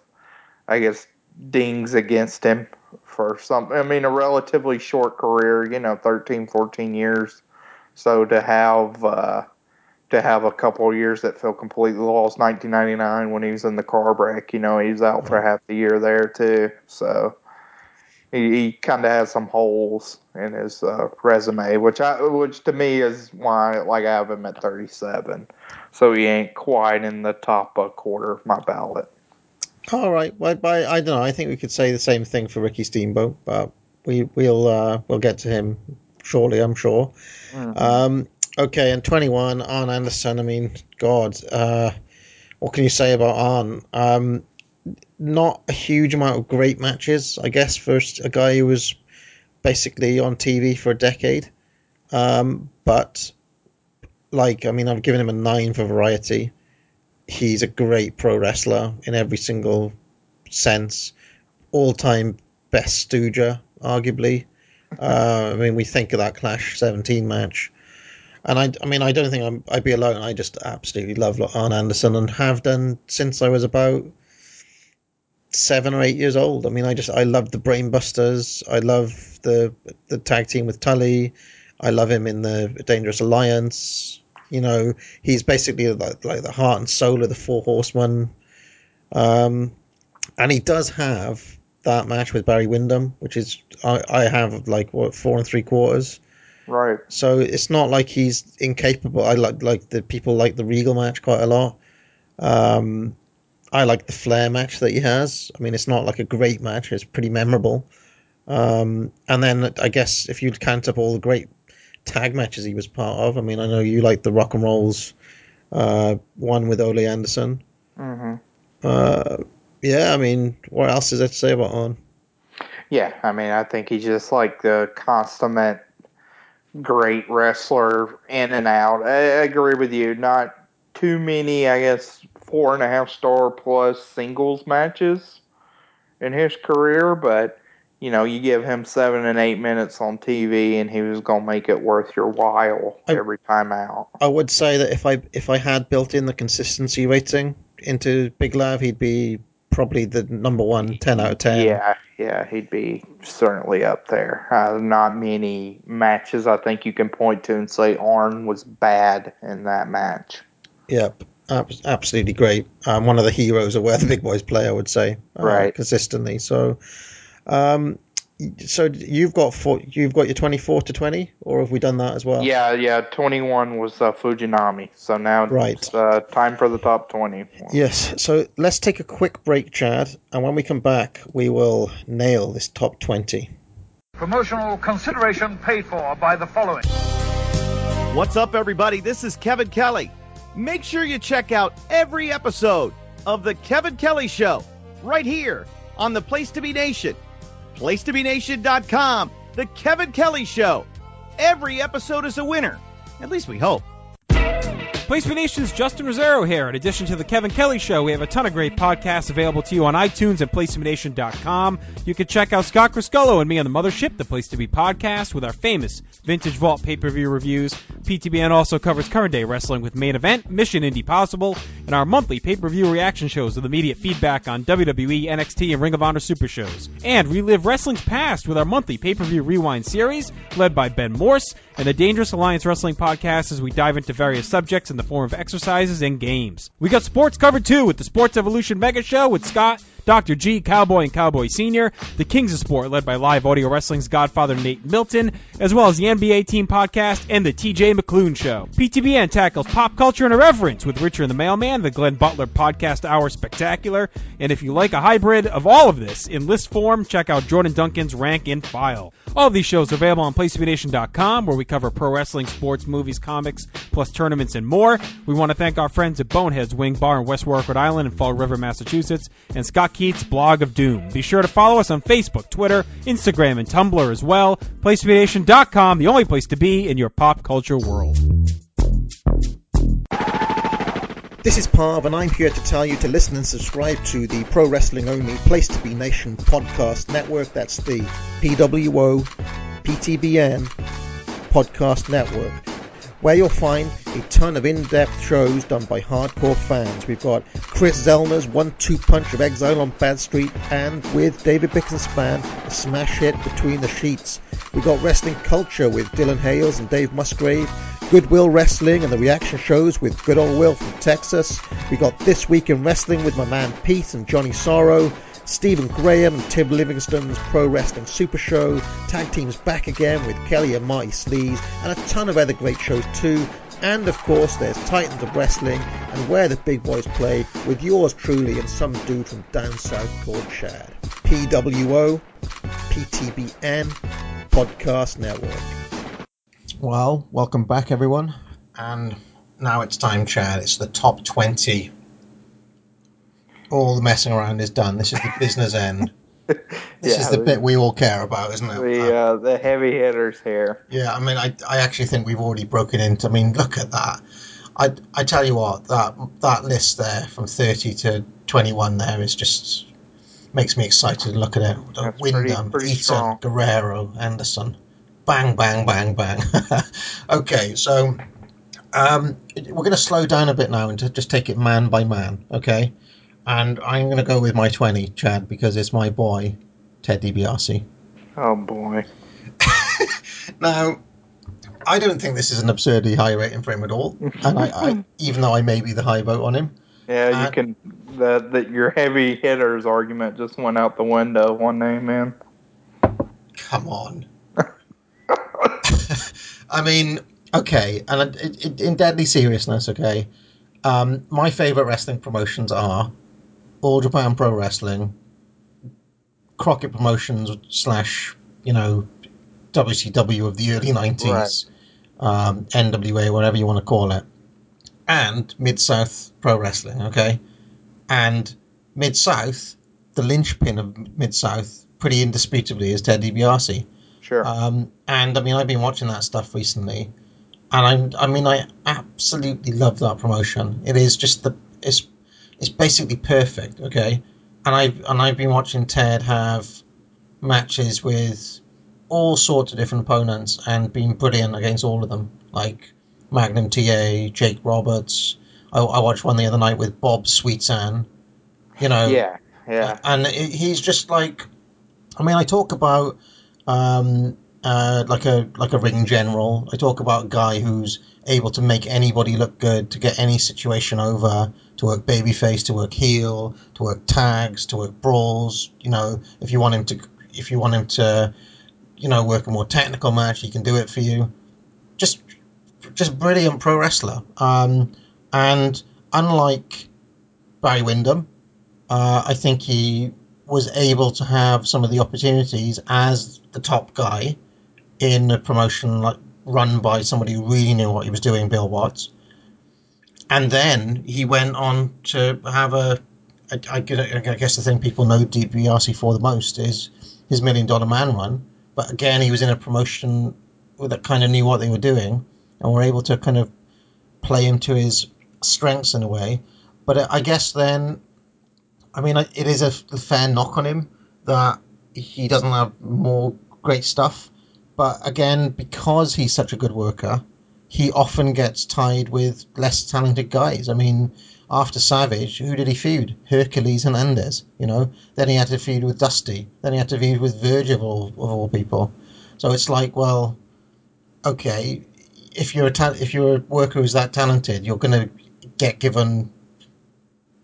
I guess dings against him for some. I mean, a relatively short career. You know, 13, 14 years. So to have uh, to have a couple of years that feel completely lost. 1999 when he was in the car wreck. You know, he was out for half the year there too. So he, he kind of has some holes in his uh, resume, which I which to me is why like I have him at 37. So he ain't quite in the top uh, quarter of my ballot. All right. Well, I, I don't know. I think we could say the same thing for Ricky Steamboat, but we we'll uh, we'll get to him shortly, I'm sure. Um, okay, and 21, Arn Anderson. I mean, God, uh, what can you say about Arn? Um, not a huge amount of great matches, I guess, for a guy who was basically on TV for a decade. Um, but like, I mean, I've given him a nine for variety. He's a great pro wrestler in every single sense. All time best Stooger, arguably. Uh, I mean, we think of that Clash 17 match. And I, I mean, I don't think I'm, I'd be alone. I just absolutely love Arn Anderson and have done since I was about seven or eight years old. I mean, I just I love the Brainbusters. I love the the tag team with Tully. I love him in the Dangerous Alliance. You know, he's basically like, like the heart and soul of the Four Horsemen. Um, and he does have that match with Barry Windham, which is I, I have like what four and three quarters. Right. So it's not like he's incapable. I like like the people like the Regal match quite a lot. Um, I like the Flair match that he has. I mean, it's not like a great match; it's pretty memorable. Um, and then I guess if you count up all the great tag matches he was part of, I mean, I know you like the Rock and Rolls uh, one with Ole Anderson. hmm Uh, yeah, I mean, what else is there to say about Arn? Yeah, I mean, I think he's just like the consummate great wrestler in and out. I, I agree with you. Not too many, I guess, four and a half star plus singles matches in his career, but you know, you give him seven and eight minutes on TV, and he was gonna make it worth your while I- every time out. I would say that if I if I had built in the consistency rating into Big Lav, he'd be probably the number one 10 out of 10. Yeah, yeah, he'd be certainly up there. Uh, not many matches I think you can point to and say Arn was bad in that match. Yep. Ab- absolutely great. Um, one of the heroes of where the big boys play, I would say, uh, Right. consistently. So, um, so you've got four, you've got your twenty-four to twenty, or have we done that as well? Yeah, yeah. Twenty one was uh, Fujinami, so now Right. it's uh, time for the top twenty. Yes. So let's take a quick break, Chad, and when we come back, we will nail this top twenty. Promotional consideration paid for by the following. What's up, everybody? This is Kevin Kelly. Make sure you check out every episode of The Kevin Kelly Show right here on the Place to Be Nation. PlacetoBeNation.com. The Kevin Kelly Show. Every episode is a winner. At least we hope. Place for Nation's Justin Rozzero here. In addition to the Kevin Kelly Show, we have a ton of great podcasts available to you on iTunes and PlaceToBeNation.com. You can check out Scott Criscuolo and me on the Mothership, the Place to Be podcast, with our famous Vintage Vault pay-per-view reviews. PTBN also covers current day wrestling with Main Event, Mission Indie Possible, and our monthly pay-per-view reaction shows with immediate feedback on WWE, NXT, and Ring of Honor Super Shows. And relive wrestling's past with our monthly pay-per-view rewind series, led by Ben Morse, and the Dangerous Alliance Wrestling podcast as we dive into various subjects in the form of exercises and games. We got sports covered too with the Sports Evolution Mega Show with Scott, Dr. G, Cowboy, and Cowboy Sr., the Kings of Sport led by live audio wrestling's godfather Nate Milton, as well as the NBA Team podcast and the TJ McClune Show. PTBN tackles pop culture and irreverence with Richard and the Mailman, the Glenn Butler Podcast Hour Spectacular, and if you like a hybrid of all of this in list form, check out Jordan Duncan's Rank and File. All of these shows are available on PlaceToBeNation.com, where we cover pro wrestling, sports, movies, comics, plus tournaments and more. We want to thank our friends at Boneheads Wing Bar in West Warwick, Rhode Island, and Fall River, Massachusetts, and Scott Keith's Blog of Doom. Be sure to follow us on Facebook, Twitter, Instagram, and Tumblr as well. PlaceToBeNation.com, the only place to be in your pop culture world. This is Parv, and I'm here to tell you to listen and subscribe to the Pro Wrestling Only Place to Be Nation podcast network. That's the PWO PTBN podcast network, where you'll find a ton of in depth shows done by hardcore fans. We've got Chris Zellner's one two punch of Exile on Bad Street, and with David Bixenspan, a smash hit between the sheets. We've got Wrestling Culture with Dylan Hales and Dave Musgrave. Goodwill Wrestling and the reaction shows with Good Old Will from Texas. We got This Week in Wrestling with my man Pete and Johnny Sorrow. Stephen Graham and Tim Livingston's Pro Wrestling Super Show. Tag teams back again with Kelly and Marty Sleaze. And a ton of other great shows too. And of course, there's Titans of Wrestling and Where the Big Boys Play with yours truly and some dude from down south called Chad. PWO, PTBN, Podcast Network. Well, welcome back, everyone. And now it's time, Chad. It's the top 20 all the messing around is done. This is the business end. This Yeah, is the the- bit we all care about, isn't it? The uh, the heavy hitters here. Yeah, I mean, I, I actually think we've already broken into. I mean, look at that. I, I tell you what, that that list there from 30 to 21 there is just makes me excited to look at it. That's Windham, pretty Eaton, strong. Guerrero, Anderson. Bang, bang, bang, bang. okay, so um, we're going to slow down a bit now and to just take it man by man, okay? And I'm going to go with my 20, Chad, because it's my boy, Ted DiBiase. Oh boy. Now, I don't think this is an absurdly high rating for him at all. And I, I even though I may be the high vote on him, Yeah, you Uh, can. That that your heavy hitters argument just went out the window. One name, man. come on. I mean, okay, and it, it, in deadly seriousness, okay. Um, my favorite wrestling promotions are All Japan Pro Wrestling, Crockett Promotions slash you know WCW of the early nineties, um, NWA, whatever you want to call it, and Mid South Pro Wrestling. Okay, and Mid South, the linchpin of Mid South, pretty indisputably is Ted DiBiase. Sure. Um, and I mean, I've been watching that stuff recently, and I'm, I mean, I absolutely love that promotion. It is just the, it's, it's basically perfect. Okay, and I've and I've been watching Ted have matches with all sorts of different opponents and been brilliant against all of them, like Magnum TA, Jake Roberts. I, I watched one the other night with Bob Sweetan. You know, yeah, yeah. and he's just like I mean I talk about um uh like a like a ring general. I talk about a guy who's able to make anybody look good to get any situation over to work babyface to work heel to work tags to work brawls. You know if you want him to if you want him to you know work a more technical match he can do it for you. Just just brilliant pro wrestler. Um and unlike Barry Windham uh, I think he was able to have some of the opportunities as the top guy in a promotion like run by somebody who really knew what he was doing, Bill Watts. And then he went on to have a. I, guess the thing people know DiBiase for the most is his Million Dollar Man run. But again, he was in a promotion that kind of knew what they were doing and were able to kind of play him to his strengths in a way. But uh, I guess then I mean, it is a fair knock on him that he doesn't have more great stuff. But again, because he's such a good worker, he often gets tied with less talented guys. I mean, after Savage, who did he feud? Hercules and Andes, you know? Then he had to feud with Dusty. Then he had to feud with Virgil of all, of all people. So it's like, well, okay, if you're a ta- if you're a worker who's that talented, you're going to get given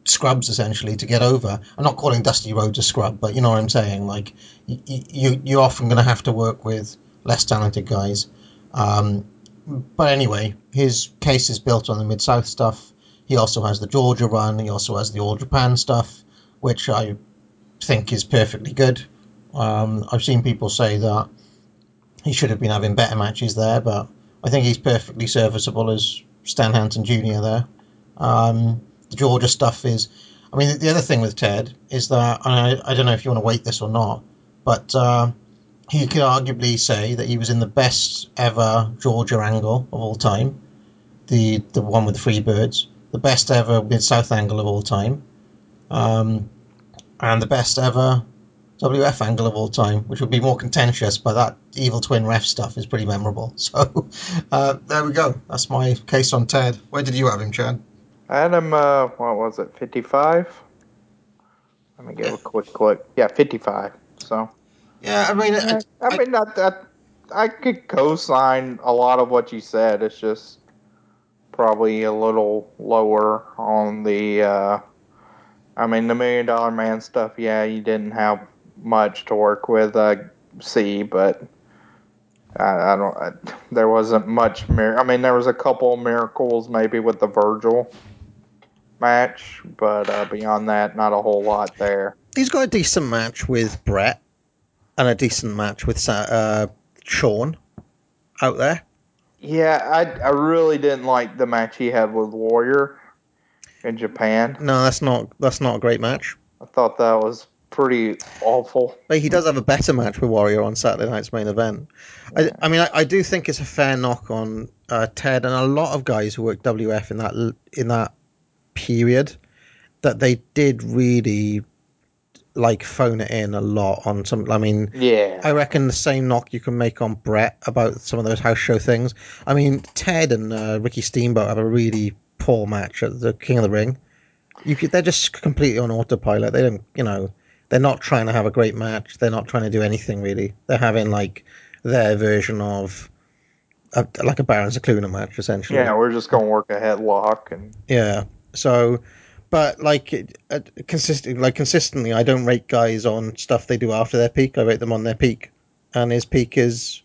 scrubs essentially to get over. I'm not calling Dusty Rhodes a scrub, but you know what I'm saying. Like you, you you're often going to have to work with less talented guys. Um, but anyway, his case is built on the Mid South stuff. He also has the Georgia run. He also has the All Japan stuff, which I think is perfectly good. Um, I've seen people say that he should have been having better matches there, but I think he's perfectly serviceable as Stan Hansen Jr. there. Um, the Georgia stuff is. I mean, the other thing with Ted is that I, I don't know if you want to wait this or not, but uh, he could arguably say that he was in the best ever Georgia angle of all time, the the one with the free birds, the best ever mid South angle of all time, um, and the best ever WF angle of all time, which would be more contentious, but that evil twin ref stuff is pretty memorable. So uh, there we go. That's my case on Ted. Where did you have him, Chad? I had him. Uh, what was it? Fifty-five. Let me give a quick look. Yeah, fifty-five. So. Yeah, I mean, I, I mean, that that I could co-sign a lot of what you said. It's just probably a little lower on the. Uh, I mean, the Million Dollar Man stuff. Yeah, you didn't have much to work with. Uh, see, but I, I don't. I, there wasn't much. Mir- I mean, there was a couple miracles maybe with the Virgil match, but uh, beyond that, not a whole lot there. he's got a decent match with Bret and a decent match with uh, Shawn out there. Yeah, I I really didn't like the match he had with Warrior. in Japan. No, that's not that's not a great match. I thought that was pretty awful. But he does have a better match with Warrior on Saturday night's main event. I, I mean, I, I do think it's a fair knock on uh, Ted and a lot of guys who worked WF in that in that period that they did really like phone it in a lot on some. I mean, Yeah. I reckon the same knock you can make on Bret about some of those house show things. I mean, Ted and uh, Ricky Steamboat have a really poor match at the King of the Ring. You could, they're just completely on autopilot. They don't, you know, they're not trying to have a great match. They're not trying to do anything really. They're having like their version of a, like a Baron Zakluna match essentially. Yeah, we're just gonna work a headlock and Yeah. So, but like it- uh, consistent, like consistently, I don't rate guys on stuff they do after their peak. I rate them on their peak, and his peak is,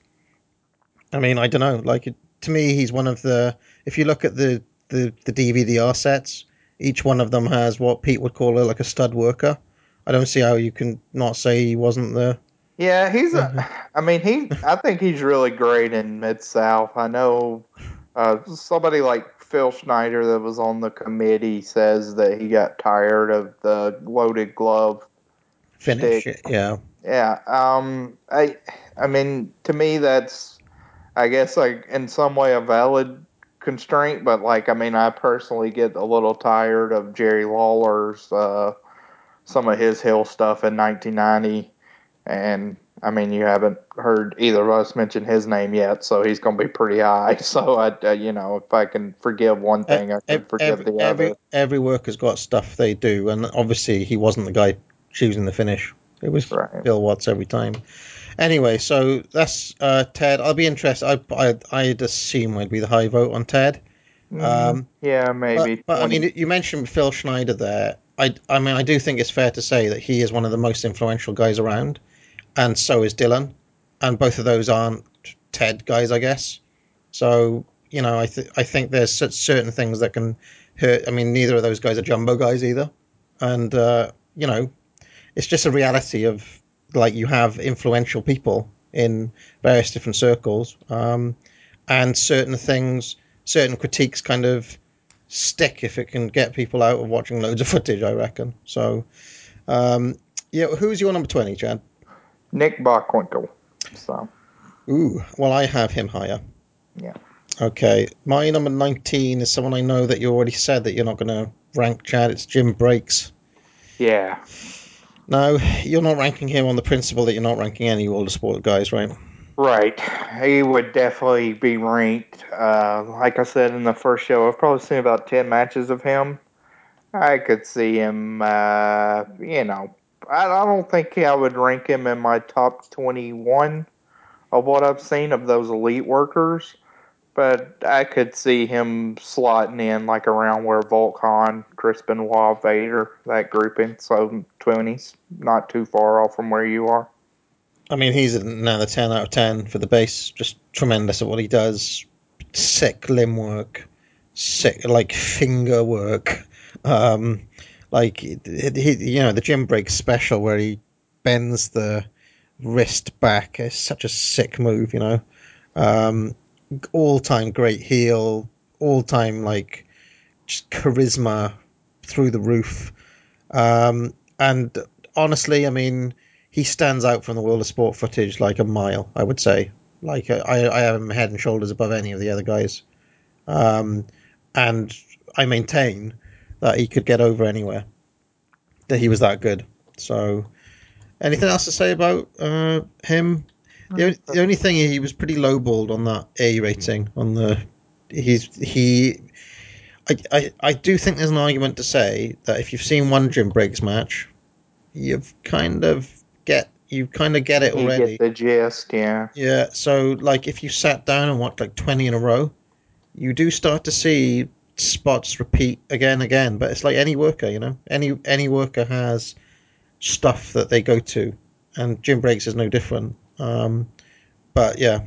I mean, I don't know. Like it, to me, he's one of the. If you look at the the the DVDR sets, each one of them has what Pete would call a, like a stud worker. I don't see how you can not say he wasn't the. Yeah, he's Mm-hmm. a. I mean, he. I think he's really great in Mid South. I know uh, somebody like Phil Schneider that was on the committee says that he got tired of the loaded glove. Finish Stick. it, yeah. Yeah. Um. I. I mean, to me, that's. I guess like in some way a valid constraint, but like I mean, I personally get a little tired of Jerry Lawler's uh, some of his hill stuff in 1990, and I mean, you haven't heard either of us mention his name yet, so he's going to be pretty high. So I, uh, you know, if I can forgive one thing, I can forgive every, the other. every every worker's got stuff they do, and obviously he wasn't the guy choosing the finish. It was Bill Watts every time. Anyway, so that's uh, Ted. I'll be interested. I, I I'd assume I'd be the high vote on Ted. Um, yeah, maybe. but, but I mean, you mentioned Phil Schneider there. I I mean, I do think it's fair to say that he is one of the most influential guys around, and so is Dylan, and both of those aren't Ted guys, I guess. So you know, I th- I think there's cer- certain things that can hurt. I mean, neither of those guys are jumbo guys either, and uh, you know, it's just a reality of like you have influential people in various different circles, um, and certain things, certain critiques, kind of stick if it can get people out of watching loads of footage. I reckon. So, um, yeah, who's your number twenty, Chad? Nick Bockwinkel. So Ooh, well, I have him higher. yeah. Okay, my number 19 is someone I know that you already said that you're not going to rank, Chad. It's Jim Breaks. Yeah. No, you're not ranking him on the principle that you're not ranking any older sport guys, right? Right. He would definitely be ranked. Uh, like I said in the first show, I've probably seen about 10 matches of him. I could see him, uh, you know, I, don't think I would rank him in my top 21 of what I've seen of those elite workers. But I could see him slotting in like around where Volk Han, Chris Benoit, Vader, that grouping. So 20s, not too far off from where you are. I mean, he's another 10 out of 10 for the base. Just tremendous at what he does. Sick limb work, sick, like finger work. Um, like, he, you know, the Jim Break special where he bends the wrist back is such a sick move, you know. Um, all time great heel, all time, like, just charisma through the roof. Um, and honestly, I mean, he stands out from the world of sport footage like a mile, I would say. Like I, I have him head and shoulders above any of the other guys, um, and I maintain that he could get over anywhere. That he was that good. So, anything else to say about uh, him? The, only- the only thing he was pretty lowballed on that A rating on the he's he. I, I, I do think there's an argument to say that if you've seen one Jim Breaks match, you've kind of get you kind of get it You already. get the gist, yeah. Yeah, so like if you sat down and watched like 20 in a row, you do start to see spots repeat again and again, but it's like any worker, you know. Any any worker has stuff that they go to and Jim Breaks is no different. Um but yeah,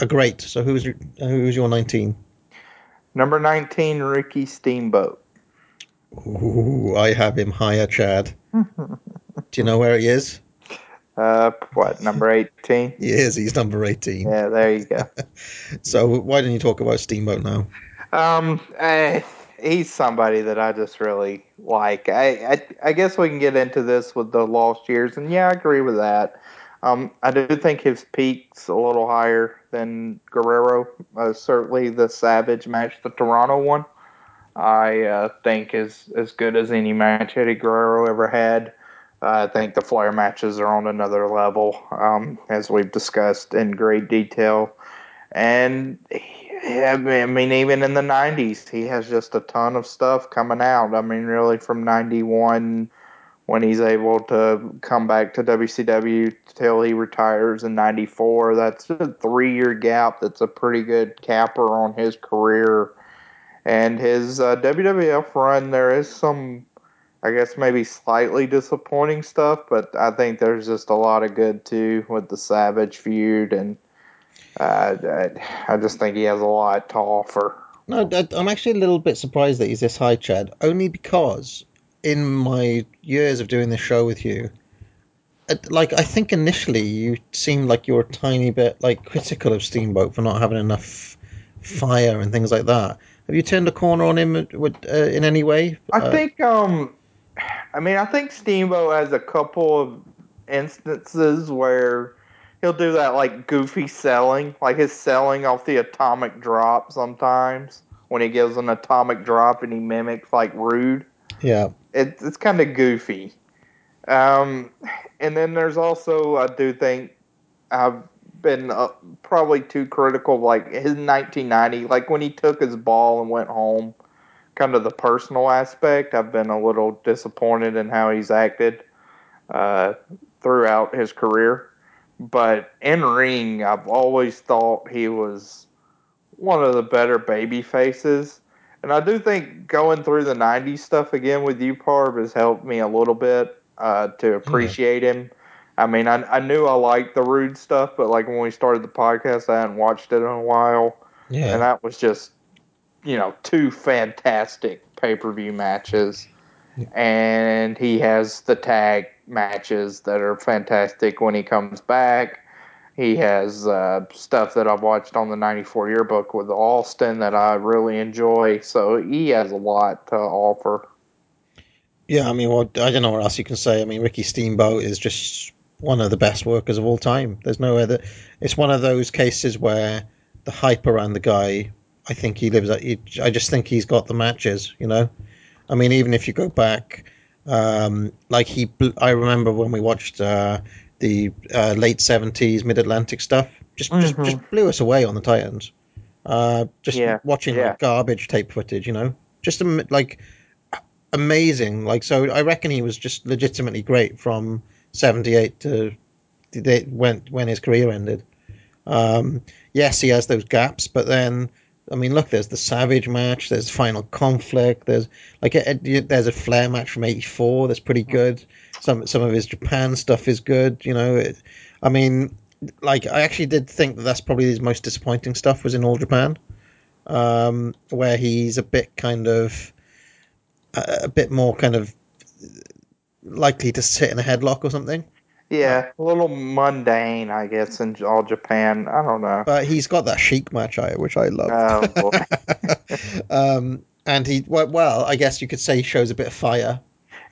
a great. So who's your, who's your 19? Number 19, Ricky Steamboat. Ooh, I have him higher, Chad. Do you know where he is? Uh, what, number 18? He is. He's number 18. Yeah, there you go. So why don't you talk about Steamboat now? Um, eh, he's somebody that I just really like. I, I I guess we can get into this with the lost years, and yeah, I agree with that. Um, I do think his peak's a little higher than Guerrero. Uh, certainly, the Savage match, the Toronto one, I uh, think is as good as any match Eddie Guerrero ever had. Uh, I think the Flair matches are on another level, um, as we've discussed in great detail. And I mean, even in the 90s, he has just a ton of stuff coming out. I mean, really, from 91 when he's able to come back to WCW till he retires in 94. That's a three year gap. That's a pretty good capper on his career. And his uh, WWF run, there is some, I guess, maybe slightly disappointing stuff, but I think there's just a lot of good too with the Savage feud. And uh, I just think he has a lot to offer. No, I'm actually a little bit surprised that he's this high, Chad, only because in my years of doing this show with you, like I think initially you seemed like you were a tiny bit like critical of Steamboat for not having enough fire and things like that. Have you turned a corner on him uh, in any way? I uh, think, um, I mean, I think Steamboat has a couple of instances where he'll do that like goofy selling, like his selling off the atomic drop sometimes when he gives an atomic drop and he mimics like rude. Yeah it, it's kind of goofy. Um, and then there's also, I do think I've been uh, probably too critical like his 1990, like when he took his ball and went home, kind of the personal aspect. I've been a little disappointed in how he's acted uh, throughout his career. But in ring, I've always thought he was one of the better baby faces. And I do think going through the 90s stuff again with you, Parv, has helped me a little bit uh, to appreciate yeah. him. I mean, I, I knew I liked the rude stuff, but like when we started the podcast, I hadn't watched it in a while. Yeah. And that was just, you know, two fantastic pay per view matches. And he has the tag matches that are fantastic when he comes back. He has uh, stuff that I've watched on the 94 yearbook with Austin that I really enjoy. So he has a lot to offer. Yeah, I mean, well, I don't know what else you can say. I mean, Ricky Steamboat is just one of the best workers of all time. There's no other. It's one of those cases where the hype around the guy, I think he lives. I just think he's got the matches. You know, I mean, even if you go back, um, like he, I remember when we watched uh, the uh, late seventies Mid Atlantic stuff. Just mm-hmm. just just blew us away on the Titans. Uh, just yeah. watching yeah. like, garbage tape footage, you know, just like amazing. Like so, I reckon he was just legitimately great from seventy eight to the, when when his career ended. Um, yes, he has those gaps, but then I mean, look, there's the Savage match, there's Final Conflict, there's like a, a, there's a Flair match from '84 that's pretty good. Some some of his Japan stuff is good. You know, it, I mean, like I actually did think that that's probably his most disappointing stuff was in All Japan, um, where he's a bit kind of a, a bit more kind of likely to sit in a headlock or something. Yeah, a little mundane, I guess, in all Japan. I don't know. But he's got that chic match, eye, which I love. Oh, um, and he, well, I guess you could say he shows a bit of fire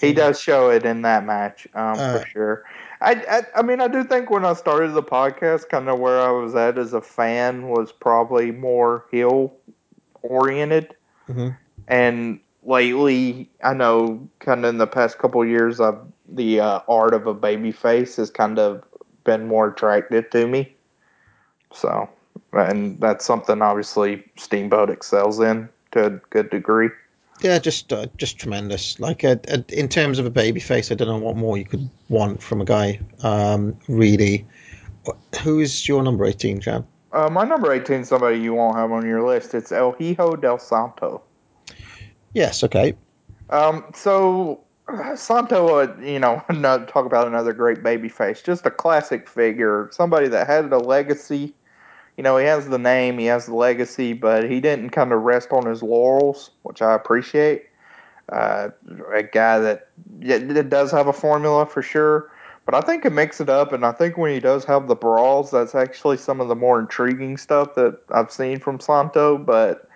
he does show it in that match um, uh, for sure. I, I, I mean I do think when I started the podcast, kind of where I was at as a fan was probably more heel oriented, mm-hmm. and lately I know kind of in the past couple years, I've the uh, art of a baby face has kind of been more attractive to me. So, and that's something obviously Steamboat excels in to a good degree. Yeah, just uh, just tremendous. Like uh, uh, in terms of a baby face, I don't know what more you could want from a guy. Um, really, who is your number eighteen, Jan? Uh, my number eighteen, is somebody you won't have on your list. It's El Hijo del Santo. Yes. Okay. Um. So Santo, uh, you know, talk about another great baby face. Just a classic figure, somebody that had a legacy you know, he has the name, he has the legacy, but he didn't kind of rest on his laurels, which I appreciate. Uh, a guy that, that does have a formula for sure, but I think it makes it up, and I think when he does have the brawls, that's actually some of the more intriguing stuff that I've seen from Santo. But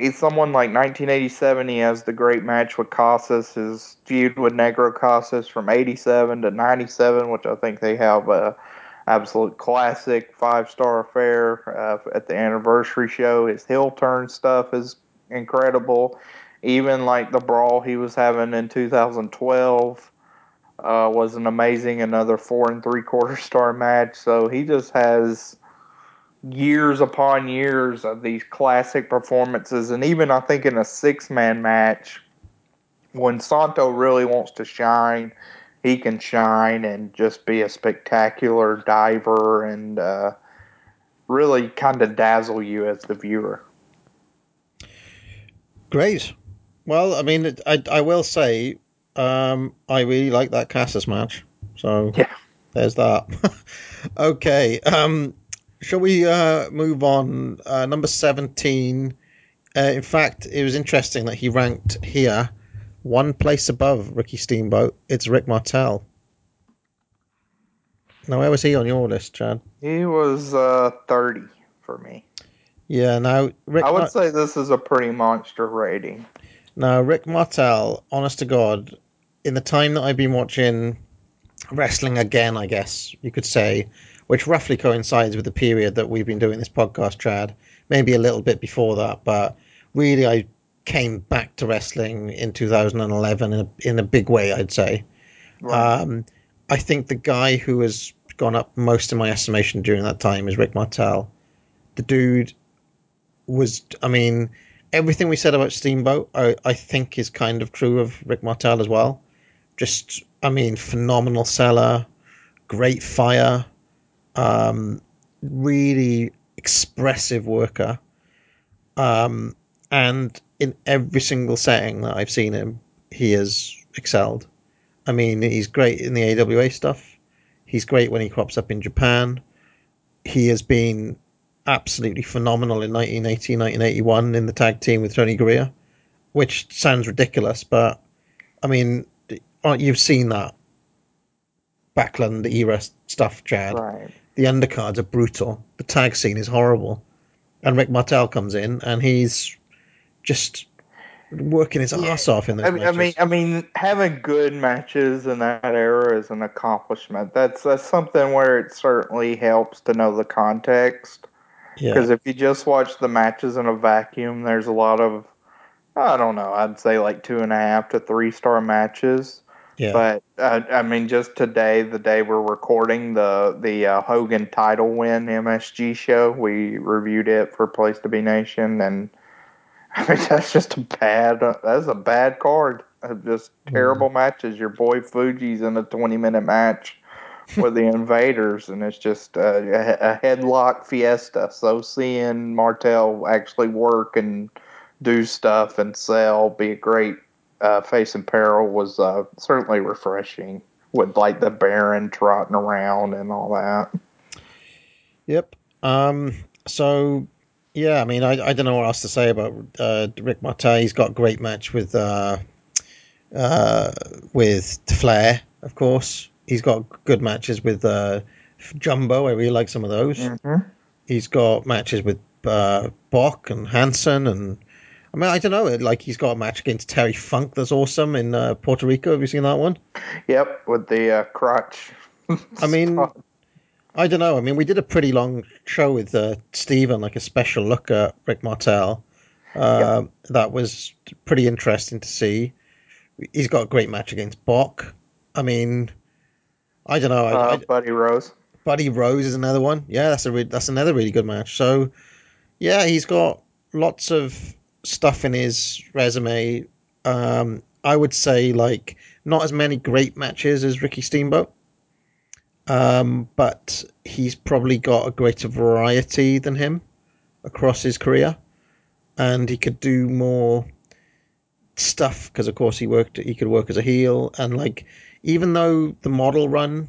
he's someone like 1987. He has the great match with Casas, his feud with Negro Casas from 87 to 97, which I think they have a absolute classic five star affair uh, at the anniversary show. His heel turn stuff is incredible. Even like the brawl he was having in 2012 uh, was an amazing another four and three quarter star match. So he just has years upon years of these classic performances, and even I think in a six man match, when Santo really wants to shine, he can shine and just be a spectacular diver and uh, really kind of dazzle you as the viewer. Great. Well, I mean, I, I will say, um, I really like that Casas match. So yeah. there's that. okay. Um, shall we uh, move on? Uh, number 17. Uh, in fact, it was interesting that he ranked here one place above Ricky Steamboat. It's Rick Martel. Now, where was he on your list, Chad? He was uh, 30 for me. Yeah, now Rick I would Mar- say this is a pretty monster rating. Now, Rick Martel, honest to God, in the time that I've been watching wrestling again, I guess you could say, which roughly coincides with the period that we've been doing this podcast, Chad, maybe a little bit before that, but really I came back to wrestling in 2011 in a, in a big way, I'd say. Right. Um, I think the guy who has gone up most in my estimation during that time is Rick Martel. The dude was, I mean, everything we said about Steamboat, I, I think is kind of true of Rick Martel as well. Just, I mean, phenomenal seller, great fire, um, really expressive worker. Um, and in every single setting that I've seen him, he has excelled. I mean, he's great in the AWA stuff. He's great when he crops up in Japan. He has been absolutely phenomenal in 1980, 1981 in the tag team with Tony Garea, which sounds ridiculous, but I mean, you've seen that Backlund era stuff, Chad. Right. The undercards are brutal. The tag scene is horrible. And Rick Martel comes in and he's just working his ass off in those I mean, I mean, I mean, having good matches in that era is an accomplishment. That's that's something where it certainly helps to know the context. yeah. Because if you just watch the matches in a vacuum, there's a lot of, I don't know, I'd say like two and a half to three star matches. Yeah. But uh, I mean, just today, the day we're recording the the uh, Hogan title win MSG show, we reviewed it for Place to Be Nation, and I mean that's just a bad. That's a bad card. Uh, Just terrible matches. Your boy Fuji's in a twenty minute match with the Invaders, and it's just uh, a, a headlock fiesta. So seeing Martel actually work and do stuff and sell, be a great uh, face in peril was uh, certainly refreshing. With like the Baron trotting around and all that. Yep. Um. So, yeah. I mean, I, I don't know what else to say about uh, Rick Martel. He's got a great match with uh, uh, with Flair, of course. He's got good matches with uh, Jumbo. I really like some of those. Mm-hmm. He's got matches with uh, Bach and Hansen, and I mean, I don't know. Like he's got a match against Terry Funk that's awesome in uh, Puerto Rico. Have you seen that one? Yep, with the uh, crotch. I mean, I don't know. I mean, we did a pretty long show with uh, Steven, like a special look at Rick Martel. Uh, That was pretty interesting to see. He's got a great match against Bach. I mean, I don't know. I, uh, I, Buddy Rose. Buddy Rose is another one. Yeah, that's a re- that's another really good match. So, yeah, he's got lots of stuff in his resume. Um, I would say like not as many great matches as Ricky Steamboat, um, but he's probably got a greater variety than him across his career, and he could do more stuff because, of course, he worked. He could work as a heel, and like even though the model run,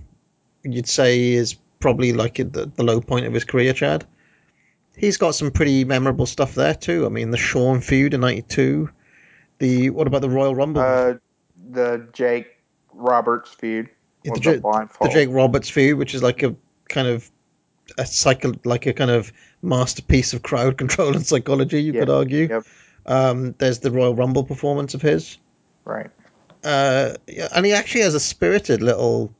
you'd say is probably like the, the low point of his career, Chad. He's got some pretty memorable stuff there too. I mean, the Shawn feud in '92. The what about the Royal Rumble? Uh, the Jake Roberts feud. Yeah, the, the, Jake, the Jake Roberts feud, which is like a kind of a cycle, like a kind of masterpiece of crowd control and psychology, you Yep, could argue. Yep. Um, there's the Royal Rumble performance of his. Right. Uh, yeah, and he actually has a spirited little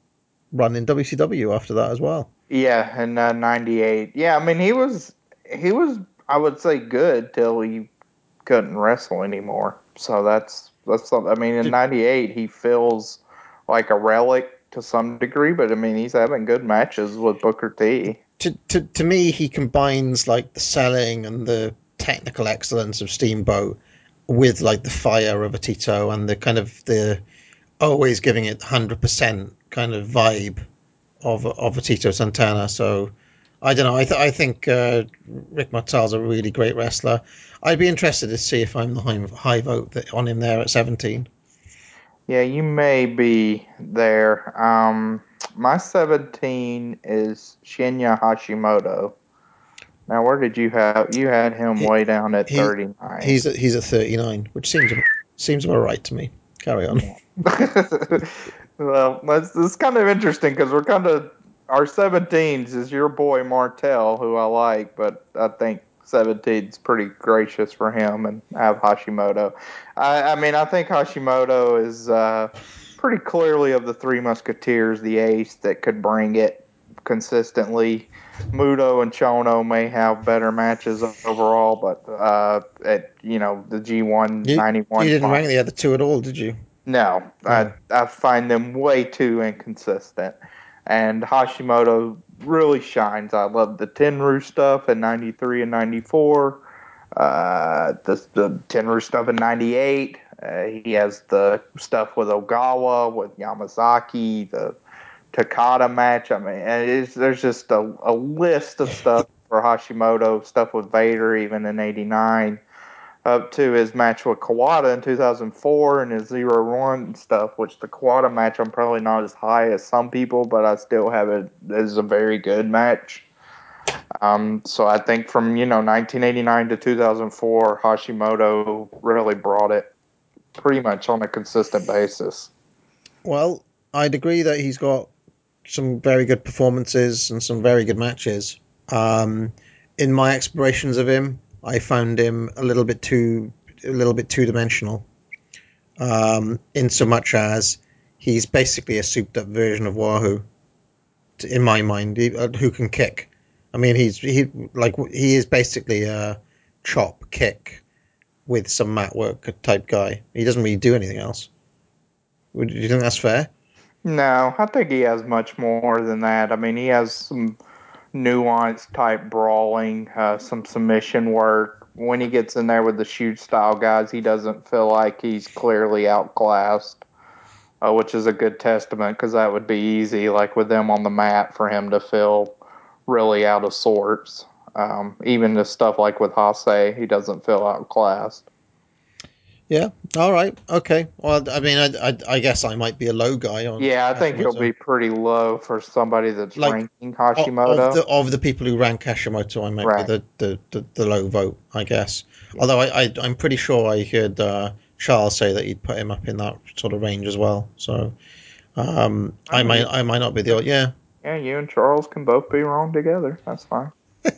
run in WCW after that as well. Yeah, in uh, '98. Yeah, I mean he was he was I would say good till he couldn't wrestle anymore. So that's that's. I mean in '98 he feels like a relic to some degree, but I mean he's having good matches with Booker T. To to to me, he combines like the selling and the technical excellence of Steamboat with like the fire of a Tito and the kind of the always giving it hundred percent kind of vibe of of a Tito Santana. So I don't know. I th- I think uh, Rick Martel's a really great wrestler. I'd be interested to see if I'm the high, high vote that, on him there at 17. Yeah, you may be there. Um, my 17 is Shinya Hashimoto. Now, where did you have? You had him He- way down at he- 39. He's at, he's at 39, which seems seems about right to me. Carry on. well, that's, that's kind of interesting because we're kind of our 17s is your boy Martel, who I like, but I think 17's pretty gracious for him and I have Hashimoto. I, I mean, I think Hashimoto is uh, pretty clearly of the three Musketeers the ace that could bring it consistently. Muto and Chono may have better matches overall, but uh, at you know the G one ninety one, You, didn't rank the other two at all, did you? no, I I find them way too inconsistent. And Hashimoto really shines. I love the Tenryu stuff in '93 and '94. Uh, the the Tenryu stuff in '98. Uh, he has the stuff with Ogawa, with Yamazaki, the Takada match. I mean, there's just a, a list of stuff for Hashimoto. Stuff with Vader, even in '89 up to his match with Kawada in 2004 and his zero one stuff, which the Kawada match I'm probably not as high as some people, but I still have it as a very good match. Um, so I think from you know 1989 to 2004, Hashimoto really brought it pretty much on a consistent basis. Well, I'd agree that he's got some very good performances and some very good matches. Um, in my explorations of him, I found him a little bit too a little bit two dimensional. Um, in so much as he's basically a souped up version of Wahoo, in my mind, uh, who can kick. I mean, he's he like he is basically a chop kick with some mat work type guy. He doesn't really do anything else. Would do you think that's fair? No, I think he has much more than that. I mean, he has some nuanced type brawling, uh, some submission work. When he gets in there with the shoot style guys, he doesn't feel like he's clearly outclassed, uh, which is a good testament because that would be easy, like with them on the mat, for him to feel really out of sorts. Um, even the stuff like with Hase, he doesn't feel outclassed. Yeah. All right. Okay. Well, I mean, I, I, I guess I might be a low guy on. Yeah, I think he'll be pretty low for somebody that's Like, ranking Hashimoto. Of the, of the people who rank Hashimoto, I might Right. be the, the, the, the low vote, I guess. Although I, I, I'm pretty sure I heard uh, Charles say that he'd put him up in that sort of range as well. So um, I might I might not be the yeah. Yeah, you and Charles can both be wrong together. That's fine.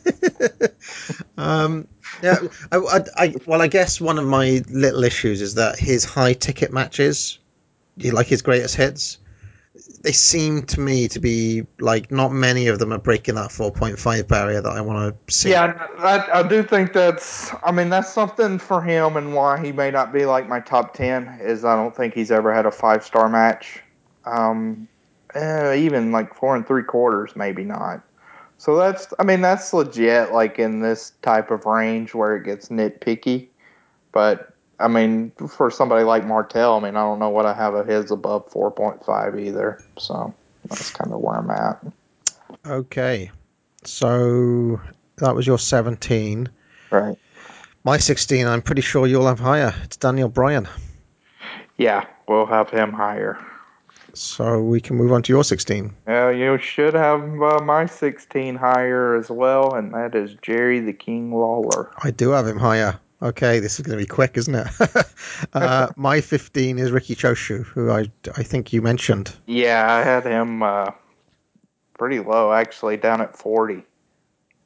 Um, yeah, I, I, I, well, I guess one of my little issues is that his high ticket matches, he- like his greatest hits, they seem to me to be like not many of them are breaking that 4.5 barrier that I want to see. Yeah, I, I do think that's. I mean, that's something for him, and why he may not be like my top ten is I don't think he's ever had a five star match. Um, eh, even like four and three quarters, maybe not. So that's. I mean, that's legit. Like in this type of range where it gets nitpicky, but. I mean, for somebody like Martel, I mean, I don't know what I have of his above 4.5 either. So that's kind of where I'm at. Okay, so that was your 17. Right. My 16, I'm pretty sure you'll have higher. It's Daniel Bryan. Yeah, we'll have him higher. So we can move on to your 16. Yeah, you should have uh, my 16 higher as well, and that is Jerry the King Lawler. I do have him higher. Okay, this is going to be quick, isn't it? uh, my 15 is Riki Choshu, who I, I think you mentioned. Yeah, I had him uh, pretty low, actually, down at 40.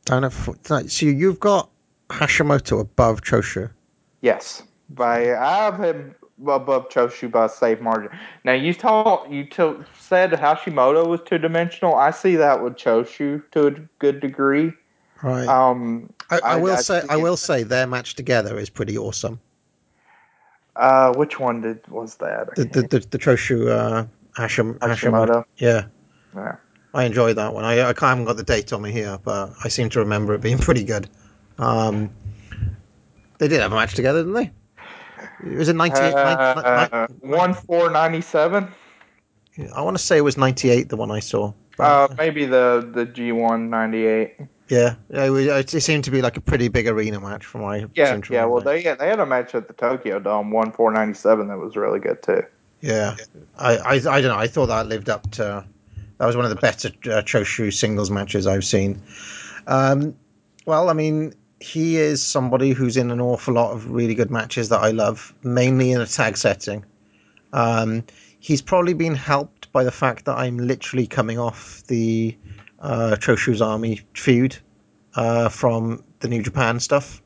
Down at, fo- so you've got Hashimoto above Choshu. Yes, by I have him above Choshu by a safe margin. Now you talk, you to, said Hashimoto was two dimensional. I see that with Choshu to a good degree. Right. Um, I, I, will I say think I will say their match together is pretty awesome. Uh, which one did was that? The the the, the Choshu uh, Hashim, Hashimoto. Yeah, Yeah. I enjoyed that one. I I I haven't got the date on me here, but I seem to remember it being pretty good. Um, they did have a match together, didn't they? It was in 98. Uh, one four ninety seven. I want to say it was 98, the one I saw. Uh, maybe the the G one ninety eight. Yeah, yeah it, it seemed to be like a pretty big arena match for my Yeah, yeah. Well, they had, they had a match at the Tokyo Dome, one four ninety seven. That was really good too. Yeah, I, I, I don't know. I thought that lived up to. That was one of the better uh, Choshu singles matches I've seen. Um, well, I mean, he is somebody who's in an awful lot of really good matches that I love, mainly in a tag setting. Um, he's probably been helped by the fact that I'm literally coming off the uh, Choshu's Army feud uh, from the New Japan stuff,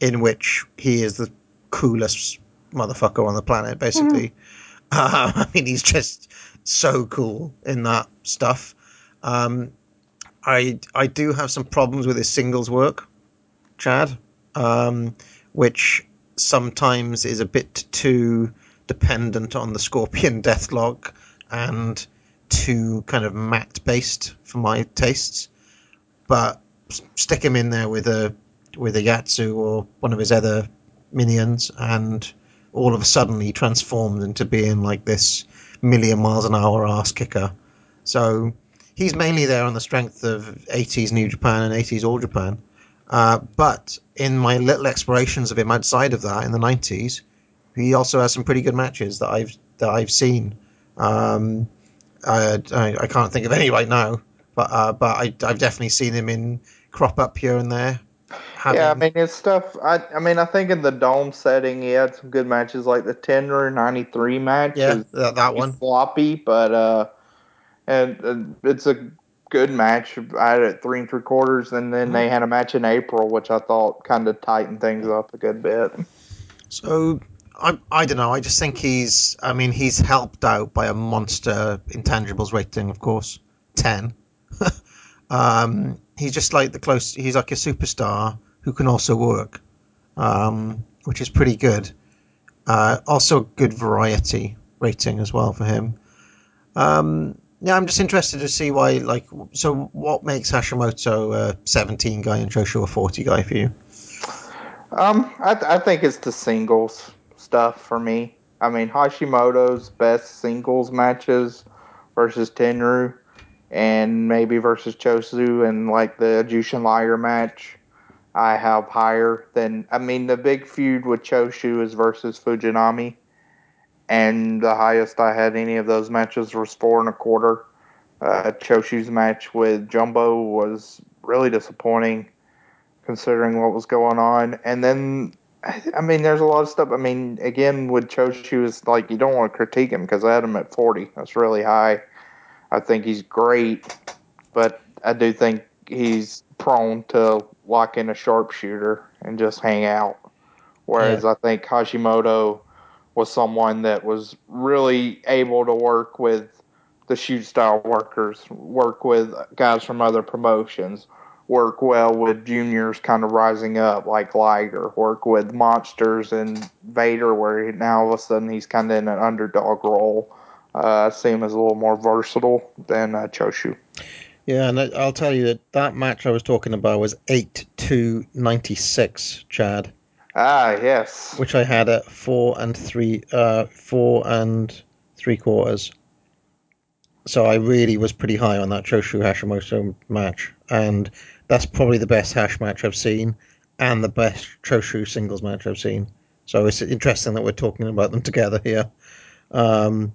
in which he is the coolest motherfucker on the planet, basically. Uh, I mean, he's just so cool in that stuff. Um, I I do have some problems with his singles work, Chad, um, which sometimes is a bit too dependent on the Scorpion Deathlock and too kind of mat based for my tastes. But stick him in there with a with a Yatsu or one of his other minions, and all of a sudden he transforms into being like this million miles an hour ass kicker. So he's mainly there on the strength of 80s New Japan and 80s All Japan. Uh, but in my little explorations of him outside of that in the 90s, he also has some pretty good matches that I've that I've seen. Um, I, I I can't think of any right now, but uh, but I, I've definitely seen him in crop up here and there. Having, Yeah, I mean his stuff. I I mean I think in the dome setting he had some good matches, like the Tenryu '93 match. Yeah, that- that one. floppy, but uh, and, and it's a good match. I had it three and three quarters, and then Mm-hmm. they had a match in April, which I thought kind of tightened things up a good bit. So I I don't know. I just think he's. I mean, he's helped out by a monster intangibles rating, of course, ten. um, he's just like the close. He's like a superstar who can also work, um, which is pretty good. Uh, also, good variety rating as well for him. Um, yeah, I'm just interested to see why. Like, so what makes Hashimoto a 17 guy and Choshu a 40 guy for you? Um, I th- I think it's the singles stuff for me. I mean Hashimoto's best singles matches versus Tenryu, and maybe versus Choshu, and like the Jushin Liger match. I have higher than I mean the big feud with Choshu is versus Fujinami, and the highest I had any of those matches was four and a quarter. Uh, Choshu's match with Jumbo was really disappointing, considering what was going on. And then, I mean, there's a lot of stuff. I mean, again, with Choshu, it's like you don't want to critique him because I had him at 40. That's really high. I think he's great, but I do think he's prone to lock in a sharpshooter and just hang out. Whereas I think Hashimoto was someone that was really able to work with the shoot style workers, work with guys from other promotions, work well with juniors kind of rising up like Liger, work with monsters and Vader, where he, now all of a sudden he's kind of in an underdog role. Uh, as a little more versatile than uh, Choshu. Yeah, and I'll tell you that that match I was talking about was eight to ninety six, Chad, Ah, yes. which I had at four and three, uh, four and three quarters. So I really was pretty high on that Choshu Hashimoto match, and that's probably the best Hash match I've seen, and the best Choshu singles match I've seen. So it's interesting that we're talking about them together here. Um,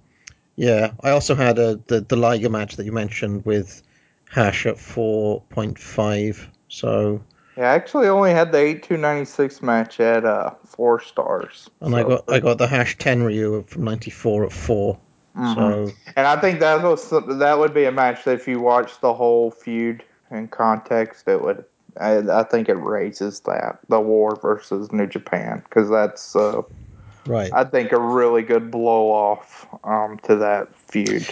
yeah, I also had a, the the Liger match that you mentioned with Hash at four point five. So Yeah, I actually only had the eight two ninety six match at uh, four stars. and I got I got the Hash Tenryu from ninety four at 4 Mhm. So And I think that was that would be a match that if you watch the whole feud in context, it would I, I think it raises that the war versus New Japan because that's uh, Right. I think a really good blow off um, to that feud.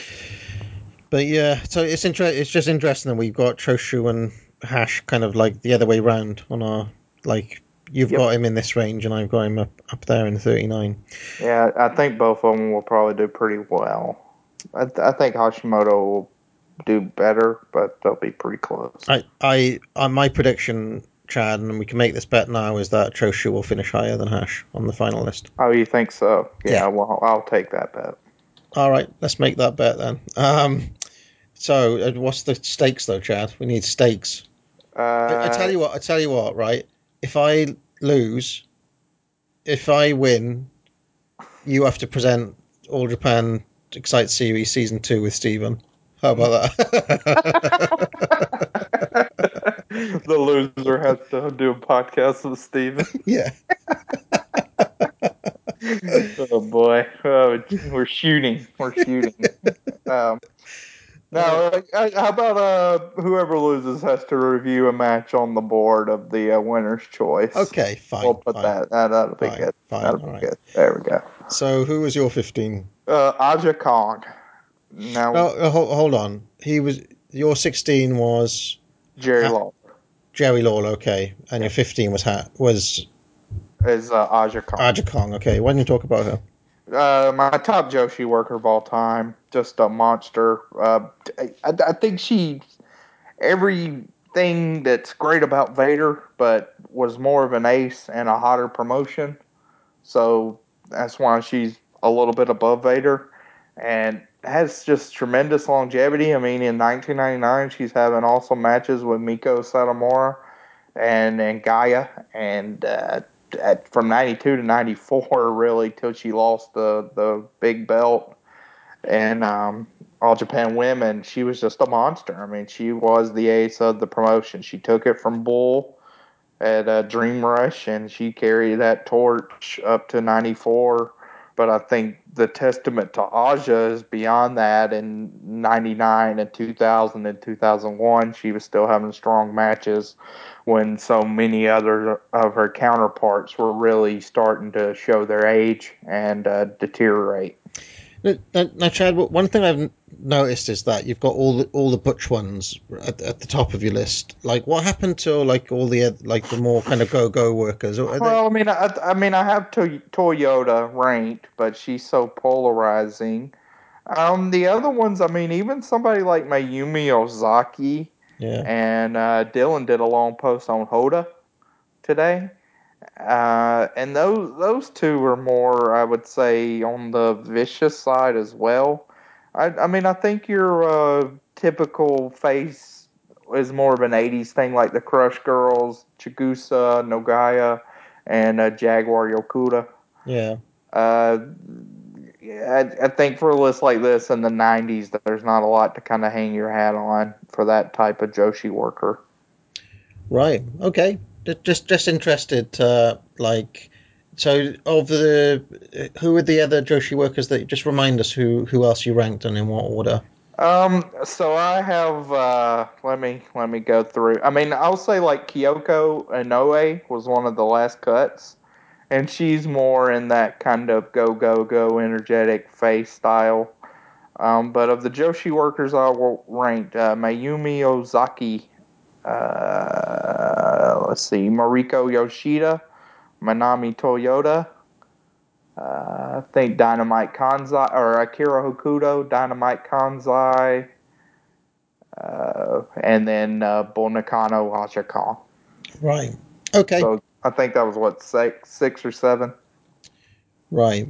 But yeah, so it's inter- It's just interesting that we've got Choshu and Hash kind of like the other way round on our like. You've Yep. got him in this range, and I've got him up, up there in 39. Yeah, I think both of them will probably do pretty well. I, th- I think Hashimoto will do better, but they'll be pretty close. I, I, uh, my prediction, Chad, and we can make this bet now, is that Choshu will finish higher than Hash on the final list. Oh, you think so? Yeah, Yeah. well, I'll take that bet. All right, let's make that bet then. Um, so uh, what's the stakes though, Chad? We need stakes. Uh, I, I tell you what. I tell you what. Right, if I lose, if I win, you have to present All Japan Excite Series season two with Steven. How about that? the loser has to do a podcast with Steven. yeah. oh boy, oh, we're shooting, we're shooting. um, now, uh, how about uh, whoever loses has to review a match on the board of the uh, winner's choice? Okay, fine. we'll put fine. that. that that'll be Fine, good. fine, that'll be alright. good. There we go. So who was your fifteen? Uh, Aja Kong. Now, Oh, uh, hold, hold on. He was your sixteen was Jerry Ah. Law Jerry Lawler, okay, and your fifteen was ha- was is uh, Aja Kong. Aja Kong, okay. Why don't you talk about her? Uh, my top Joshi worker of all time, just a monster. Uh, I, I think she everything that's great about Vader, but was more of an ace and a hotter promotion. So that's why she's a little bit above Vader, and has just tremendous longevity. I mean, in 1999, she's having awesome matches with Meiko Satomura and and Gaia, and uh, at, from 92 to 94 really till she lost the the big belt. And um all japan women she was just a monster. I mean she was the ace of the promotion. She took it from bull at uh, dream rush and she carried that torch up to 94 but i think the testament to aja is beyond that in 99 and 2000 and 2001 she was still having strong matches when so many other of her counterparts were really starting to show their age and uh, deteriorate. Now, now, Chad, one thing I've noticed is that you've got all the all the butch ones at, at the top of your list. Like, what happened to like all the like the more kind of go go workers? Are they- Well, I mean, I, I mean, I have to- Toyota ranked, but she's so polarizing. Um, the other ones, I mean, even somebody like Mayumi Ozaki yeah, and uh, Dylan did a long post on Hotta today. Uh, and those those two are more, I would say, on the vicious side as well. I, I mean, I think your uh, typical face is more of an '80s thing, like the Crush Girls, Chigusa, Nagayo, and uh, Jaguar Yokota. yeah. Uh, yeah, I, I think for a list like this in the '90s, that there's not a lot to kind of hang your hat on for that type of Joshi worker. Right. Okay. Just just interested. Uh, like, so of the who are the other Joshi workers that just remind us who who else you ranked and in what order? Um, so I have uh let me let me go through. I mean, I'll say like Kyoko Inoue was one of the last cuts. And she's more in that kind of go go go energetic face style. Um, but of the Joshi workers I will rank uh, Mayumi Ozaki, uh, let's see, Mariko Yoshida, Manami Toyota, uh, I think Dynamite Kansai or Akira Hokuto, Dynamite Kansai, uh, and then uh, Bull Nakano. Right. Okay. So I think that was what six, six or seven. right.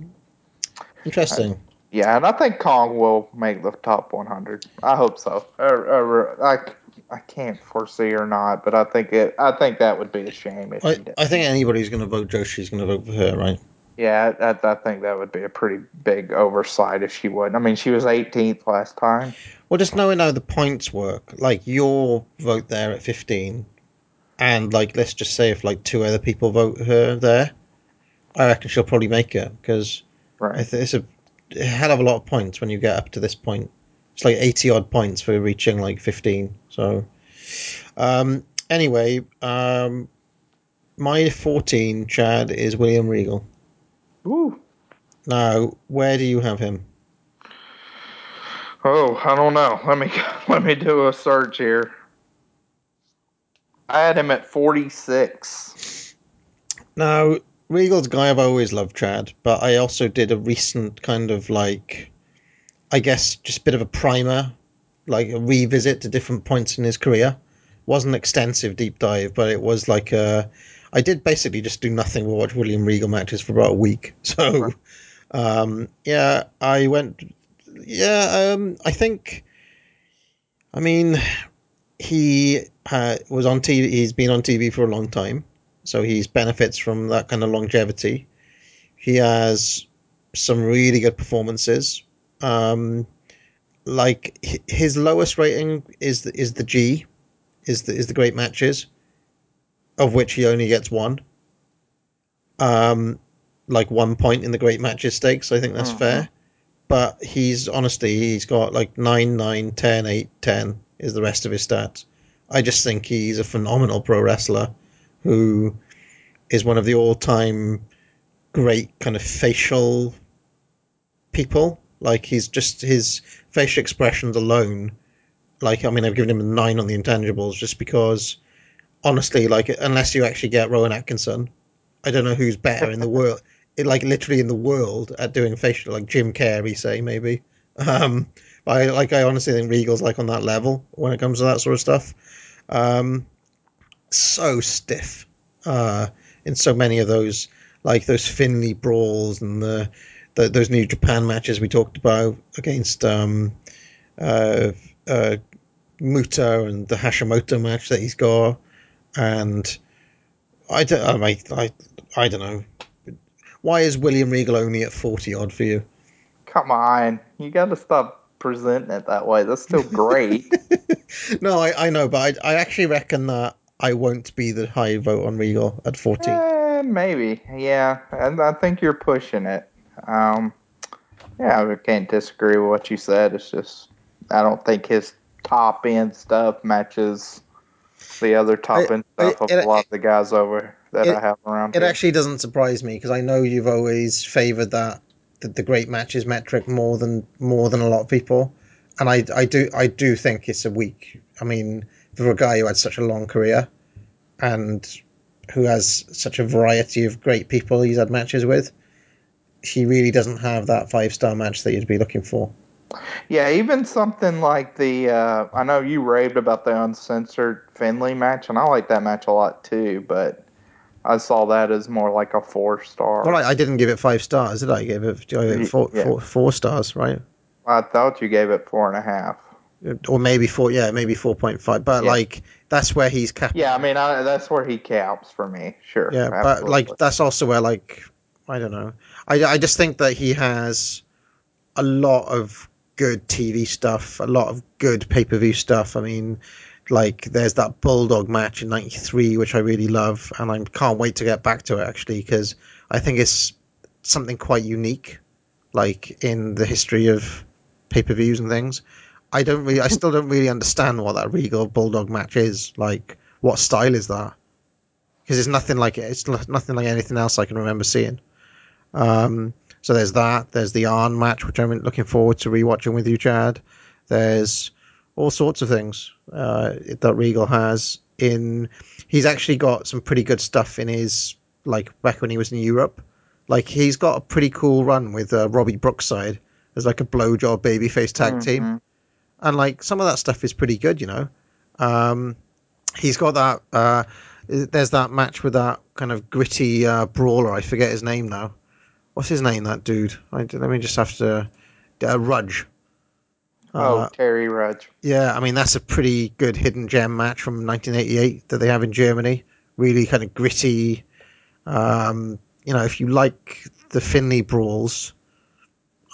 Interesting. Yeah, and I think Kong will make the top 100. I hope so. Or, or, I, I can't foresee or not, but I think it. I think that would be a shame if I. I think anybody's going to vote Joshi's going to vote for her, right? Yeah, I, I think that would be a pretty big oversight if she would. I mean, she was 18th last time. Well, just knowing how the points work, like your vote there at 15, and like let's just say if like two other people vote her there, I reckon she'll probably make it because Right. it's a hell of a lot of points when you get up to this point. It's like 80 odd points for reaching like 15. So, um, anyway, um, my 14, Chad, is William Regal. Ooh. Now, where do you have him? Oh, I don't know. Let me let me do a search here. I had him at 46. Now, Regal's a guy I've always loved, Chad, but I also did a recent kind of like, I guess, just a bit of a primer, like a revisit to different points in his career. Wasn't an extensive deep dive, but it was like a. I did basically just do nothing but watch William Regal matches for about a week. So, um, yeah, I went. Yeah, um, I think. I mean, he uh, was on TV. He's been on TV for a long time, so he's benefits from that kind of longevity. He has some really good performances. Um, like his lowest rating is the, is the G, is the is the great matches, of which he only gets one. Um, like one point in the great matches stakes. I think that's Mhm. fair. But he's honestly he's got like 9, 9, 10, 8, 10 is the rest of his stats. I just think he's a phenomenal pro wrestler who is one of the all time great kind of facial people. Like he's just his facial expressions alone. Like I mean, I've given him a nine on the intangibles just because, honestly, like unless you actually get Rowan Atkinson, I don't know who's better in the world. It, like literally in the world at doing facial, like Jim Carrey, say maybe. Um, but I like I honestly think Regal's like on that level when it comes to that sort of stuff. Um, so stiff uh, in so many of those, like those Finlay brawls and the, those New Japan matches we talked about against um, uh, uh, Muta and the Hashimoto match that he's got, and I don't, I, mean, I, I don't know. Why is William Regal only at forty odd for you? Come on, you got to stop presenting it that way. That's still great. No, I, I know, but I, I actually reckon that I won't be the high vote on Regal at 14. Eh, maybe, yeah. And I think you're pushing it. Um, yeah, I can't disagree with what you said. It's just I don't think his top end stuff matches the other top end I- stuff of it- a lot of the guys over that it- I have around It here. actually doesn't surprise me because I know you've always favoured that the, the great matches metric more than more than a lot of people, and I, I do I do think it's a weak. I mean, for a guy who had such a long career, and who has such a variety of great people he's had matches with, he really doesn't have that five star match that you'd be looking for. Yeah, even something like the uh, I know you raved about the uncensored Finlay match, and I like that match a lot too. But I saw that as more like a four star. Well, I, I didn't give it five stars, did I? I gave it, I gave it four, Yeah. four, four stars, right? I thought you gave it four and a half. Or maybe four, yeah, maybe four point five. But Yeah. like that's where he's capped. Yeah, I mean I, that's where he caps for me. Sure. Yeah, but like that's also where like I don't know. I I just think that he has a lot of good TV stuff, a lot of good pay per view stuff. I mean, like there's that Bulldog match in '93, which I really love, and I can't wait to get back to it actually because I think it's something quite unique, like in the history of pay per views and things. I don't really, I still don't really understand what that Regal Bulldog match is. Like, what style is that? Because it's nothing like it. It's nothing like anything else I can remember seeing. Um, so there's that. There's the Arn match, which I'm looking forward to rewatching with you, Chad. There's all sorts of things uh, that Regal has in. He's actually got some pretty good stuff in his like back when he was in Europe. Like he's got a pretty cool run with uh, Robbie Brookside as like a blowjob babyface tag team, and like some of that stuff is pretty good, you know. Um, he's got that. Uh, there's that match with that kind of gritty uh, brawler. I forget his name now. What's his name? That dude. I, let me just have to. Uh, Rudge. oh, Uh, Terry Rudge. yeah, I mean that's a pretty good hidden gem match from 1988 that they have in Germany. Really kind of gritty. Um, you know, if you like the Finlay brawls,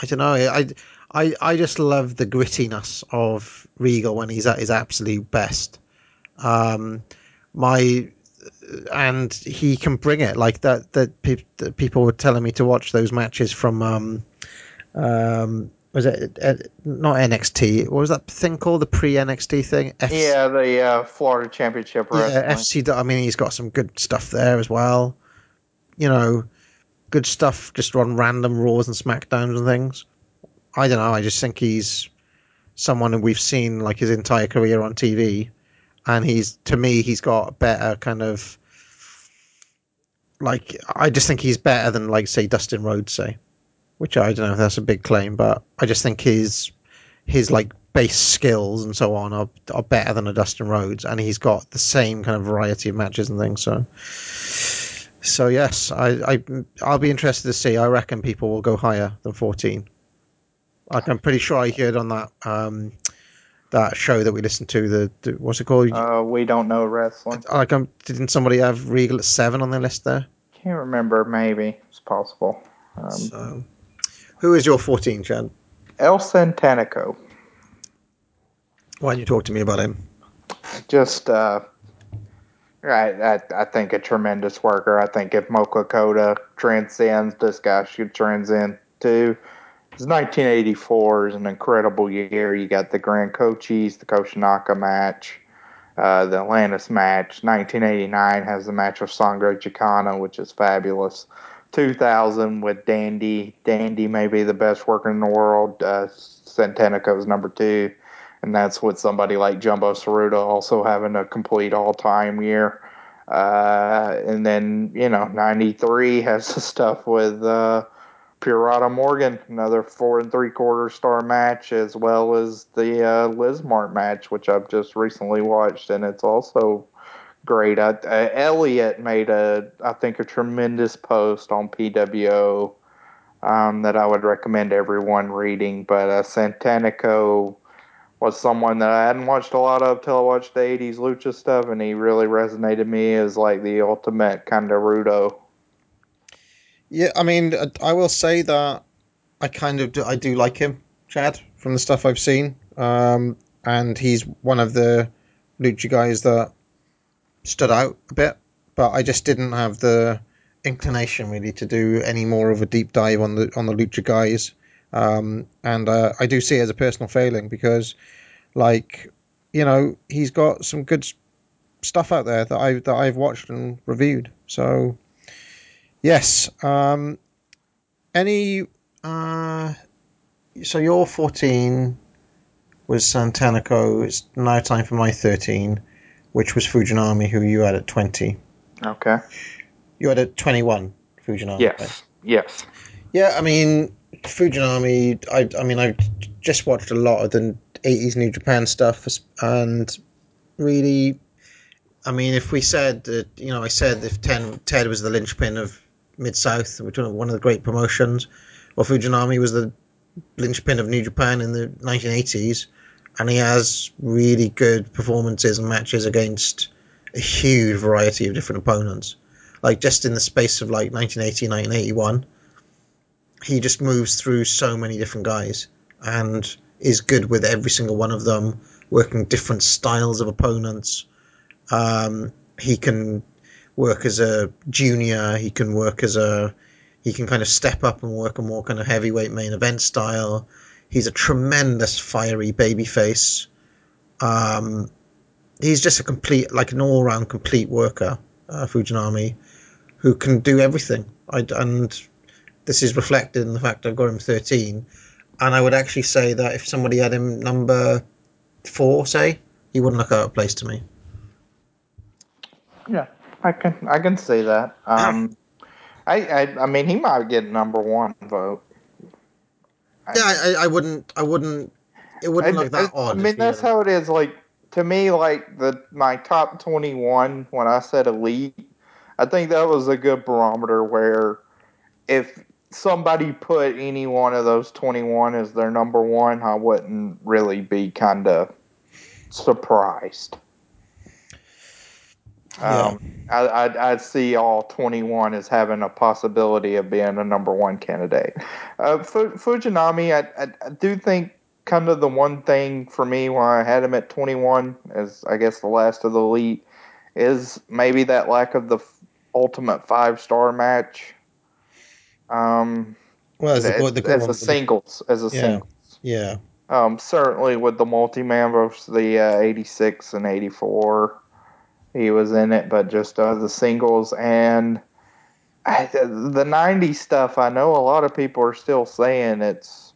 I don't know. I I I just love the grittiness of Regal when he's at his absolute best. Um, my and he can bring it like that. That, pe- that people were telling me to watch those matches from um, um, was it uh, not NXT? What was that thing called? The pre NXT thing? F- Yeah, the uh, Florida Championship yeah, FC. I mean, he's got some good stuff there as well. You know, good stuff just on random Raws and Smackdowns and things. I don't know. I just think he's someone who we've seen like his entire career on TV, and he's to me he's got better kind of like I just think he's better than like say Dustin Rhodes say, which I don't know if that's a big claim, but I just think his his like base skills and so on are are better than a Dustin Rhodes, and he's got the same kind of variety of matches and things. So, so yes, I, I I'll be interested to see. I reckon people will go higher than fourteen. Like I'm pretty sure I heard on that um, that show that we listened to. The, the what's it called? Uh, we don't know wrestling. like, um, didn't somebody have Regal at seven on their list there? Can't remember. Maybe it's possible. Um, So, who is your fourteen, Chad? El Satanico. Why don't you talk to me about him? Just, uh, right. I, I think a tremendous worker. I think if Mocho Cota transcends, this guy should transcend too. It's 1984 is an incredible year. You got the Gran Cochisse, the Koshinaka match, uh, the Atlantis match. 1989 has the match with Sangre Chicana, which is fabulous. 2000 with Dandy. Dandy may be the best worker in the world. Uh, Satanico is number two. And that's with somebody like Jumbo Tsuruta also having a complete all time year. Uh, and then, you know, 93 has the stuff with uh, Pirata Morgan, another four and three quarter star match, as well as the uh, Lizmark match, which I've just recently watched, and it's also great. I, uh, Elliot made a, I think, a tremendous post on PWO um, that I would recommend everyone reading. But uh, Satanico was someone that I hadn't watched a lot of till I watched the '80s lucha stuff, and he really resonated me as like the ultimate kind of Rudo. Yeah, I mean, I- will say that I kind of do, I do like him, Chad, from the stuff I've seen. Um, and he's one of the lucha guys that stood out a bit, but I just didn't have the inclination really to do any more of a deep dive on the on the lucha guys. Um, and uh, I do see it as a personal failing because, like, you know, he's got some good stuff out there that I that I've watched and reviewed. So, yes. Um, any. Uh, so your fourteen was Satanico. It's now time for my thirteen, which was Fujinami, who you had at twenty. Okay. You had at twenty-one, Fujinami. right? Yes. Yes. Yeah, I mean Fujinami. I I mean I just watched a lot of the '80s New Japan stuff, and really, I mean, if we said that, you know, I said if Ten, Ted was the linchpin of Mid South, which was one of the great promotions, well, Fujinami was the linchpin of New Japan in the 1980s, and he has really good performances and matches against a huge variety of different opponents. Like just in the space of like 1980, 1981 he just moves through so many different guys and is good with every single one of them, working different styles of opponents. Um, he can work as a junior. He can work as a. He can kind of step up and work a more kind of heavyweight main event style. He's a tremendous fiery babyface. Um, he's just a complete, like an all-round complete worker, uh, Fujinami, who can do everything. I, and this is reflected in the fact I've got him 13. And I would actually say that if somebody had him number four, say, he wouldn't look out of place to me. Yeah, I can I can see that. Um, I, I I mean he might get number one vote. Yeah, I, I wouldn't. I wouldn't. It wouldn't I, look that I- odd. I mean that's how it is. Like to me, like the my top twenty one when I said elite, I think that was a good barometer where if somebody put any one of those twenty one as their number one, I wouldn't really be kind of surprised. Um, I, I'd, I'd see all 21 as having a possibility of being a number one candidate. Uh, Fu- Fujinami, I, I, I do think kind of the one thing for me why I had him at 21 as I guess the last of the elite is maybe that lack of the f- ultimate five star match. Um, Well, as the, as, boy- the as a singles, as a Yeah. singles. Yeah. Um, certainly with the multi-man versus the uh, 86 and 84, he was in it, but just uh, the singles and I, the 90s stuff, I know a lot of people are still saying it's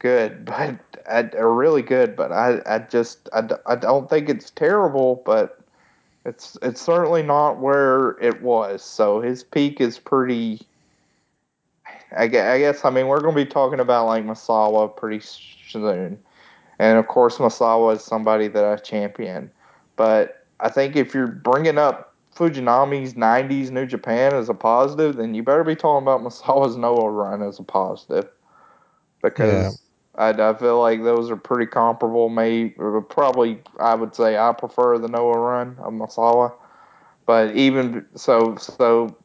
good, but I, really good, but I, I just I, I don't think it's terrible, but it's it's certainly not where it was. So his peak is pretty. I guess, I guess I mean we're going to be talking about like Misawa pretty soon, and of course Misawa is somebody that I champion, but I think if you're bringing up Fujinami's 90s New Japan as a positive, then you better be talking about Misawa's Noah run as a positive. Because yeah. I, I feel like those are pretty comparable. Maybe, probably I would say I prefer the Noah run of Misawa. But even so, so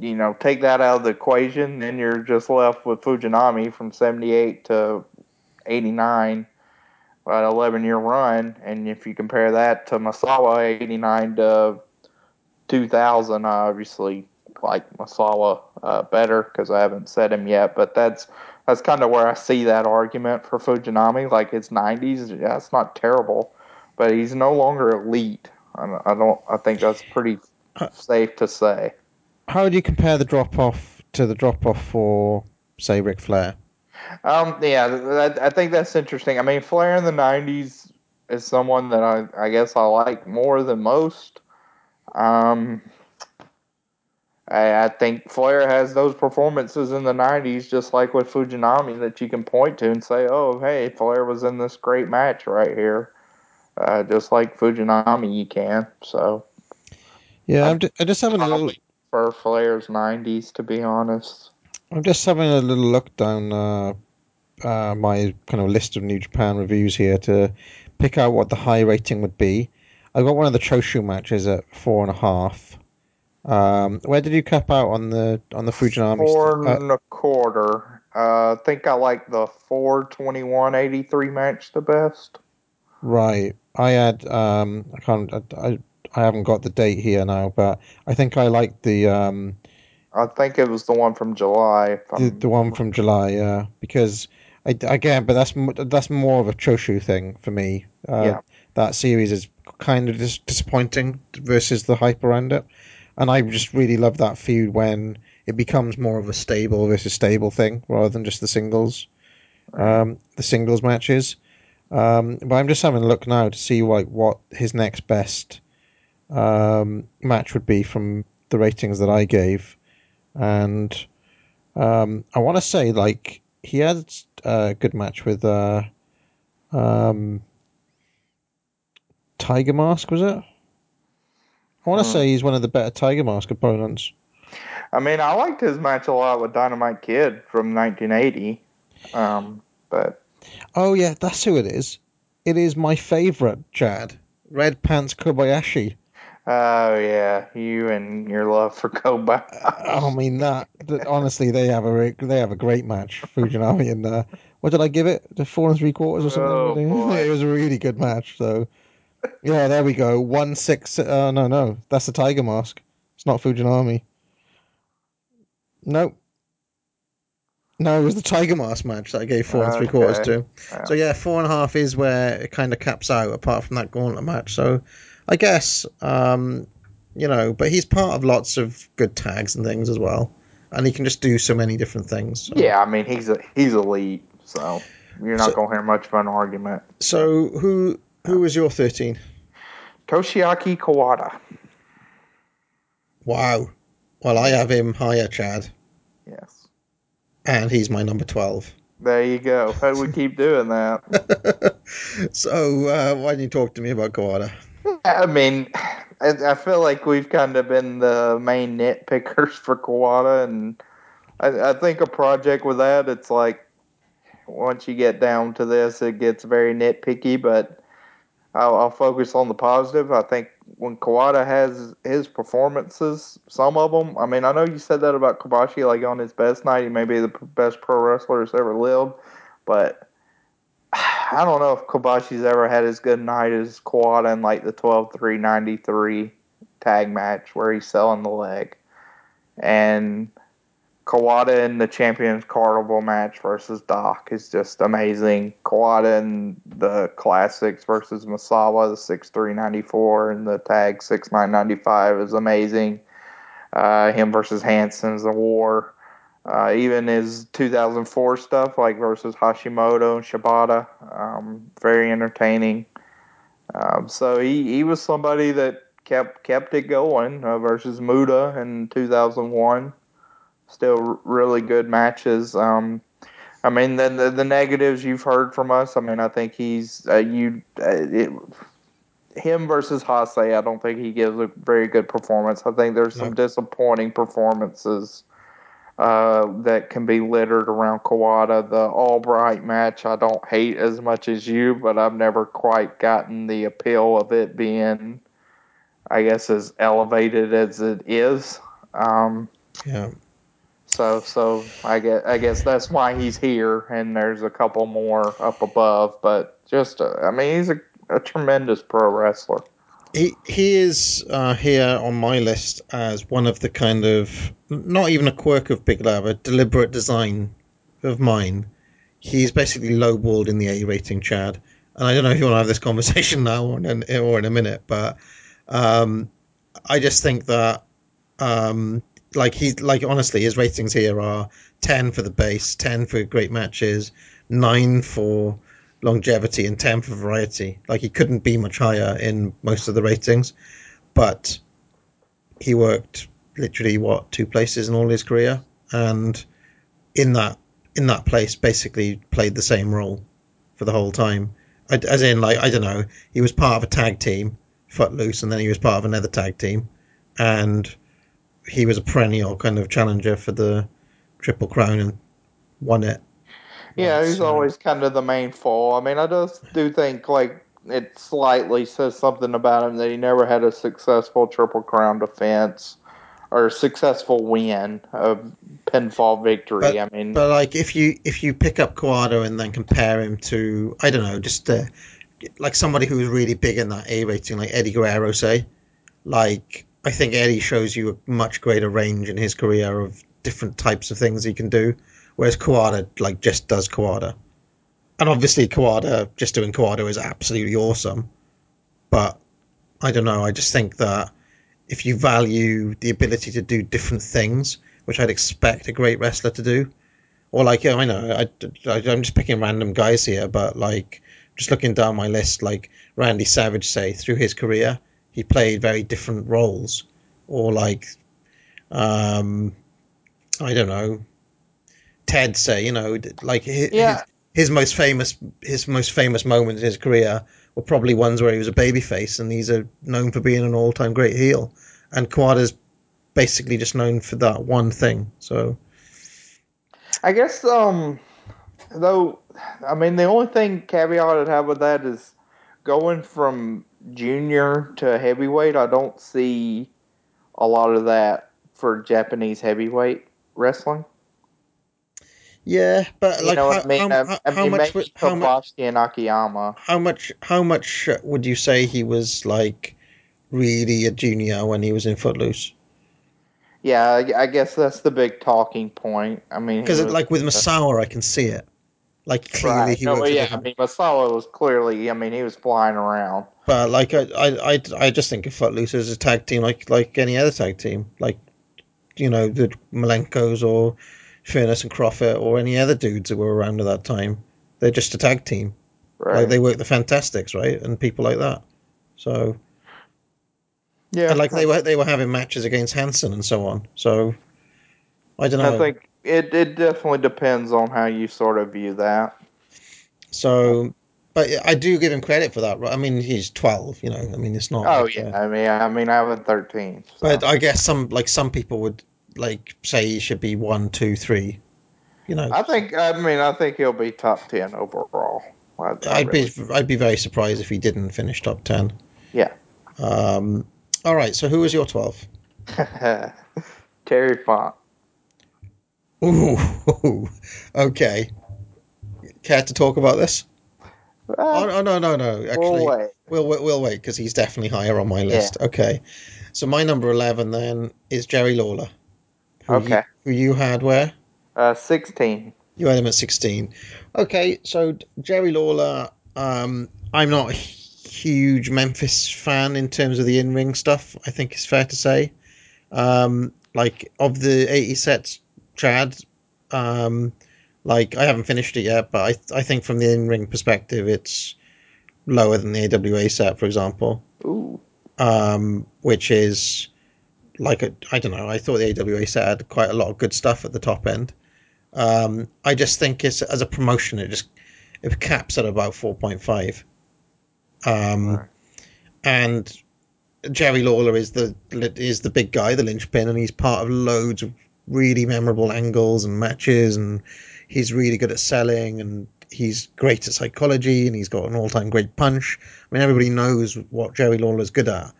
you know, take that out of the equation, then you're just left with Fujinami from 78 to 89 an 11 year run. And if you compare that to Misawa 89 to 2000, I obviously like Misawa uh, better because I haven't said him yet. But that's that's kind of where I see that argument for Fujinami. Like his 90s, yeah, it's not terrible, but he's no longer elite. I, I don't. I think that's pretty safe to say. How would you compare the drop off to the drop off for, say, Ric Flair? Um, yeah, I, I think that's interesting. I mean, Flair in the '90s is someone that I, I guess I like more than most. Um, I, I think Flair has those performances in the '90s, just like with Fujinami, that you can point to and say, "Oh, hey, Flair was in this great match right here," uh, just like Fujinami, you can. So, yeah, I'm, just, I'm just having a little for Flair's '90s, to be honest. I'm just having a little look down uh, uh, my kind of list of New Japan reviews here to pick out what the high rating would be. I got one of the Choshu matches at four and a half. Um, where did you cap out on the on the Fujinami? Four st- uh, and a quarter. Uh, I think I like the four twenty one eighty three match the best. Right. I had um, I can't I, I haven't got the date here now, but I think I like the um, I think it was the one from July. The, the one from July, yeah, because I, again, but that's that's more of a Choshu thing for me. Uh, yeah. That series is kind of dis- disappointing versus the hype around it, and I just really love that feud when it becomes more of a stable versus stable thing rather than just the singles, um, the singles matches. Um, but I'm just having a look now to see like what his next best um, match would be from the ratings that I gave and um, I want to say like he had a good match with uh, um, Tiger Mask, was it? I want to hmm. say he's one of the better Tiger Mask opponents. I mean, I liked his match a lot with Dynamite Kid from 1980, um, but oh yeah, that's who it is. It is my favorite, Chad. Red Pants Kobayashi. Oh yeah, you and your love for Koba. I mean that, that. Honestly, they have a they have a great match. Fujinami and uh, what did I give it? The four and three quarters or something. Oh, it was a really good match. So yeah, there we go. One six. Uh, no, no, that's the Tiger Mask. It's not Fujinami. Nope. No, it was the Tiger Mask match that I gave four and three quarters to. So yeah, four and a half is where it kind of caps out. Apart from that gauntlet match, so I guess, um, you know, but he's part of lots of good tags and things as well, and he can just do so many different things. So. Yeah, I mean he's a, he's elite, so you're not so, going to hear much of an argument. So who who was your thirteen? Toshiaki Kawada. Wow. Well, I have him higher, Chad. Yes. And he's my number twelve. There you go. How do we keep doing that? so, uh, why don't you talk to me about Kawada? I mean, I, I feel like we've kind of been the main nitpickers for Kawada, and I, I think a project with that, it's like once you get down to this, it gets very nitpicky. But I'll, I'll focus on the positive. I think when Kawada has his performances, some of them. I mean, I know you said that about Kobashi, like on his best night, he may be the best pro wrestler that's ever lived, but I don't know if Kobashi's ever had as good a night as Kawada in like the 12 3 93 tag match where he's selling the leg. And Kawada in the Champions Carnival match versus Doc is just amazing. Kawada in the Classics versus Misawa, the 6394, and the Tag 6995 is amazing. Uh, him versus Hansen's a war. Uh, even his 2004 stuff, like versus Hashimoto and Shibata, um, very entertaining. Um, so he, he was somebody that kept kept it going uh, versus Muta in 2001 still r- really good matches. Um, I mean, the, the, the negatives you've heard from us. I mean, I think he's uh, you uh, it, him versus Hase. I don't think he gives a very good performance. I think there's some disappointing performances uh, that can be littered around Kawada. The Albright match I don't hate as much as you, but I've never quite gotten the appeal of it being, I guess, as elevated as it is. Um, Yeah. so so I guess I guess that's why he's here, and there's a couple more up above. But just uh, I mean, he's a, a tremendous pro wrestler. He he is uh, here on my list as one of the kind of not even a quirk of Big Lab, a deliberate design of mine. He's basically lowballed in the A rating, Chad. And I don't know if you want to have this conversation now or in, or in a minute, but um, I just think that um, like he's like honestly, his ratings here are ten for the base, ten for great matches, nine for longevity, and ten for variety. Like he couldn't be much higher in most of the ratings, but he worked literally what two places in all his career, and in that in that place basically played the same role for the whole time. As in, like I don't know, he was part of a tag team, Footloose, and then he was part of another tag team, and he was a perennial kind of challenger for the Triple Crown and won it. Yeah, he's always kind of the main foe. I mean, I just do think like it slightly says something about him that he never had a successful Triple Crown defense or a successful win, a pinfall victory. But, I mean, but like if you if you pick up Kawada and then compare him to I don't know, just uh, like somebody who's really big in that A rating, like Eddie Guerrero, say, like I think Eddie shows you a much greater range in his career of different types of things he can do, whereas Kawada like just does Kawada, and obviously Kawada just doing Kawada is absolutely awesome, but I don't know, I just think that if you value the ability to do different things, which I'd expect a great wrestler to do, or like I know I, I I'm just picking random guys here, but like just looking down my list, like Randy Savage, say through his career, he played very different roles, or like um I don't know Ted say you know like his, Yeah. his, his most famous his most famous moments in his career were probably ones where he was a babyface, and he's a, known for being an all-time great heel, and Kawada's basically just known for that one thing. So I guess um though I mean the only thing caveat I'd have with that is going from junior to heavyweight. I don't see a lot of that for Japanese heavyweight wrestling. Yeah, but You like know how, what I mean? how, um, I, how, how much would- how much and Akiyama. how much how much would you say he was like really a junior when he was in Footloose? Yeah, I, I guess that's the big talking point. I mean, Because like with Misawa, I can see it. Like clearly Right. he No, worked. yeah, I mean, Misawa was clearly. I mean, he was flying around. But like I, I, I, I just think of Footloose as a tag team, like like any other tag team, like you know the Malenkos or Furnas and Kroffat or any other dudes that were around at that time. They're just a tag team. Right. Like they work the Fantastics, right, and people like that. So yeah, and like they were they were having matches against Hansen and so on. So I don't know. I think it it definitely depends on how you sort of view that. So, but I do give him credit for that. Right? I mean, he's twelve. You know, I mean, it's not. Oh like, yeah, uh, I mean, I mean, I was thirteen. so- But I guess some like some people would like say he should be one, two, three. You know, I think. I mean, I think he'll be top ten overall. I, I I'd be I'd be very surprised if he didn't finish top ten. Yeah. Um. All right. So who was your twelve? Terry Funk. Ooh. Okay. Care to talk about this? Oh, oh no no no. Actually, we'll we'll, we'll wait because he's definitely higher on my list. Okay. So my number eleven then is Jerry Lawler. Who Okay. You, who you had where? Uh, 16. You had him at 16. Okay, so Jerry Lawler, um, I'm not a huge Memphis fan in terms of the in ring stuff, I think it's fair to say. Um, like, of the 80 sets, Chad, um, like, I haven't finished it yet, but I, I think from the in ring perspective, it's lower than the AWA set, for example. Ooh. Um, which is like, a, I don't know, I thought the AWA set had quite a lot of good stuff at the top end. Um, I just think it's as a promotion, it just it caps at about four point five. Um, and Jerry Lawler is the is the big guy, the linchpin, and he's part of loads of really memorable angles and matches, and he's really good at selling, and he's great at psychology, and he's got an all time great punch. I mean, everybody knows what Jerry Lawler's good at.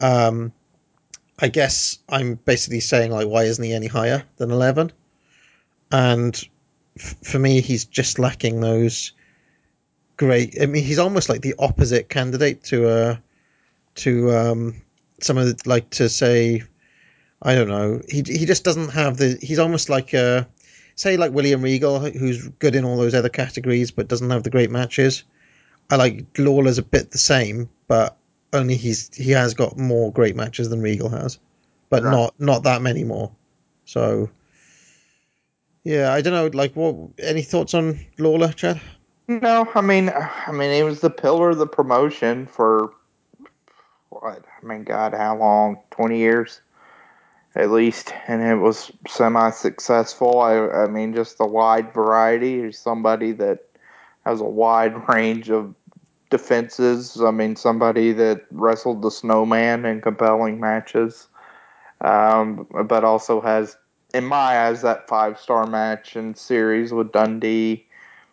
Um, I guess I'm basically saying like, why isn't he any higher than eleven? and f- for me, he's just lacking those great. I mean, he's almost like the opposite candidate to uh to um some of the, like to say, I don't know. He he just doesn't have the. He's almost like a say like William Regal, who's good in all those other categories, but doesn't have the great matches. I like Lawler's a bit the same, but only he's he has got more great matches than Regal has, but Right. not not that many more. So yeah, I don't know. Like, what? Any thoughts on Lawler, Chad? No, I mean, I mean, he was the pillar of the promotion for what? I mean, God, how long? Twenty years, at least, and it was semi-successful. I, I mean, just a wide variety. He's somebody that has a wide range of defenses. I mean, somebody that wrestled the Snowman in compelling matches, um, but also has, in my eyes, that five-star match and series with Dundee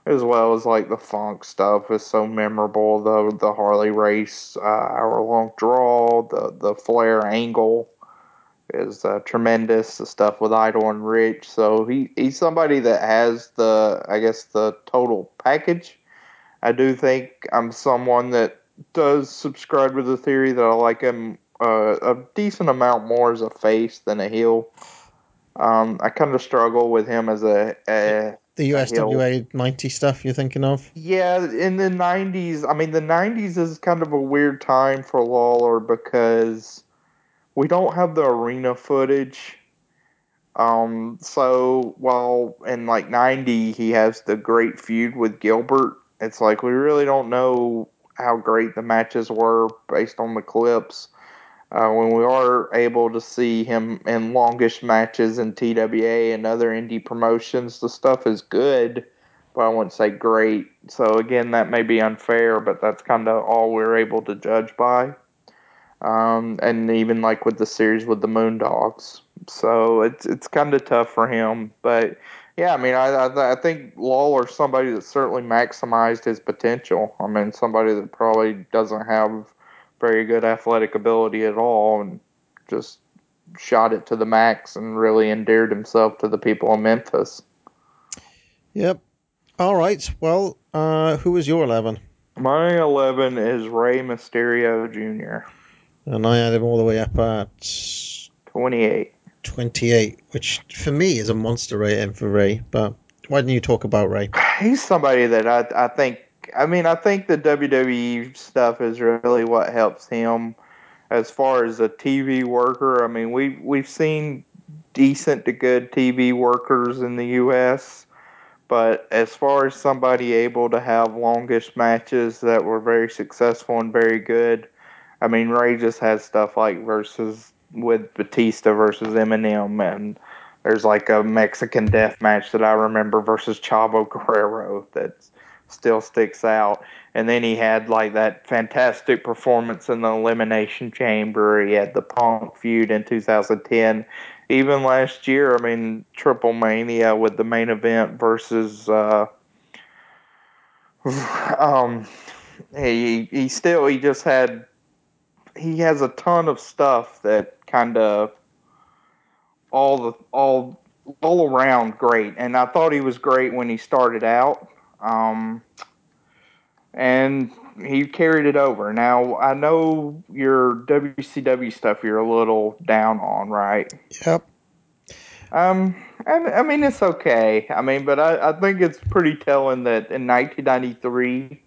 as well as like the funk stuff is so memorable. The the Harley race uh, hour long draw, the the Flair angle is uh, tremendous. The stuff with Idol and Rich. So he he's somebody that has the I guess the total package. I do think I'm someone that does subscribe to the theory that I like him uh, a decent amount more as a face than a heel. Um, I kind of struggle with him as a, a The. USWA ninety stuff you're thinking of? Yeah, in the '90s, I mean, the '90s is kind of a weird time for Lawler because we don't have the arena footage. Um, so while in like '90 he has the great feud with Gilbert, it's like we really don't know how great the matches were based on the clips. Uh, when we are able to see him in longish matches in TWA and other indie promotions, the stuff is good but I wouldn't say great. So again, that may be unfair, but that's kind of all we're able to judge by. Um, and even like with the series with the Moondogs, so it's it's kind of tough for him. But yeah, I mean, I I, I think Lawler's somebody that certainly maximized his potential. I mean, somebody that probably doesn't have very good athletic ability at all, and just shot it to the max and really endeared himself to the people of Memphis. Yep. All right. Well, uh, who was your eleven? My 11 is Rey Mysterio Jr. And I had him all the way up at 28. which for me is a monster rating for Rey. But why didn't you talk about Rey? He's somebody that I, I think, I mean, I think the WWE stuff is really what helps him as far as a TV worker. I mean, we, we've seen decent to good TV workers in the U.S., but as far as somebody able to have longish matches that were very successful and very good, I mean, Rey just has stuff like versus with Batista versus MNM, and there's like a Mexican death match that I remember versus Chavo Guerrero that still sticks out. And then he had like that fantastic performance in the Elimination Chamber. He had the Punk feud in 2010. Even last year, I mean, Triple Mania with the main event versus. Uh, um, he he still he just had he has a ton of stuff that kind of all the all all around great and i thought he was great when he started out um and he carried it over now i know your wcw stuff you're a little down on right Yep. Um, I, I mean, it's okay. I mean, but I, I think it's pretty telling that in 1993,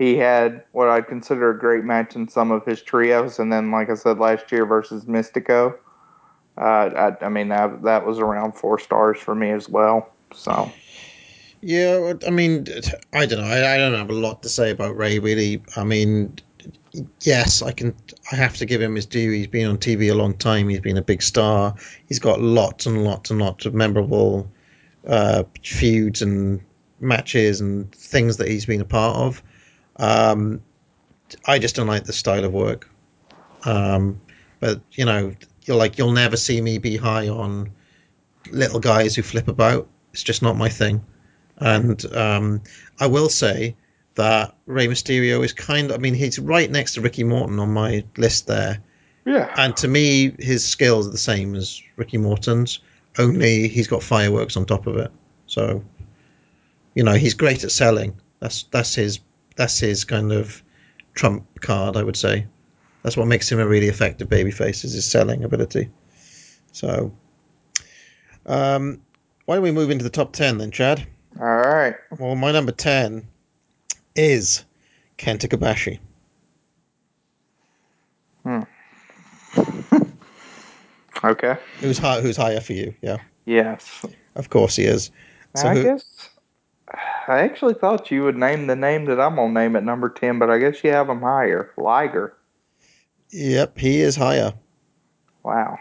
he had what I'd consider a great match in some of his trios, and then, like I said, last year versus Mystico. Uh, I, I mean, that that was around four stars for me as well. So. Yeah, I mean, I don't know. I, I don't have a lot to say about Rey really. I mean, yes, I can. I have to give him his due. He's been on TV a long time. He's been a big star. He's got lots and lots and lots of memorable uh, feuds and matches and things that he's been a part of. Um, I just don't like the style of work. Um, but you know, you're like you'll never see me be high on little guys who flip about. It's just not my thing. And um, I will say that Rey Mysterio is kind of, I mean, he's right next to Ricky Morton on my list there. Yeah. And to me, his skills are the same as Ricky Morton's, only he's got fireworks on top of it. So, you know, he's great at selling. That's that's his that's his kind of trump card, I would say. That's what makes him a really effective babyface is his selling ability. So, um, why don't we move into the top ten then, Chad? All right. Well, my number ten is Kenta Kobashi. Hmm. okay. Who's high, Who's higher for you? Yeah. Yes. Of course he is. So I who, guess I actually thought you would name the name that I'm gonna name at number ten, but I guess you have him higher. Liger. Yep, he is higher. Wow.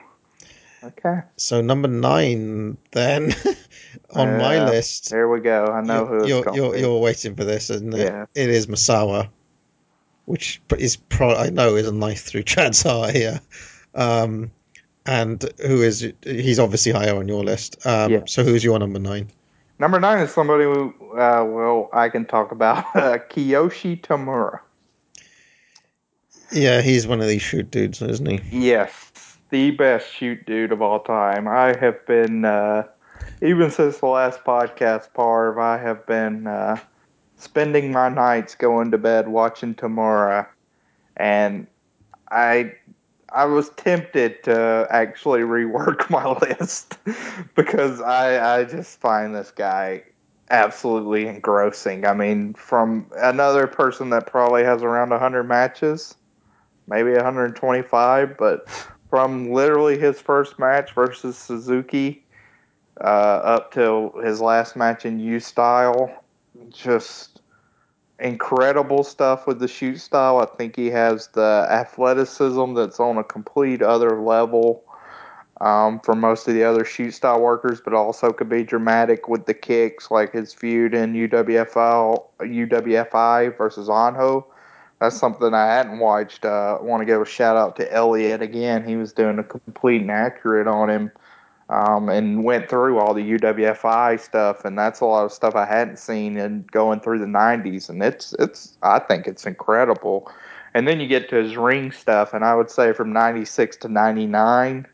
Okay. So number nine, then on my Uh, list. There we go. I know you're, who it's you're, you're, you're waiting for this, isn't it? It is Misawa, which is pro. I know is a knife through Chad's heart here. Um, and who is he's obviously higher on your list. Um, Yeah. So who's your number nine? Number nine is somebody who, uh, well, I can talk about uh, Kiyoshi Tamura. Yeah, he's one of these shoot dudes, isn't he? Yes, the best shoot dude of all time. I have been, uh, even since the last podcast, Parv, I have been uh, spending my nights going to bed watching Tamura, and I. I was tempted to actually rework my list because I, I just find this guy absolutely engrossing. I mean, from another person that probably has around 100 matches, maybe 125, but from literally his first match versus Suzuki uh, up till his last match in U Style, just incredible stuff with the shoot style. I think he has the athleticism that's on a complete other level um, from most of the other shoot style workers, but also could be dramatic with the kicks, like his feud in UWFI, UWFI versus Anjo. That's something I hadn't watched. Uh, I want to give a shout out to Elliot again. He was doing a complete and accurate on him um, and went through all the UWFI stuff, and that's a lot of stuff I hadn't seen in going through the '90s, and it's it's I think it's incredible. And then you get to his ring stuff, and I would say from '96 to '99,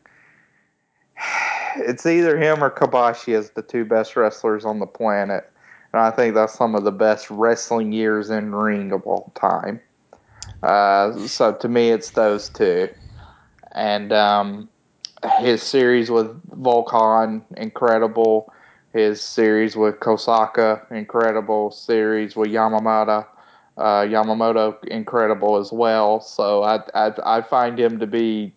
it's either him or Kobashi as the two best wrestlers on the planet, and I think that's some of the best wrestling years in ring of all time. Uh, so to me, it's those two, and. Um, his series with Volk Han, incredible. His series with Kosaka, incredible. Series with Yamamata, uh, Yamamoto, incredible as well. So I, I I find him to be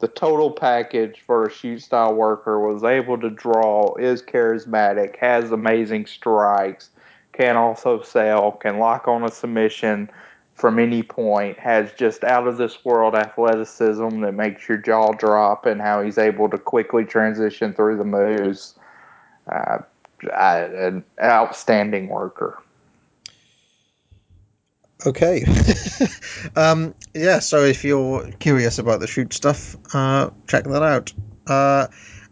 the total package for a shoot style worker. Was able to draw, is charismatic, has amazing strikes, can also sell, can lock on a submission from any point, has just out of this world athleticism that makes your jaw drop, and how he's able to quickly transition through the moves. Uh, an outstanding worker. Okay. um, yeah, so if you're curious about the shoot stuff, uh, check that out. Uh,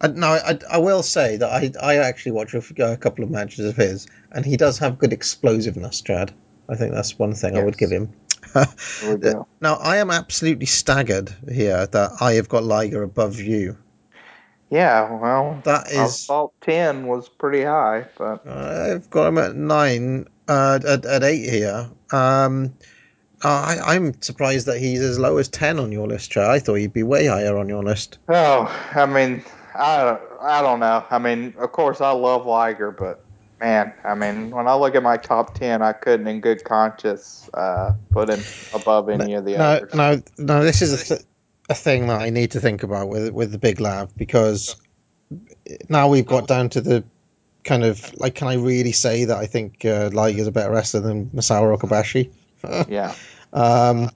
now, I, I will say that I, I actually watched a couple of matches of his, and he does have good explosiveness, Chad. I think that's one thing I would give him. now, I am absolutely staggered here that I have got Liger above you. Yeah, well, that is I thought ten was pretty high, but I've got him at nine, uh, at, at eight here. Um, I, I'm surprised that he's as low as ten on your list, Chad. I thought he'd be way higher on your list. Oh, I mean, I I don't know. I mean, of course, I love Liger, but man, I mean, when I look at my top ten, I couldn't, in good conscience, uh, put him above any of the no, others. no, no. This is a, th- a thing that I need to think about with with the big lab because now we've got down to the kind of like, can I really say that I think uh, Liger's a better wrestler than Misawa Okabashi? yeah. Um,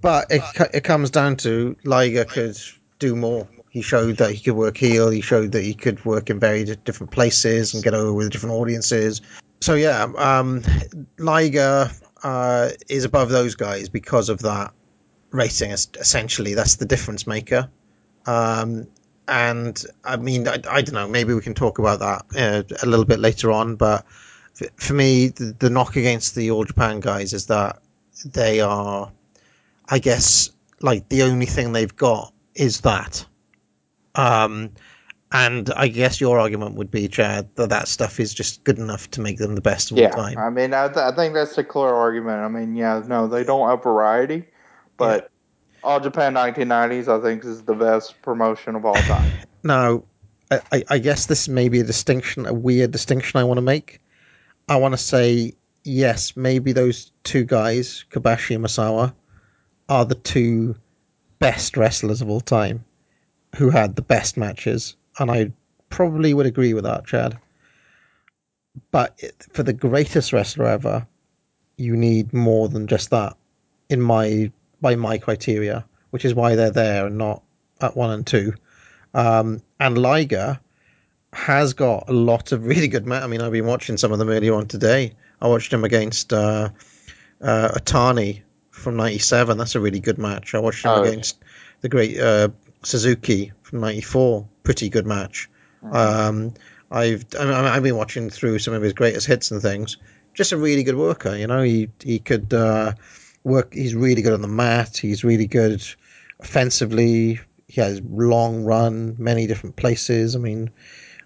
but it it comes down to Liger could do more. He showed that he could work heel. He showed that he could work in very different places and get over with different audiences. So yeah, um, Liger uh, is above those guys because of that rating. Essentially, that's the difference maker. Um, and I mean, I, I don't know. Maybe we can talk about that uh, a little bit later on. But for me, the, the knock against the All Japan guys is that they are, I guess, like the only thing they've got is that. Um, and I guess your argument would be, Chad, that that stuff is just good enough to make them the best of Yeah, all time. I mean, I, th- I think that's a clear argument. I mean, yeah, no, they don't have variety, but All Japan 1990s, I think, is the best promotion of all time. Now, I, I- I guess this may be a distinction, a weird distinction I want to make. I want to say, yes, maybe those two guys, Kobashi and Misawa, are the two best wrestlers of all time who had the best matches. And I probably would agree with that, Chad. But for the greatest wrestler ever, you need more than just that in my by my criteria, which is why they're there and not at one and two. Um, and Liger has got a lot of really good matches. I mean, I've been watching some of them earlier on today. I watched him against uh, uh, Otani from '97. That's a really good match. I watched him Oh, against the great uh, Suzuki from '94. Pretty good match. Um, I've I I've been watching through some of his greatest hits and things. Just a really good worker. You know, he he could uh, work. He's really good on the mat. He's really good offensively. He has long run, many different places. I mean,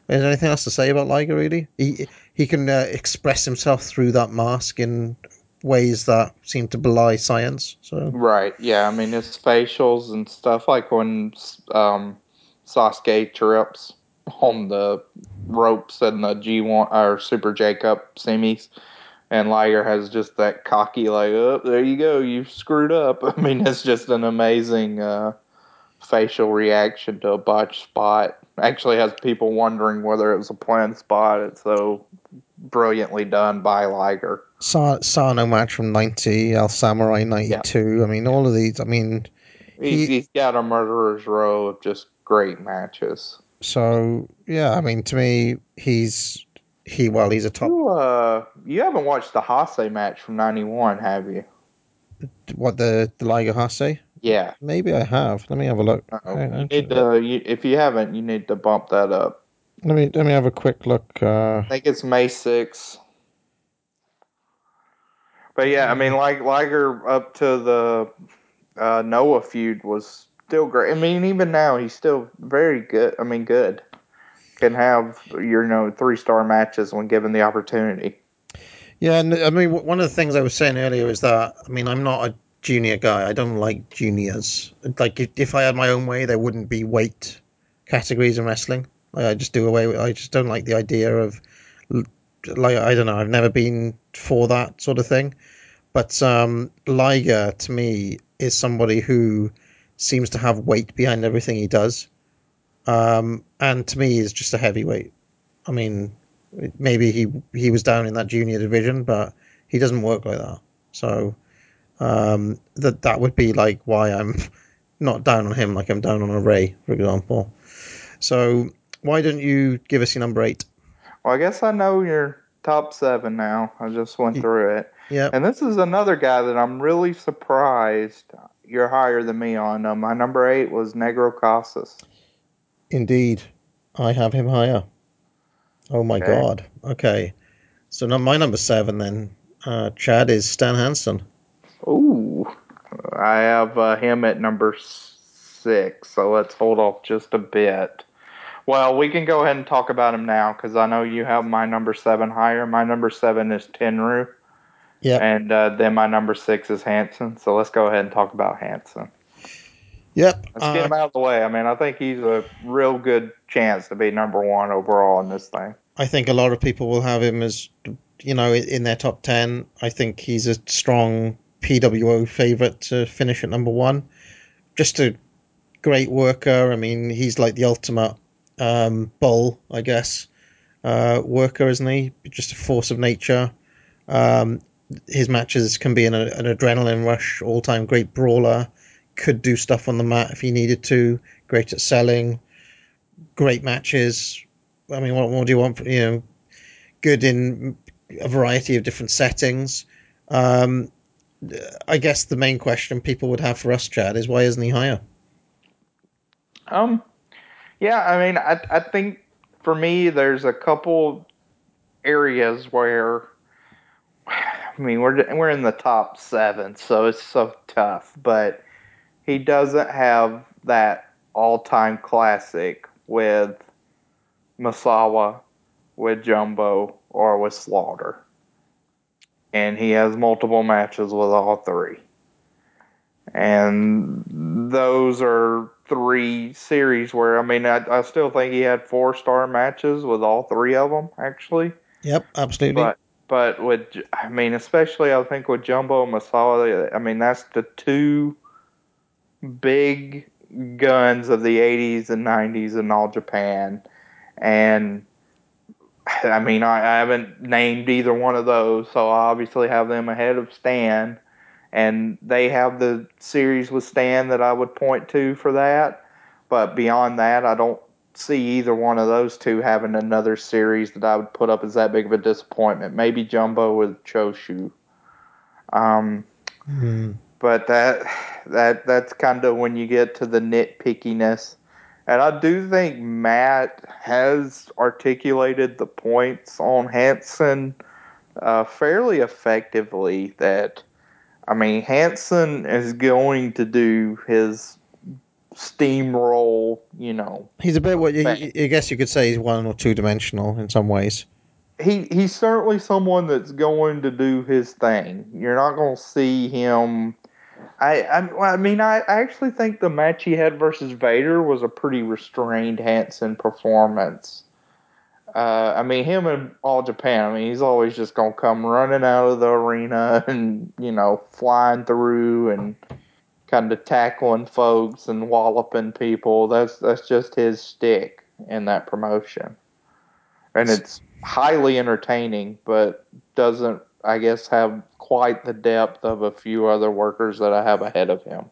is there anything else to say about Liger? Really, he he can uh, express himself through that mask in ways that seem to belie science. So Right. Yeah. I mean, his facials and stuff, like when um, Sasuke trips on the ropes and the G1 or Super J Cup semis, and Liger has just that cocky, like, oh, there you go, you screwed up. I mean, it's just an amazing uh, facial reaction to a botched spot. Actually, has people wondering whether it was a planned spot. It's so brilliantly done by Liger. Sa- Sano match from ninety, El Samurai ninety two. I mean, all of these. I mean, He's, He- he's got a murderer's row of just great matches. so yeah. I mean, to me, he's he. Well, he's a top. You, uh, you haven't watched the Hase match from '91, have you? What the the Liger Hase? Yeah. Maybe I have. Let me have a look. You on. need to, you, if you haven't, you need to bump that up. Let me let me have a quick look. Uh, I think it's May 6th. But yeah, I mean, like Liger up to the uh, Noah feud was still great. I mean, even now he's still very good. I mean, good. Can have your you know three star matches when given the opportunity. Yeah, and I mean, one of the things I was saying earlier is that I mean, I'm not a junior guy. I don't like juniors. Like, if, if I had my own way, there wouldn't be weight categories in wrestling. I just do away with. I just don't like the idea of, like, I don't know. I've never been for that sort of thing. But um, Liger to me is somebody who seems to have weight behind everything he does, um, and to me is just a heavyweight. I mean, maybe he he was down in that junior division, but he doesn't work like that. So um, that that would be like why I'm not down on him, like I'm down on a Rey, for example. So why don't you give us your number eight? Well, I guess I know your top seven now. I just went through it. Yeah. And this is another guy that I'm really surprised you're higher than me on. Uh, my number eight was Negro Casas. Indeed, I have him higher. Oh my Okay. god. Okay. So now my number seven then, uh, Chad is Stan Hansen. Ooh. I have uh, him at number six, so let's hold off just a bit. Well, we can go ahead and talk about him now because I know you have my number seven higher. My number seven is Tenryu. Yeah. And uh, then my number six is Hansen. So let's go ahead and talk about Hansen. Yep. Let's get him out of the way. I mean, I think he's a real good chance to be number one overall in this thing. I think a lot of people will have him as, you know, in their top 10. I think he's a strong PWO favorite to finish at number one. Just a great worker. I mean, he's like the ultimate um, bull, I guess, uh, worker, isn't he? Just a force of nature. Um, his matches can be an, an adrenaline rush, all time great brawler. Could do stuff on the mat if he needed to. Great at selling. Great matches. I mean, what more do you want? You know, good in a variety of different settings. Um, I guess the main question people would have for us, Chad, is why isn't he higher? Um, yeah, I mean, I I think for me, there's a couple areas where, I mean, we're we're in the top seven, so it's so tough. But he doesn't have that all-time classic with Misawa, with Jumbo, or with Slaughter, and he has multiple matches with all three. And those are three series where I mean I, I still think he had four star matches with all three of them actually. Yep, absolutely. But but with I mean especially I think with Jumbo and Misawa, I mean that's the two big guns of the 80s and 90s in all Japan, and I mean I, I haven't named either one of those, so I obviously have them ahead of Stan and they have the series with Stan that I would point to for that. But beyond that, I don't see either one of those two having another series that I would put up as that big of a disappointment. Maybe Jumbo with Choshu. Um, mm. But that that that's kind of when you get to the nitpickiness. And I do think Matt has articulated the points on Hansen uh, fairly effectively that I mean, Hansen is going to do his steamroll, you know. He's a bit what you, I guess you could say he's one or two dimensional in some ways. He he's certainly someone that's going to do his thing. You're not going to see him. I I, I mean I, I actually think the match he had versus Vader was a pretty restrained Hansen performance. Uh, I mean, him and All Japan. I mean, he's always just gonna come running out of the arena and you know flying through and kind of tackling folks and walloping people. That's that's just his stick in that promotion, and it's highly entertaining, but doesn't I guess have quite the depth of a few other workers that I have ahead of him.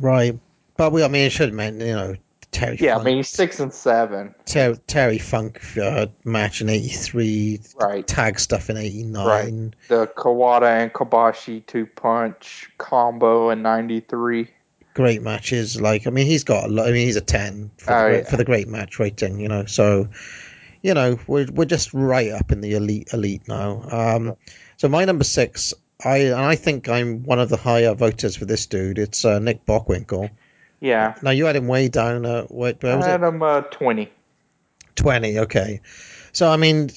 Right, but we I mean it should mean you know Terry. Yeah, Funk, I mean he's six and seven. Ter- Terry Funk uh, match in '83. Right. Tag stuff in '89. Right. The Kawada and Kobashi two punch combo in '93. Great matches. Like I mean, he's got. A lot, I mean, he's a ten for, Oh, the, yeah. for the great match rating. You know, so you know we're we're just right up in the elite elite now. Um, so my number six. I and I think I'm one of the higher voters for this dude. It's uh, Nick Bockwinkel. Yeah. Now you had him way down. Uh, wait, where I had it? him uh, twenty. 20 okay so i mean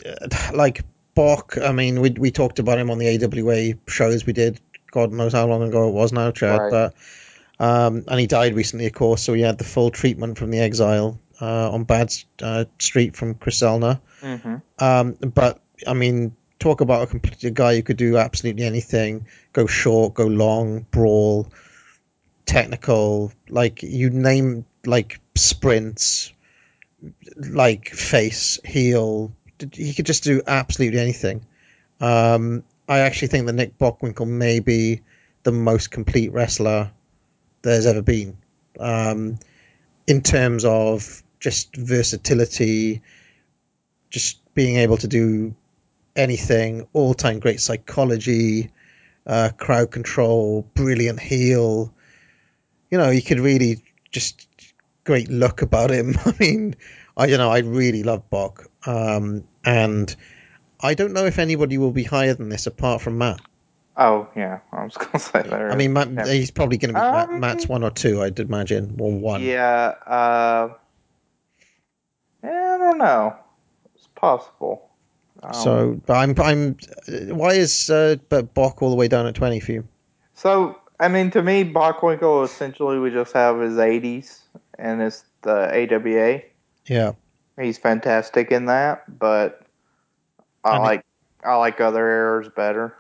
like Bock, I mean, we we talked about him on the AWA shows we did. God knows how long ago it was now, Chad. Right. But um, and he died recently, of course. So he had the full treatment from the exile uh, on Bad uh, Street from Chris Elner. Mm-hmm. Um, but I mean, talk about a complete a guy who could do absolutely anything: go short, go long, brawl, technical. Like you name like sprints, like face, heel. He could just do absolutely anything. Um, I actually think that Nick Bockwinkel may be the most complete wrestler there's ever been. Um, in terms of just versatility, just being able to do anything, all time great psychology, uh, crowd control, brilliant heel. You know, you could really just great look about him. I mean, I you know, I really love Bock. Um, and I don't know if anybody will be higher than this apart from Matt. Oh yeah, I was gonna say there. I mean, Matt, yeah. he's probably going to be Matt, Um, Matt's one or two, I'd imagine, or one. Yeah, uh, yeah, I don't know. It's possible. Um, So, but I'm, I'm. Why is uh, but Bock all the way down at twenty for you? So I mean, to me, Bockwinkel essentially we just have his 80s, and it's the AWA. Yeah. He's fantastic in that, but I And he- like I like other errors better,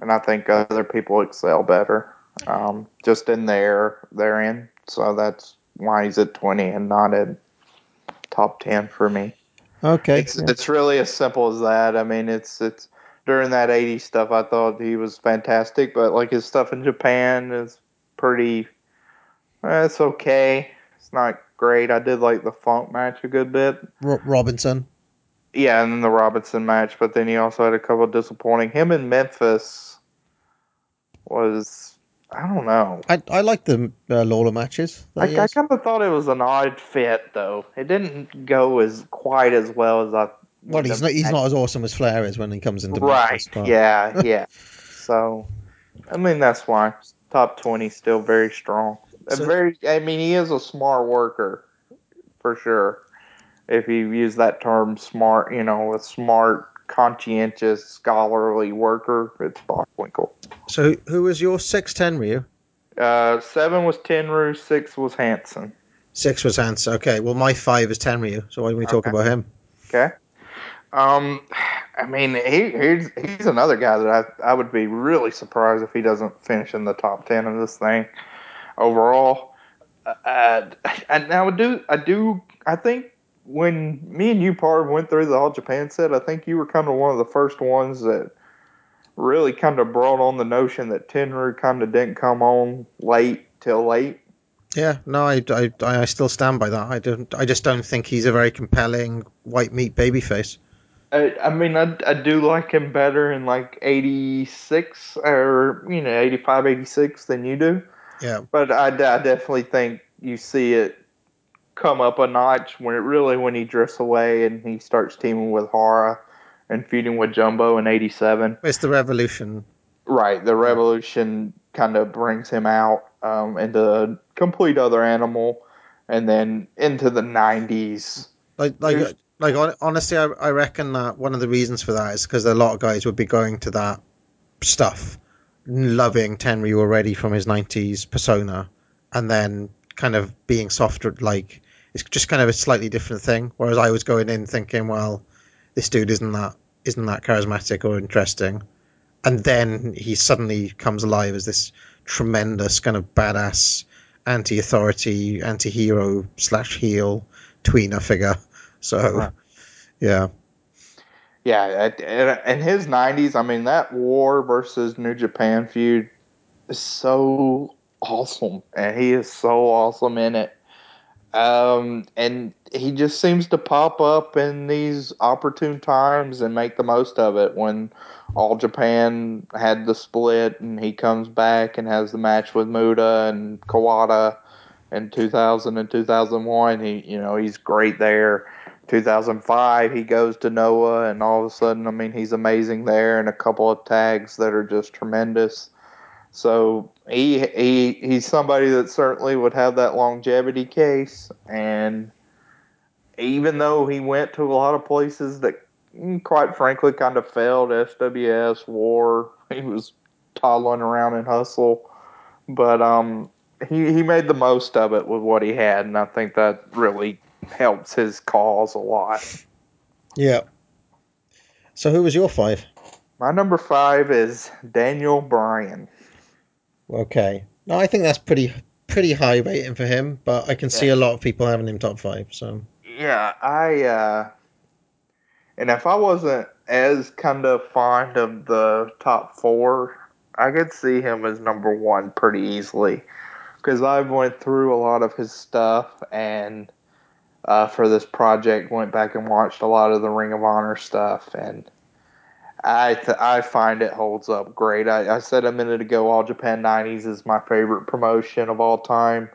and I think other people excel better. Um, just in their they're in, so that's why he's at 20 and not at top 10 for me. Okay. It's it's really as simple as that. I mean, it's it's during that '80s stuff. I thought he was fantastic, but like his stuff in Japan is pretty. eh, It's okay. It's not great. I did like the Funk match a good bit. Ro- Robinson. Yeah, and then the Robinson match, but then he also had a couple disappointing. Him in Memphis was I don't know. I I like the uh, Lawler matches. I, I kind of thought it was an odd fit, though. It didn't go as quite as well as I. well, he's not he's not as awesome as Flair is when he comes into right. Memphis, Yeah, yeah. so, I mean, that's why top twenty still very strong. So- very. I mean, he is a smart worker, for sure. If you use that term, smart. You know, a smart, conscientious, scholarly worker. It's Bockwinkel. So who- was your six Tenryu? Uh, seven was Tenryu, six was Hansen. Six was Hans. Okay. Well, my five is Tenryu. So why don't we talk Okay. about him? Okay. Um, I mean, he, he's he's another guy that I I would be really surprised if he doesn't finish in the top ten of this thing overall. Uh, and now I do I do I think when me and you Parv went through the All Japan set, I think you were kind of one of the first ones that really kind of brought on the notion that Tenryu kind of didn't come on late till late. Yeah. No, I, I I still stand by that. I don't. I just don't think he's a very compelling white meat babyface. I, I mean, I, I do like him better in like 86 or, you know, 85, 86 than you do. Yeah. But I, I definitely think you see it come up a notch when it really, when he drifts away and he starts teaming with Hara and feuding with Jumbo in 87. It's the revolution. Right. The Revolution kind of brings him out um, into a complete other animal. And then into the 90s. Like like like honestly, I, I reckon that one of the reasons for that is because a lot of guys would be going to that stuff, loving Tenryu already from his '90s persona, and then kind of being softer. Like it's just kind of a slightly different thing. Whereas I was going in thinking, well, this dude isn't that isn't that charismatic or interesting, and then he suddenly comes alive as this tremendous kind of badass anti-authority, anti-hero slash heel tweener figure. So, Right. yeah, Yeah, in his 90s, I mean, that War versus New Japan feud is so awesome, and he is so awesome in it. Um, and he just seems to pop up in these opportune times and make the most of it. When All Japan had the split, and he comes back and has the match with Muta and Kawada in 2000 and 2001, he you know he's great there. 2005, he goes to Noah, and all of a sudden, I mean, he's amazing there, and a couple of tags that are just tremendous. So he he he's somebody that certainly would have that longevity case, and even though he went to a lot of places that, mm, quite frankly, kind of failed, SWS, War, he was toddling around in Hustle, but um, he he made the most of it with what he had, and I think that really helps his cause a lot. yeah. So, who was your five? My number five is Daniel Bryan. Okay, no, I think that's pretty pretty high rating for him, but I can see a lot of people having him top five. So, Yeah, I uh and if I wasn't as kind of fond of the top 4, I could see him as number 1 pretty easily cuz I've went through a lot of his stuff and uh for this project went back and watched a lot of the Ring of Honor stuff and I th- I find it holds up great. I, I said a minute ago All Japan 90s is my favorite promotion of all time.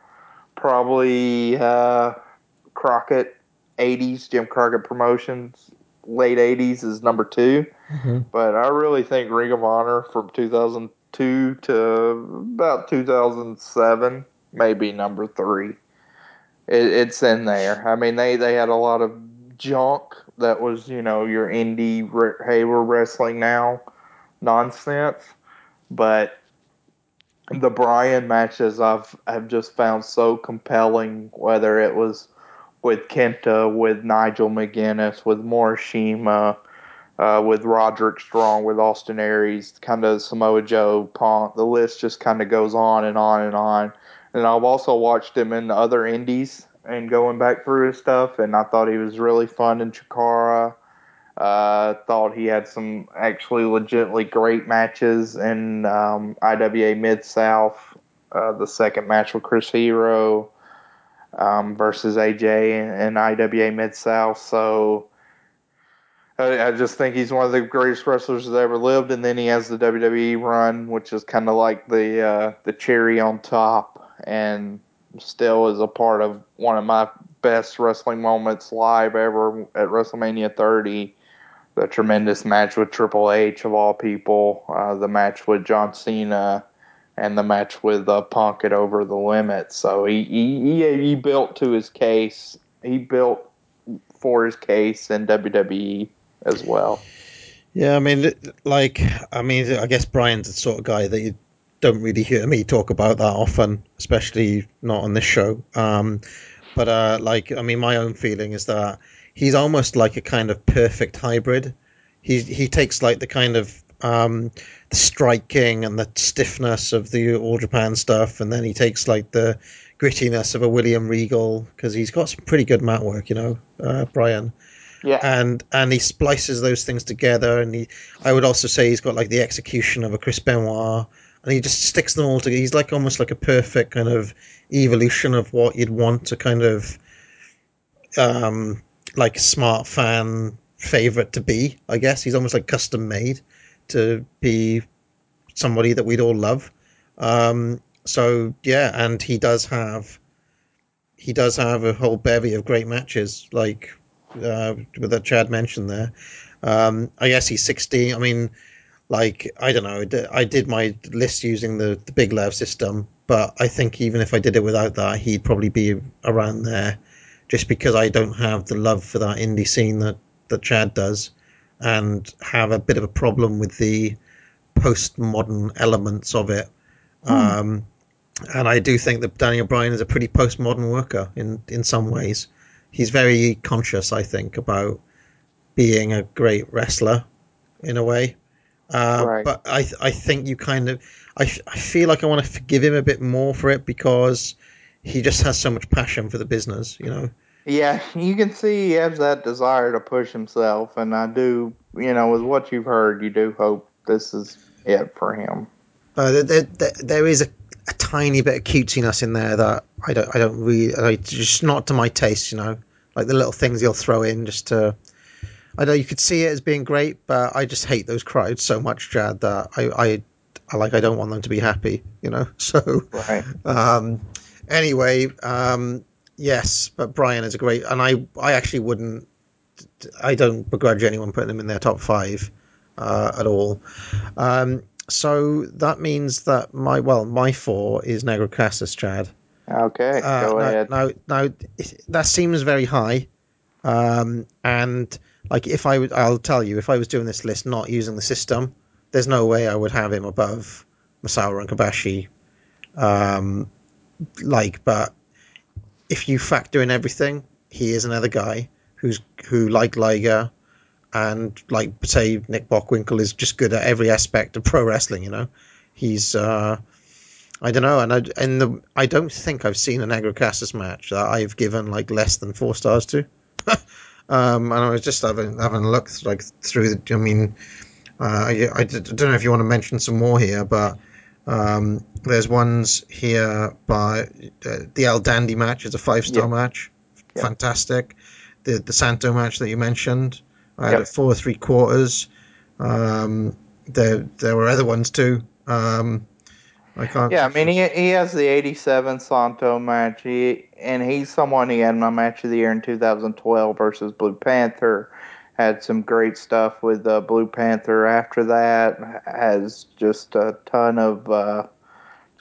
Probably uh Crockett 80s, Jim Crockett Promotions, late 80s is number two. But I really think Ring of Honor from 2002 to about 2007 may be number three. It, it's in there. I mean, they, they had a lot of junk that was, you know, your indie, hey, we're wrestling now nonsense. But the Bryan matches I've have just found so compelling. Whether it was with Kenta, with Nigel McGuinness, with Morishima, uh, with Roderick Strong, with Austin Aries, kind of Samoa Joe, Punk. The list just kind of goes on and on and on. And I've also watched him in the other indies and going back through his stuff, and I thought he was really fun in Chikara. Uh, thought he had some actually legitimately great matches in um, IWA Mid South. Uh, the second match with Chris Hero um, versus AJ in, IWA Mid South. So I, I just think he's one of the greatest wrestlers that ever lived. And then he has the WWE run, which is kind of like the uh, the cherry on top, and still is a part of one of my best wrestling moments live ever at WrestleMania 30 the tremendous match with Triple H of all people, uh, the match with John Cena, and the match with uh, Punk at Over the Limit. So he, he he built to his case. He built for his case in WWE as well. Yeah, I mean, like, I mean, I guess Bryan's the sort of guy that you don't really hear me talk about that often, especially not on this show. Um, but uh, like, I mean, my own feeling is that he's almost like a kind of perfect hybrid. He he takes like the kind of um, the striking and the stiffness of the All Japan stuff, and then he takes like the grittiness of a William Regal because he's got some pretty good mat work, you know, uh, Bryan. Yeah. And and he splices those things together, and he I would also say he's got like the execution of a Chris Benoit, and he just sticks them all together. He's like almost like a perfect kind of evolution of what you'd want to kind of um like smart fan favorite to be. I guess he's almost like custom made to be somebody that we'd all love. Um, so yeah, and he does have he does have a whole bevy of great matches, like uh, that Chad mentioned there. Um, I guess he's 16. I mean, like I don't know. I did my list using the the Big Lev system, but I think even if I did it without that, he'd probably be around there just because I don't have the love for that indie scene that, that Chad does and have a bit of a problem with the postmodern elements of it. Hmm. Um, and I do think that Daniel Bryan is a pretty postmodern worker in, in some ways. He's very conscious, I think, about being a great wrestler in a way. Uh, right. But I I think you kind of I, I feel like I want to forgive him a bit more for it because he just has so much passion for the business, you know. Yeah, you can see he has that desire to push himself, and I do, you know, with what you've heard, you do hope this is it for him. Uh, there, there, there is a, a, tiny bit of cutesiness in there that I don't, I don't really, I, just not to my taste, you know, like the little things he'll throw in just to. I know you could see it as being great, but I just hate those crowds so much, Chad, that I, I, I like I don't want them to be happy, you know. So, right. Um, anyway, um, yes, but Bryan is a great, and I, I actually wouldn't, I don't begrudge anyone putting them in their top five uh, at all. Um, so that means that my, well, my four is Negro Casas, Chad. Okay, uh, go now, ahead. Now, now, that seems very high, um, and like if I would, I'll tell you, if I was doing this list not using the system, there's no way I would have him above Misawa and Kobashi. Um, like, but if you factor in everything, he is another guy who's who, like Liger and like say Nick Bockwinkel, is just good at every aspect of pro wrestling. You know, he's uh, I don't know, and I and the I don't think I've seen an Casas match that I've given like less than four stars to. um, and I was just having having a look like through the. I mean, uh, I, I don't know if you want to mention some more here, but um, there's ones here by uh, the El Dandy match is a five star match, fantastic. The the Santo match that you mentioned, I had yep. four three quarters. Um, there there were other ones too. Um, I can't. Yeah, I mean he he has the '87 Santo match. He and he's someone he had my match of the year in 2012 versus Blue Panther had some great stuff with uh, Blue Panther after that. Has just a ton of uh,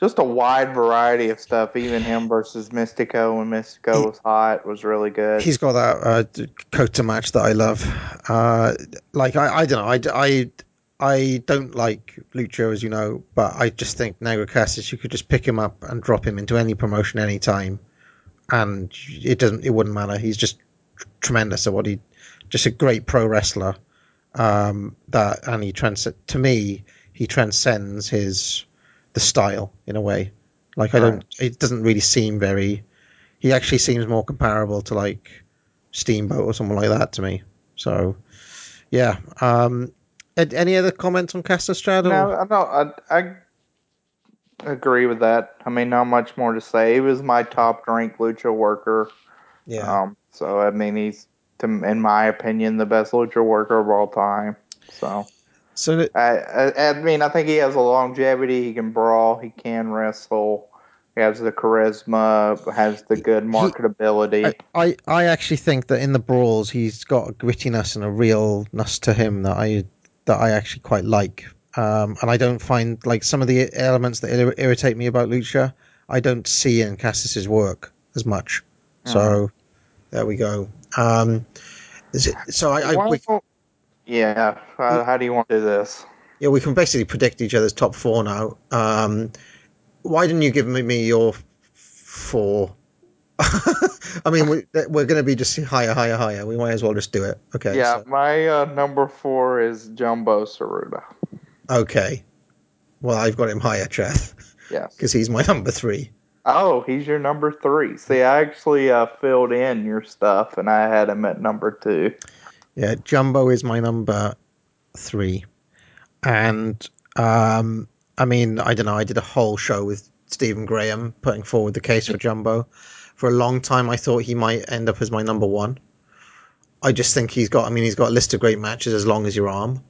just a wide variety of stuff. Even him versus Mystico when Mystico he, was hot was really good. He's got that uh, Cota match that I love. Uh, like I, I don't know, I, I I don't like Lucha, as you know, but I just think Negro Casas, you could just pick him up and drop him into any promotion anytime, and it doesn't, it wouldn't matter. He's just tremendous at what he, just a great pro wrestler. Um, that and he trans to me, he transcends his the style in a way. Like I don't, it doesn't really seem very. He actually seems more comparable to like Steamboat or someone like that to me. So, yeah. Um, any other comments on Castrad? No, no, I, I I, agree with that. I mean, not much more to say. He was my top ranked lucha worker. Yeah. Um, so I mean, he's, to, in my opinion, the best lucha worker of all time. So. So that, I, I, I mean, I think he has a longevity. He can brawl. He can wrestle. He has the charisma. Has the good marketability. I, I, I actually think that in the brawls, he's got a grittiness and a realness to him that I that I actually quite like. Um, and I don't find like some of the elements that ir- irritate me about Lucha, I don't see in Casas's work as much. So there we go. Um, it, so I, I we, yeah. Uh, how do you want to do this? yeah, we can basically predict each other's top four now. Um, why didn't you give me, me your four? I mean, we, we're going to be just higher, higher, higher. We might as well just do it. Okay. yeah, so- my uh, number four is Jumbo Tsuruta. okay. Well, I've got him higher, Cheth, Yes. because he's my number three. Oh, he's your number three. See, I actually uh, filled in your stuff, and I had him at number two. Yeah, Jumbo is my number three, and um, I mean, I don't know. I did a whole show with Stephen Graham putting forward the case for Jumbo. For a long time, I thought he might end up as my number one. I just think he's got. I mean, he's got a list of great matches as long as your arm.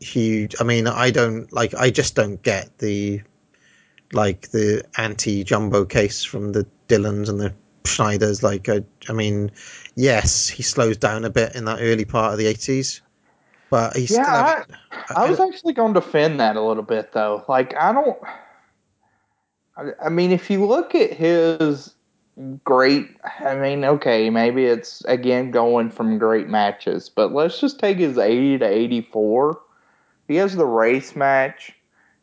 He, I mean, I don't like. I just don't get the like the anti-Jumbo case from the Dylans and the Schneiders. Like, I, I mean, yes, he slows down a bit in that early part of the eighties, but he's Yeah, still. I, I was actually going to defend that a little bit, though. Like, I don't. I, I mean, if you look at his great, I mean, okay, maybe it's again going from great matches, but let's just take his 80 to 84. He has the Race match,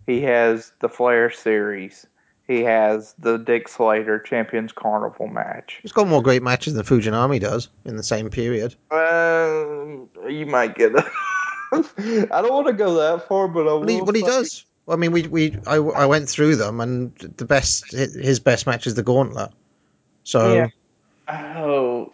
he has the Flair series, he has the Dick Slater Champions Carnival match. He's got more great matches than Fujinami does in the same period. Um, you might get it. I don't want to go that far, but I Well, he, will well, he does. I mean, we we I, I went through them, and the best his best match is the Gauntlet. So Yeah. Oh,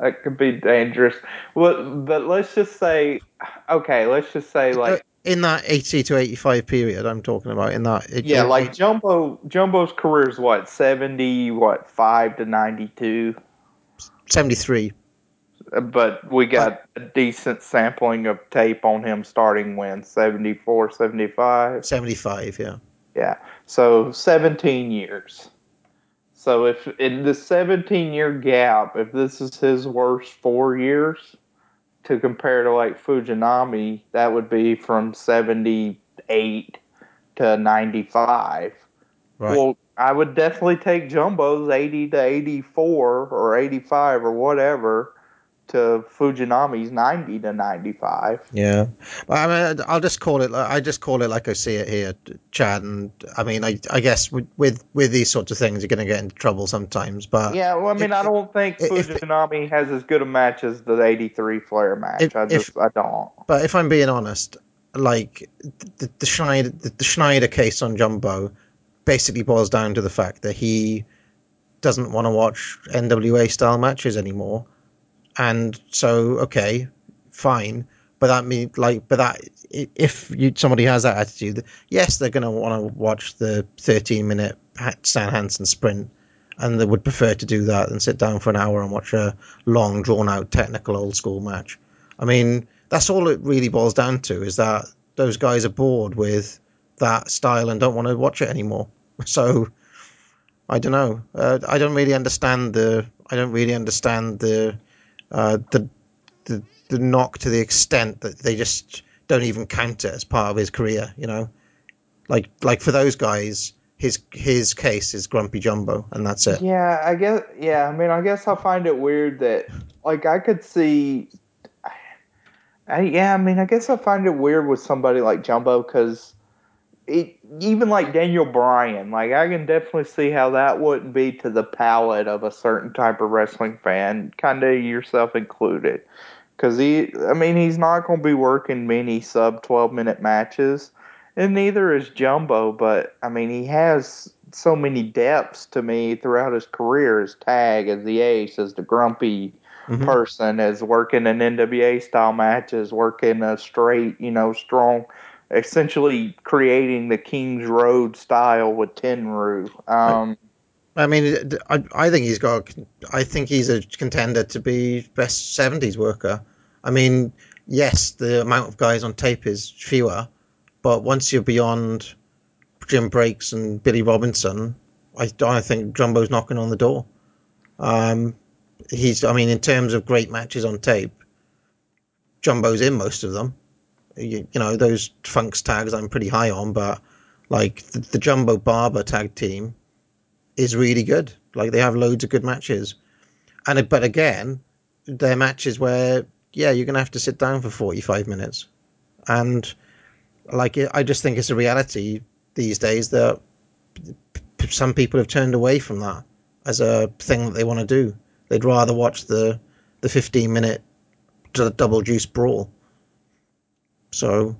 that could be dangerous. Well, but let's just say, okay, let's just say uh, like, in that eighty to eighty five period, I'm talking about in that. it- yeah, it- like Jumbo. Jumbo's career is what seventy, what five to ninety two. seventy three. But we got a decent sampling of tape on him starting when 74, 75. 75, yeah. Yeah. So 17 years. So if in the 17 year gap, if this is his worst four years to compare to like Fujinami, that would be from 78 to 95. Right. Well, I would definitely take Jumbo's 80 to 84 or 85 or whatever to Fujinami's 90 to 95. Yeah, but I mean, I'll just call it. like- I just call it like I see it here, Chad. And I mean, I I guess with with, with these sorts of things, you're going to get into trouble sometimes. But Yeah, well, I mean, I don't think Fujinami has as good a match as the '83 Flair match. If- I if- just, I don't. But if I'm being honest, like the, the Schneider the, the Schneider case on Jumbo basically boils down to the fact that he doesn't want to watch NWA style matches anymore, and so okay, fine. But that means like, but that if you somebody has that attitude, yes, they're going to want to watch the 13 minute Stan Hansen sprint. And they would prefer to do that than sit down for an hour and watch a long, drawn out, technical, old school match. I mean, that's all it really boils down to is that those guys are bored with that style and don't want to watch it anymore. So I don't know. Uh, I don't really understand the. I don't really understand the, uh, the, the the knock to the extent that they just don't even count it as part of his career. You know, like like for those guys, his his case is Grumpy Jumbo, and that's it. Yeah, I guess. Yeah, I mean, I guess I find it weird that, like, I could see. I, yeah, I mean, I guess I find it weird with somebody like Jumbo because even like Daniel Bryan, like I can definitely see how that wouldn't be to the palate of a certain type of wrestling fan, kind of yourself included. Because he, I mean, he's not going to be working many sub 12 minute matches, and neither is Jumbo, but I mean, he has so many depths to me throughout his career as tag, as the ace, as the grumpy mm-hmm. person, as working in NWA style matches, working a straight, you know, strong essentially creating the King's Road style with Tenryu. Um, I mean, I, I think he's got. I think he's a contender to be best '70s worker. I mean, yes, the amount of guys on tape is fewer, but once you're beyond Jim Breaks and Billy Robinson, I, I think Jumbo's knocking on the door. Um, he's. I mean, in terms of great matches on tape, Jumbo's in most of them you, you know those Funks tags I'm pretty high on, but like the, the Jumbo Baba tag team is really good. Like they have loads of good matches, and uh, but again, they're matches where yeah you're gonna have to sit down for 45 minutes, and like I just think it's a reality these days that some people have turned away from that as a thing that they want to do. They'd rather watch the the 15 minute double juice brawl so,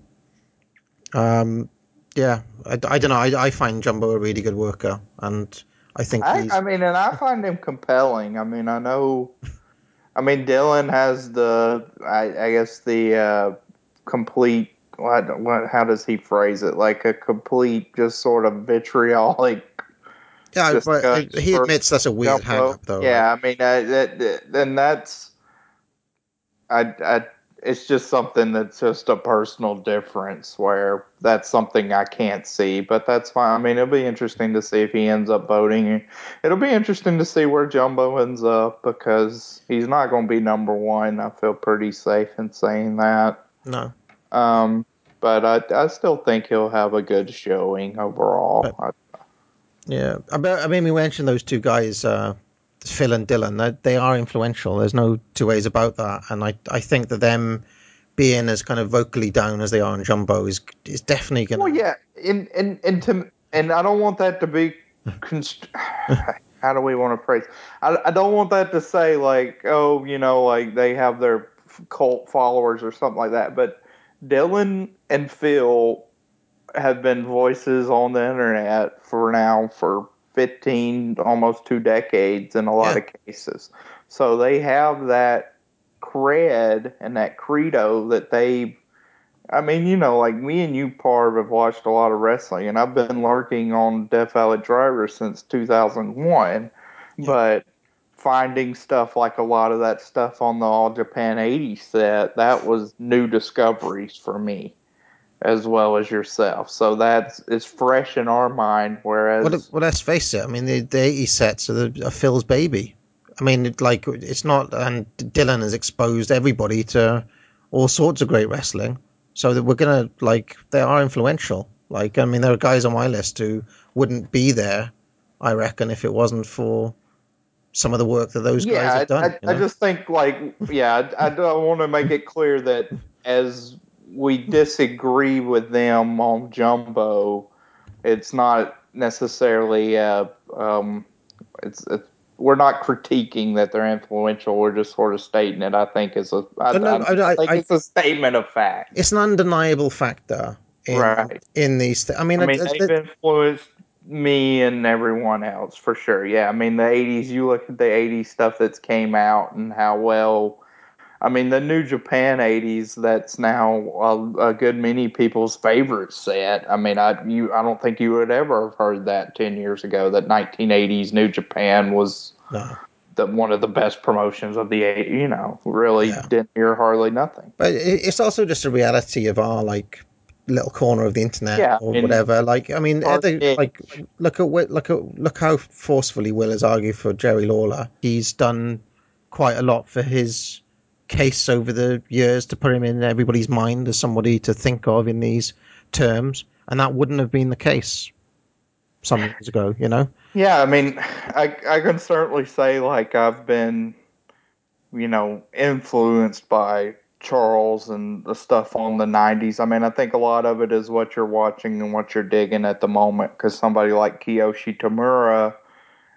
um, yeah, I, I don't know. I, I find Jumbo a really good worker, and I think I, I, mean, and I find him compelling. I mean, I know. I mean, Dylan has the, I, I guess the uh, complete. What, what? How does he phrase it? Like a complete, just sort of vitriolic. Yeah, but he admits that's a weird hang up, though. Yeah, right? I mean, uh, that, then that's. I, I it's just something that's just a personal difference where that's something I can't see, but that's fine. I mean, it'll be interesting to see if he ends up voting. It'll be interesting to see where Jumbo ends up because he's not going to be number one. I feel pretty safe in saying that. No. Um, but I, I still think he'll have a good showing overall. But, yeah, I mean, we mentioned those two guys. Uh, Phil and Dylan, they are influential. There's no two ways about that. And I, I think that them being as kind of vocally down as they are on Jumbo is is definitely going. to... Well, yeah, and and and to and I don't want that to be. Const- how do we want to phrase? I, I don't want that to say like, oh, you know, like they have their cult followers or something like that. But Dylan and Phil have been voices on the internet for now for 15, almost two decades in a lot yeah. of cases. So they have that cred and that credo that they. I mean, you know, like me and you, Parv, have watched a lot of wrestling, and I've been lurking on Death Valley Driver since 2001. Yeah. But finding stuff like a lot of that stuff on the All Japan 80 set, that was new discoveries for me as well as yourself. So that's it's fresh in our mind. Whereas, well, well let's face it. I mean, the, the 80 sets are, the, are Phil's baby. I mean, it, like it's not, and Dylan has exposed everybody to all sorts of great wrestling. So that we're gonna like they are influential. Like, I mean, there are guys on my list who wouldn't be there. I reckon if it wasn't for some of the work that those yeah, guys have done. I, I, you know? I just think like yeah, I, I don't want to make it clear that as we disagree with them on Jumbo, it's not necessarily uh, um, it's, it's we're not critiquing that they're influential. We're just sort of stating it. I think is a I, no, I, I think I, it's a statement of fact. It's an undeniable factor, in, right? In these, th- I mean, I mean, they've influenced me and everyone else for sure. Yeah, I mean, the '80s. You look at the '80s stuff that's came out and how well I mean, the New Japan '80s. That's now a, a, good many people's favorite set. I mean, I you I don't think you would ever have heard that ten years ago. That 1980s New Japan was no. the one of the best promotions of the you know really yeah. didn't hear hardly nothing. But it's also just a reality of our like little corner of the internet yeah, or whatever. Like, I mean, they, like look at look at look how forcefully Will has argued for Jerry Lawler. He's done quite a lot for his case over the years to put him in everybody's mind as somebody to think of in these terms, and that wouldn't have been the case some years ago, you know? Yeah, I mean, I I can certainly say like I've been, you know, influenced by Charles and the stuff on the 90s. I mean, I think a lot of it is what you're watching and what you're digging at the moment because somebody like Kiyoshi Tamura,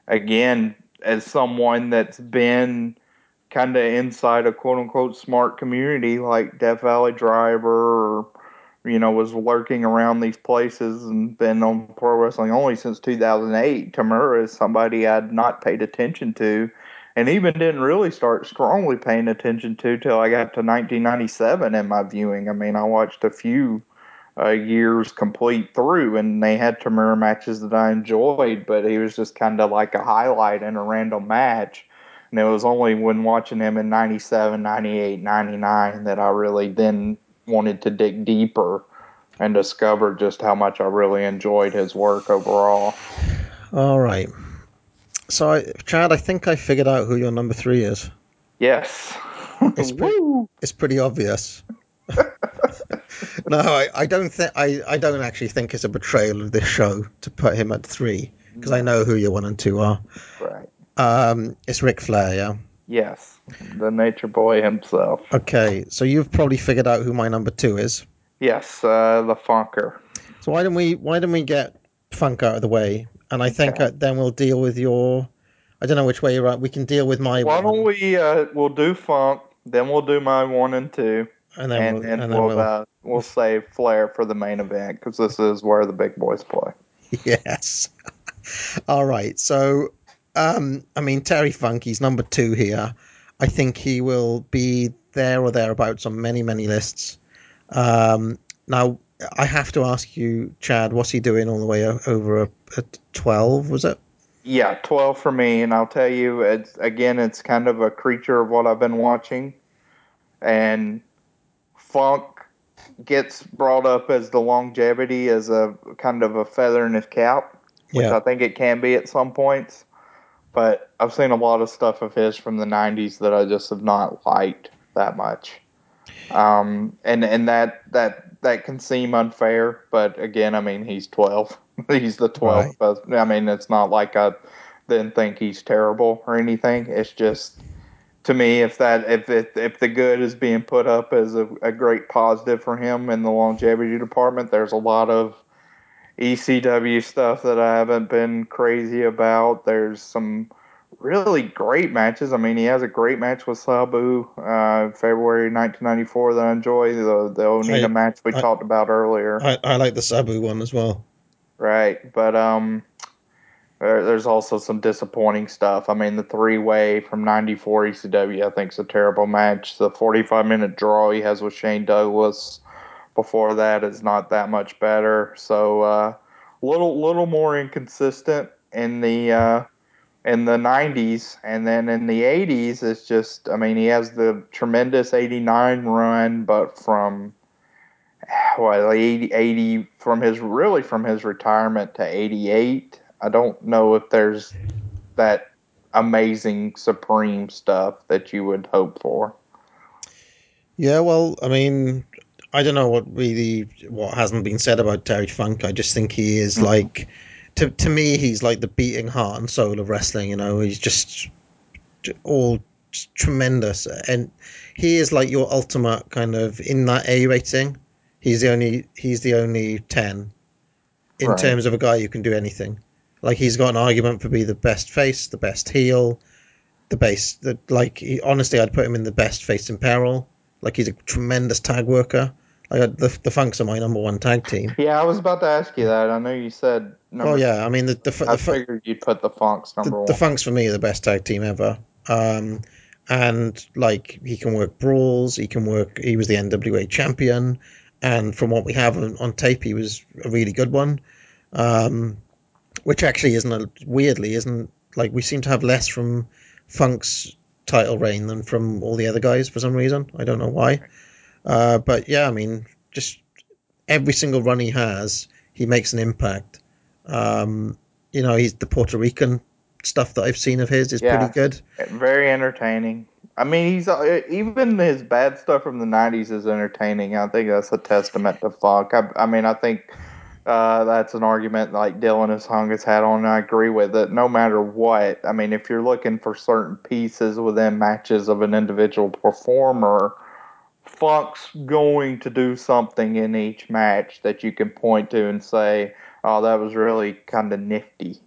again, as someone that's been kind of inside a quote unquote smart community like Death Valley Driver or, you know, was lurking around these places and been on pro wrestling only since 2008. Tamura is somebody I'd not paid attention to and even didn't really start strongly paying attention to till I got to 1997 in my viewing. I mean, I watched a few uh, years complete through, and they had Tamura matches that I enjoyed, but he was just kind of like a highlight in a random match. And it was only when watching him in 97, 98, 99 that I really then wanted to dig deeper and discover just how much I really enjoyed his work overall. All right. So, I, Chad, I think I figured out who your number three is. Yes. It's, pretty, it's pretty obvious. no, I, I don't think I, I don't actually think it's a betrayal of this show to put him at three because I know who your one and two are. Right. Um, it's Ric Flair, yeah. Yes, the Nature Boy himself. Okay, so you've probably figured out who my number two is. Yes, uh, the Funker. So why don't we why don't we get Funk out of the way, and I think Okay. uh, then we'll deal with your. I don't know which way you're at. We can deal with my Why one, don't we? Uh, we'll do Funk, then we'll do my one and two, and then and we'll, and then we'll we'll uh, we'll save Flair for the main event because this is where the big boys play. yes. All right. So, um, I mean, Terry Funk Funky's number two here. I think he will be there or thereabouts on many, many lists. Um, now, I have to ask you, Chad, what's he doing all the way over at 12, was it? Yeah, twelve for me, and I'll tell you, it's again, it's kind of a creature of what I've been watching, and Funk gets brought up as the longevity as a kind of a feather in his cap, which Yeah. I think it can be at some points. But I've seen a lot of stuff of his from the '90s that I just have not liked that much, um, and and that that that can seem unfair. But again, I mean, he's 12. he's the 12th. best. I mean, it's not like I didn't think he's terrible or anything. It's just to me, if that if if, if the good is being put up as a, a great positive for him in the longevity department, there's a lot of ECW stuff that I haven't been crazy about. There's some really great matches. I mean, he has a great match with Sabu, uh, February 1994 that I enjoy. The the Onita I- match we I- talked about earlier. I, I like the Sabu one as well. Right, but um, there, there's also some disappointing stuff. I mean, the three way from '94 ECW, I think, is a terrible match. The 45 minute draw he has with Shane Douglas before that is not that much better. So, uh, little little more inconsistent in the uh, in the 90s, and then in the 80s, it's just. I mean, he has the tremendous '89 run, but from well, 80, 80 from his really from his retirement to 88. I don't know if there's that amazing supreme stuff that you would hope for. Yeah, well, I mean, I don't know what really what hasn't been said about Terry Funk. I just think he is hmm. like, to to me, he's like the beating heart and soul of wrestling. You know, he's just all just tremendous, and he is like your ultimate kind of in that A rating. He's the only he's the only ten in Right. terms of a guy who can do anything. Like he's got an argument for being the best face, the best heel, the base. The, like he, honestly, I'd put him in the best face in peril. Like he's a tremendous tag worker. Like the the Funks are my number one tag team. Yeah, I was about to ask you that. I know you said. Number, Oh yeah, I mean the the, the, I figured you'd put the Funks number the, one. the Funks for me are the best tag team ever. Um, and like he can work brawls, he can work. He was the NWA champion, and from what we have on, on tape, he was a really good one. Um, which actually isn't a, weirdly isn't like we seem to have less from Funk's title reign than from all the other guys for some reason. I don't know why. Uh, but yeah, I mean, just every single run he has, he makes an impact. Um, you know, he's the Puerto Rican stuff that I've seen of his is Yeah. pretty good. Very entertaining. I mean, he's uh, even his bad stuff from the '90s is entertaining. I think that's a testament to Funk. I, I mean, I think uh, that's an argument like Dylan has hung his hat on. And I agree with it. No matter what, I mean, if you're looking for certain pieces within matches of an individual performer, Funk's going to do something in each match that you can point to and say, "Oh, that was really kind of nifty."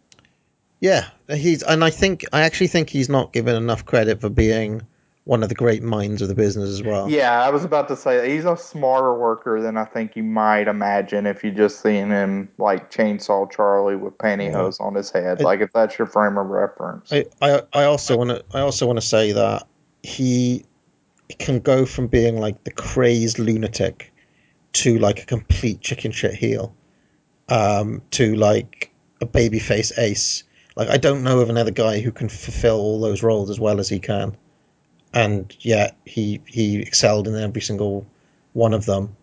Yeah, he's and I think I actually think he's not given enough credit for being one of the great minds of the business as well. Yeah, I was about to say he's a smarter worker than I think you might imagine if you just seen him like chainsaw Charlie with pantyhose on his head. I- like if that's your frame of reference. I, I, I also want to I also want to say that he can go from being like the crazed lunatic to like a complete chicken shit heel um, to like a babyface ace. Like I don't know of another guy who can fulfill all those roles as well as he can, and yet he he excelled in every single one of them,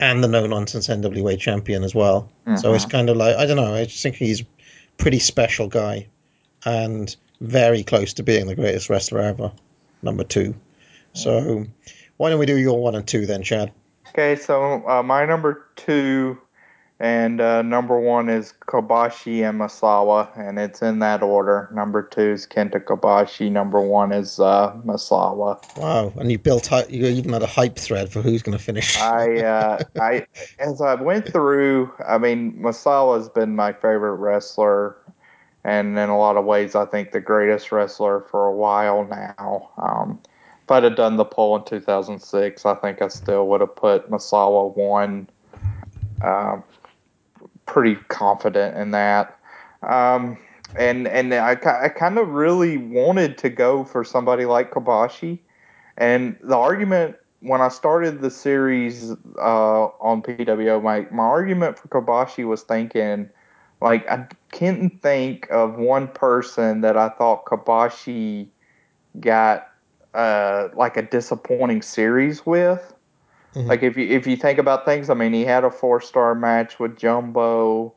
and the no nonsense NWA champion as well. So it's Mhm. kind of like I don't know. I just think he's a pretty special guy, and very close to being the greatest wrestler ever, number two. So why don't we do your one and two then, Chad? Okay, so uh, my number two and uh, number one is Kobashi and Misawa, and it's in that order. Number two is Kenta Kobashi. Number one is uh, Misawa. Wow, and you built you even had a hype thread for who's going to finish. I, uh, I, as I went through, I mean, Misawa's been my favorite wrestler, and in a lot of ways, I think the greatest wrestler for a while now. Um, if I'd have done the poll in 2006, I think I still would have put Misawa one. Um, pretty confident in that. Um, and and I, I kind of really wanted to go for somebody like Kobashi. And the argument when I started the series uh, on PWO, my, my argument for Kobashi was thinking, like, I can't think of one person that I thought Kobashi got uh, like a disappointing series with. Mhm. Like if you if you think about things, I mean, he had a four star match with Jumbo,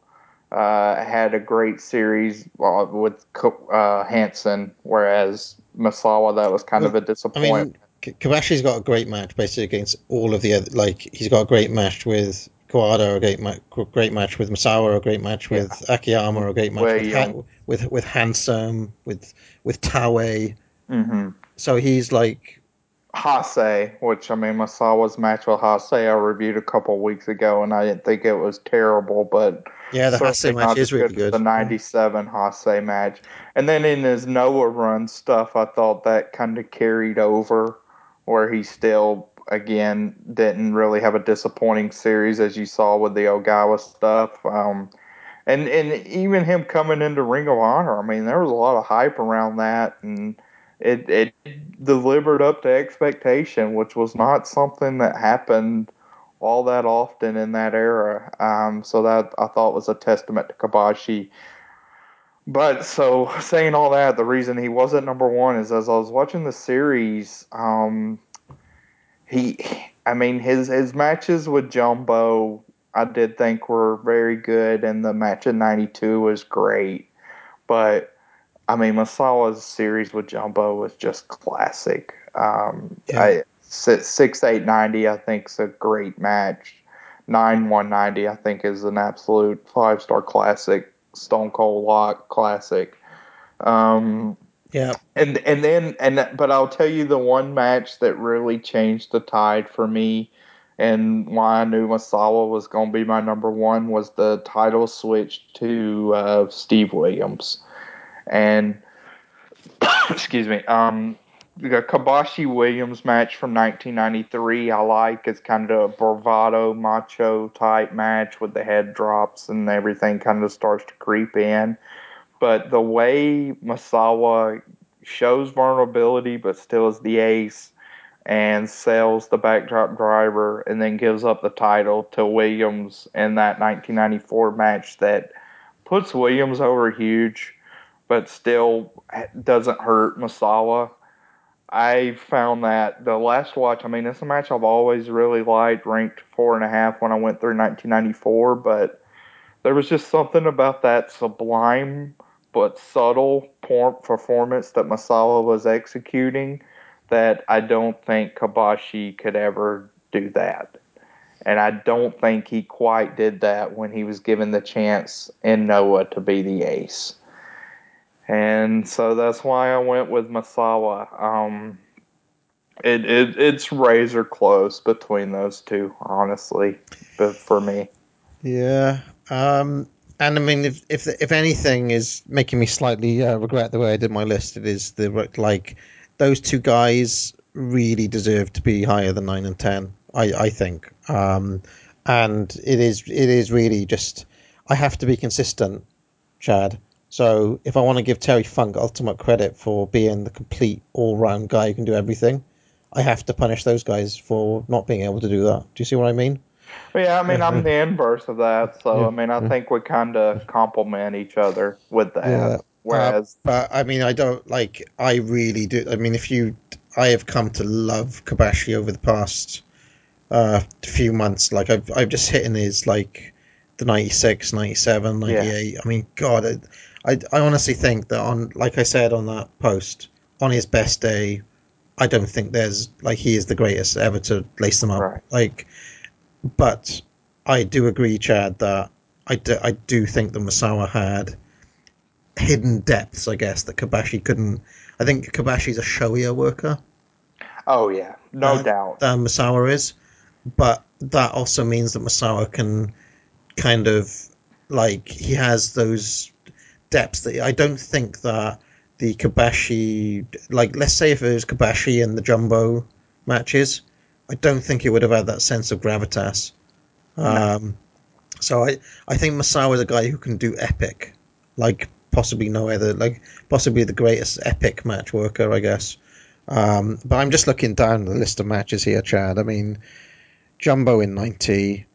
uh, had a great series uh, with uh, Hansen, whereas Misawa that was kind of a disappointment. I mean, K- Kobashi's got a great match basically against all of the other. Like he's got a great match with Kawada, a great, ma- great match with Misawa, a great match with Akiyama, a great match with, ha- with with Hansen, with with Taue. hmm So he's like, Hase, which I mean, Misawa's match with Hase, I reviewed a couple weeks ago, and I didn't think it was terrible, but yeah, the Hase match is really good. The '97 Hase match, and then in his Noah run stuff, I thought that kind of carried over, where he still again didn't really have a disappointing series as you saw with the Ogawa stuff. Um, and and even him coming into Ring of Honor, I mean, there was a lot of hype around that, and it it delivered up to expectation, which was not something that happened all that often in that era. Um, so that I thought was a testament to Kobashi. But so saying all that, the reason he wasn't number one is as I was watching the series, um, he, I mean, his his matches with Jumbo, I did think were very good, and the match in '92 was great. But I mean, Misawa's series with Jumbo was just classic. Um, Yeah. I, six six eight ninety, I think, is a great match. Nine one ninety, I think, is an absolute five star classic. Stone Cold Lock classic. Um, Yeah, and and then and but I'll tell you the one match that really changed the tide for me and why I knew Misawa was going to be my number one was the title switch to uh, Steve Williams and excuse me um the Kobashi Williams match from 1993 I like. It's kind of a bravado macho type match with the head drops and everything kind of starts to creep in. But the way Misawa shows vulnerability but still is the ace and sells the backdrop driver and then gives up the title to Williams in that 1994 match that puts Williams over huge but still eh, doesn't hurt Misawa. I found that the last watch, I mean, it's a match I've always really liked, ranked four and a half when I went through 1994, but there was just something about that sublime but subtle performance that Misawa was executing that I don't think Kobashi could ever do that. And I don't think he quite did that when he was given the chance in Noah to be the ace. And so that's why I went with Misawa. Um, It, it it's razor close between those two, honestly, but for me. Yeah. Um, and I mean, if if if anything is making me slightly uh, regret the way I did my list, it is the like those two guys really deserve to be higher than nine and ten. I I think. Um, and it is it is really just I have to be consistent, Chad. So if I want to give Terry Funk ultimate credit for being the complete all round guy who can do everything, I have to punish those guys for not being able to do that. Do you see what I mean? Yeah, I mean, I'm the inverse of that. So, I mean, I think we kind of complement each other with that. Yeah. Whereas, Uh, but I mean, I don't like. I really do. I mean, if you, I have come to love Kobashi over the past uh, few months. Like I've, I've just hit in his like the 96, 97, 98. I mean, God, I, I, honestly think that on, like I said on that post, on his best day, I don't think there's like he is the greatest ever to lace them up. Right. Like, but I do agree, Chad, that I do, I do think that Misawa had hidden depths, I guess, that Kobashi couldn't. I think Kobashi's a showier worker oh yeah, no uh, doubt. than Misawa is, but that also means that Misawa can kind of like he has those depths that I don't think that the Kobashi like let's say if it was Kobashi and the Jumbo matches, I don't think it would have had that sense of gravitas. Um, so I I think Misawa is a guy who can do epic, like possibly no other, like possibly the greatest epic match worker, I guess. Um, but I'm just looking down the list of matches here, Chad. I mean, Jumbo in '90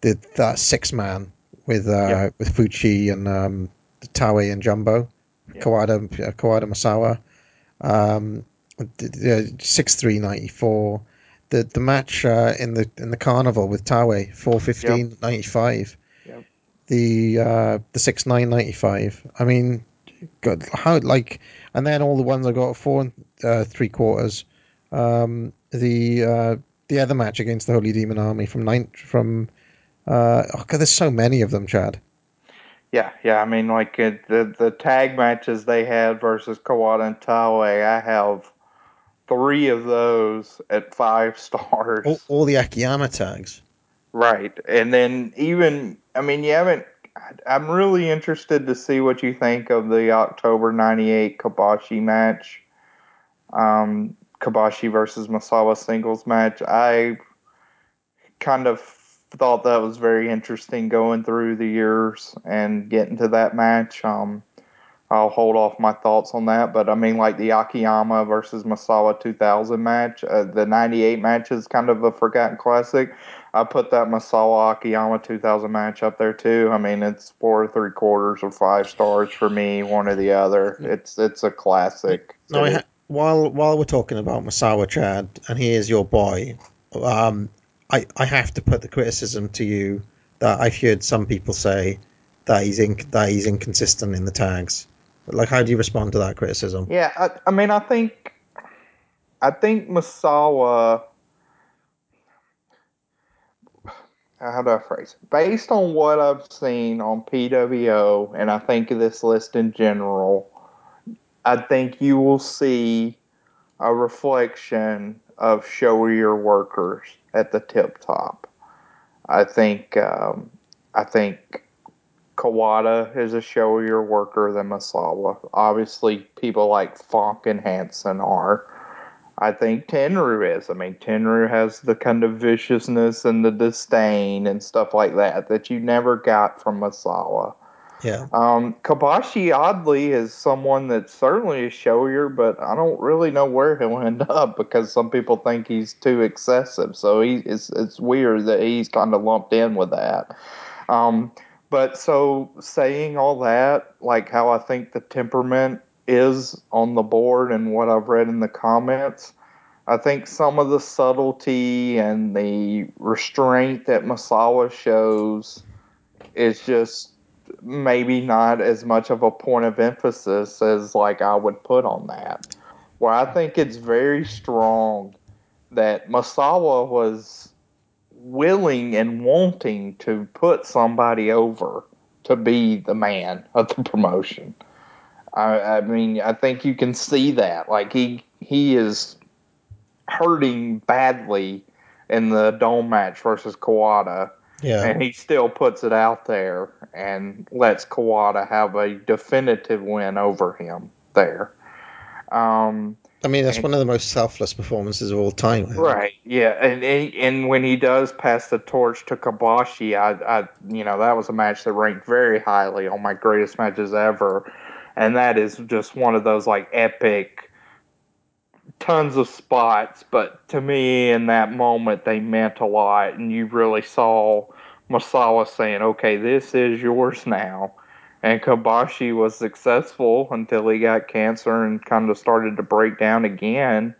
did that six man with uh, with Fuchi and um, Taue and Jumbo, Kawada uh, Kawada Misawa, um, six three ninety four. The the match uh, in the in the carnival with Taue four fifteen ninety five. Yep. The uh, the six nine ninety five. I mean, God, how like, and then all the ones I got four and uh, three quarters. Um, the uh, the other match against the Holy Demon Army from nine from. Uh, oh God, there's so many of them, Chad. Yeah, yeah. I mean, like it, the the tag matches they had versus Kawada and Taue, I have three of those at five stars. All, all the Akiyama tags. Right. And then even, I mean, you haven't, I'm really interested to see what you think of the October 98 Kobashi match. Um, Kobashi versus Misawa singles match. I kind of thought that was very interesting going through the years and getting to that match. Um, I'll hold off my thoughts on that, but I mean, like the Akiyama versus Misawa 2000 match, uh, the 98 match is kind of a forgotten classic. I put that Misawa Akiyama 2000 match up there too. I mean, it's four or three quarters or five stars for me, one or the other. It's it's a classic. No, ha- while while we're talking about Misawa Chad, and he is your boy, um, I I have to put the criticism to you that I've heard some people say that he's that he's inconsistent in the tags. Like, how do you respond to that criticism? Yeah, I, I mean, I think, I think Misawa. How do I phrase it? Based on what I've seen on PWO, and I think of this list in general, I think you will see a reflection of showier workers at the tip top. I think, um, I think Kawada is a showier worker than Misawa. Obviously, people like Funk and Hansen are. I think Tenryu is. I mean, Tenryu has the kind of viciousness and the disdain and stuff like that that you never got from Misawa. Yeah. Um, Kobashi, oddly, is someone that certainly is showier, but I don't really know where he'll end up because some people think he's too excessive. So he, it's, it's weird that he's kind of lumped in with that. Um, but so saying all that, like how I think the temperament is on the board and what I've read in the comments, I think some of the subtlety and the restraint that Misawa shows is just maybe not as much of a point of emphasis as like I would put on that. Where I think it's very strong that Misawa was willing and wanting to put somebody over to be the man of the promotion. I, I mean, I think you can see that. Like he he is hurting badly in the dome match versus Kawada. Yeah. And he still puts it out there and lets Kawada have a definitive win over him there. Um, I mean, that's one of the most selfless performances of all time. Right. Yeah, and and and when he does pass the torch to Kobashi, I, I, you know, that was a match that ranked very highly on my greatest matches ever, and that is just one of those like epic, tons of spots. But to me, in that moment, they meant a lot, and you really saw Misawa saying, "Okay, this is yours now." And Kobashi was successful until he got cancer and kind of started to break down again.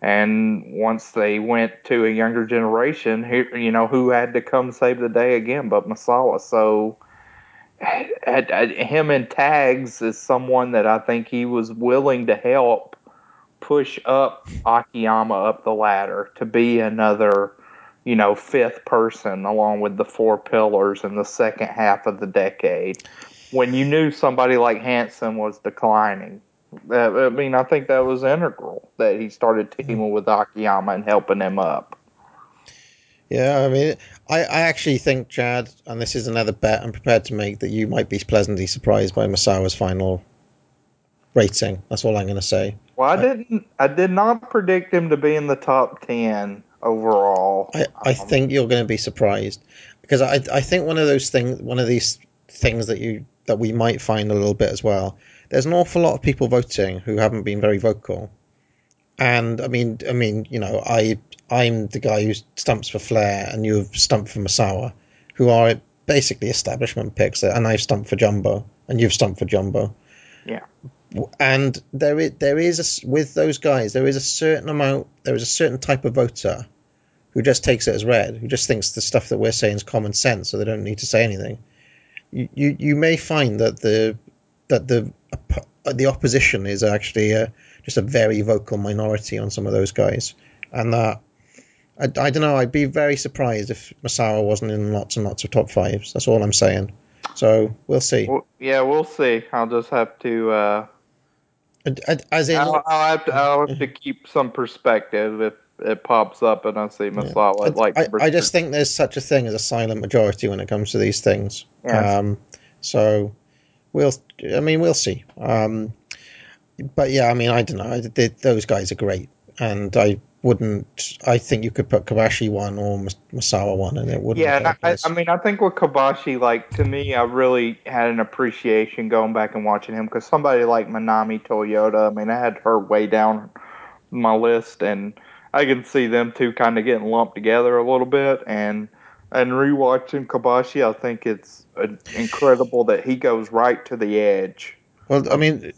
And once they went to a younger generation, who, you know, who had to come save the day again but Misawa. So him in tags is someone that I think he was willing to help push up Akiyama up the ladder to be another, you know, fifth person along with the four pillars in the second half of the decade when you knew somebody like Hansen was declining. I mean, I think that was integral that he started mm-hmm. teaming with Akiyama and helping him up. Yeah, I mean, I, I actually think, Chad, and this is another bet I'm prepared to make, that you might be pleasantly surprised by Misawa's final rating. That's all I'm going to say. Well, I didn't. I did not predict him to be in the top ten overall. I, I um, think you're going to be surprised because I I think one of those things, one of these things that you that we might find a little bit as well. There's an awful lot of people voting who haven't been very vocal, and I mean, I mean, you know, I I'm the guy who stumps for Flair, and you've stumped for Misawa, who are basically establishment picks, and I've stumped for Jumbo, and you've stumped for Jumbo. Yeah. And there is there is a, with those guys there is a certain amount there is a certain type of voter who just takes it as read, who just thinks the stuff that we're saying is common sense, so they don't need to say anything you, you may find that the that the the opposition is actually a, just a very vocal minority on some of those guys, and that I, I don't know. I'd be very surprised if Misawa wasn't in lots and lots of top fives. That's all I'm saying. So we'll see. Yeah, we'll see. I'll just have to. Uh, as in, I'll, I'll, have to. I'll have to keep some perspective if it pops up and I see Misawa. Yeah. Like, I, I, just think there's such a thing as a silent majority when it comes to these things. Yeah. Um, so we'll, I mean, we'll see. Um, but yeah, I mean, I don't know. They, those guys are great, and I wouldn't. I think you could put Kobashi one or Misawa one, and it wouldn't. Yeah, I, I, mean, I think with Kobashi, like to me, I really had an appreciation going back and watching him because somebody like Manami Toyota, I mean, I had her way down my list, and I can see them two kind of getting lumped together a little bit, and and rewatching Kobashi, I think it's uh, incredible that he goes right to the edge. Well, I mean,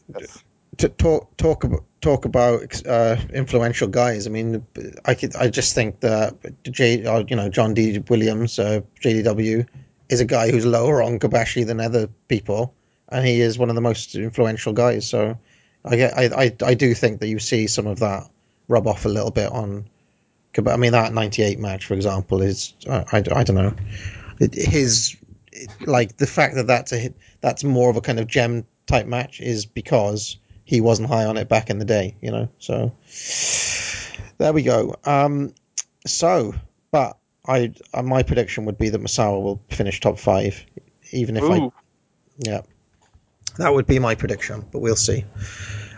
to talk talk about talk about uh, influential guys. I mean, I could I just think that J, uh, you know, John D. Williams, uh, JDW, is a guy who's lower on Kobashi than other people, and he is one of the most influential guys. So, I get I I, I do think that you see some of that rub off a little bit on. I mean, that 98 match, for example, is, I, I, I don't know. His, like, the fact that that's, a, that's more of a kind of gem type match is because he wasn't high on it back in the day, you know? So, there we go. Um, so, but I, uh, my prediction would be that Misawa will finish top five, even if Ooh. I, yeah, that would be my prediction, but we'll see.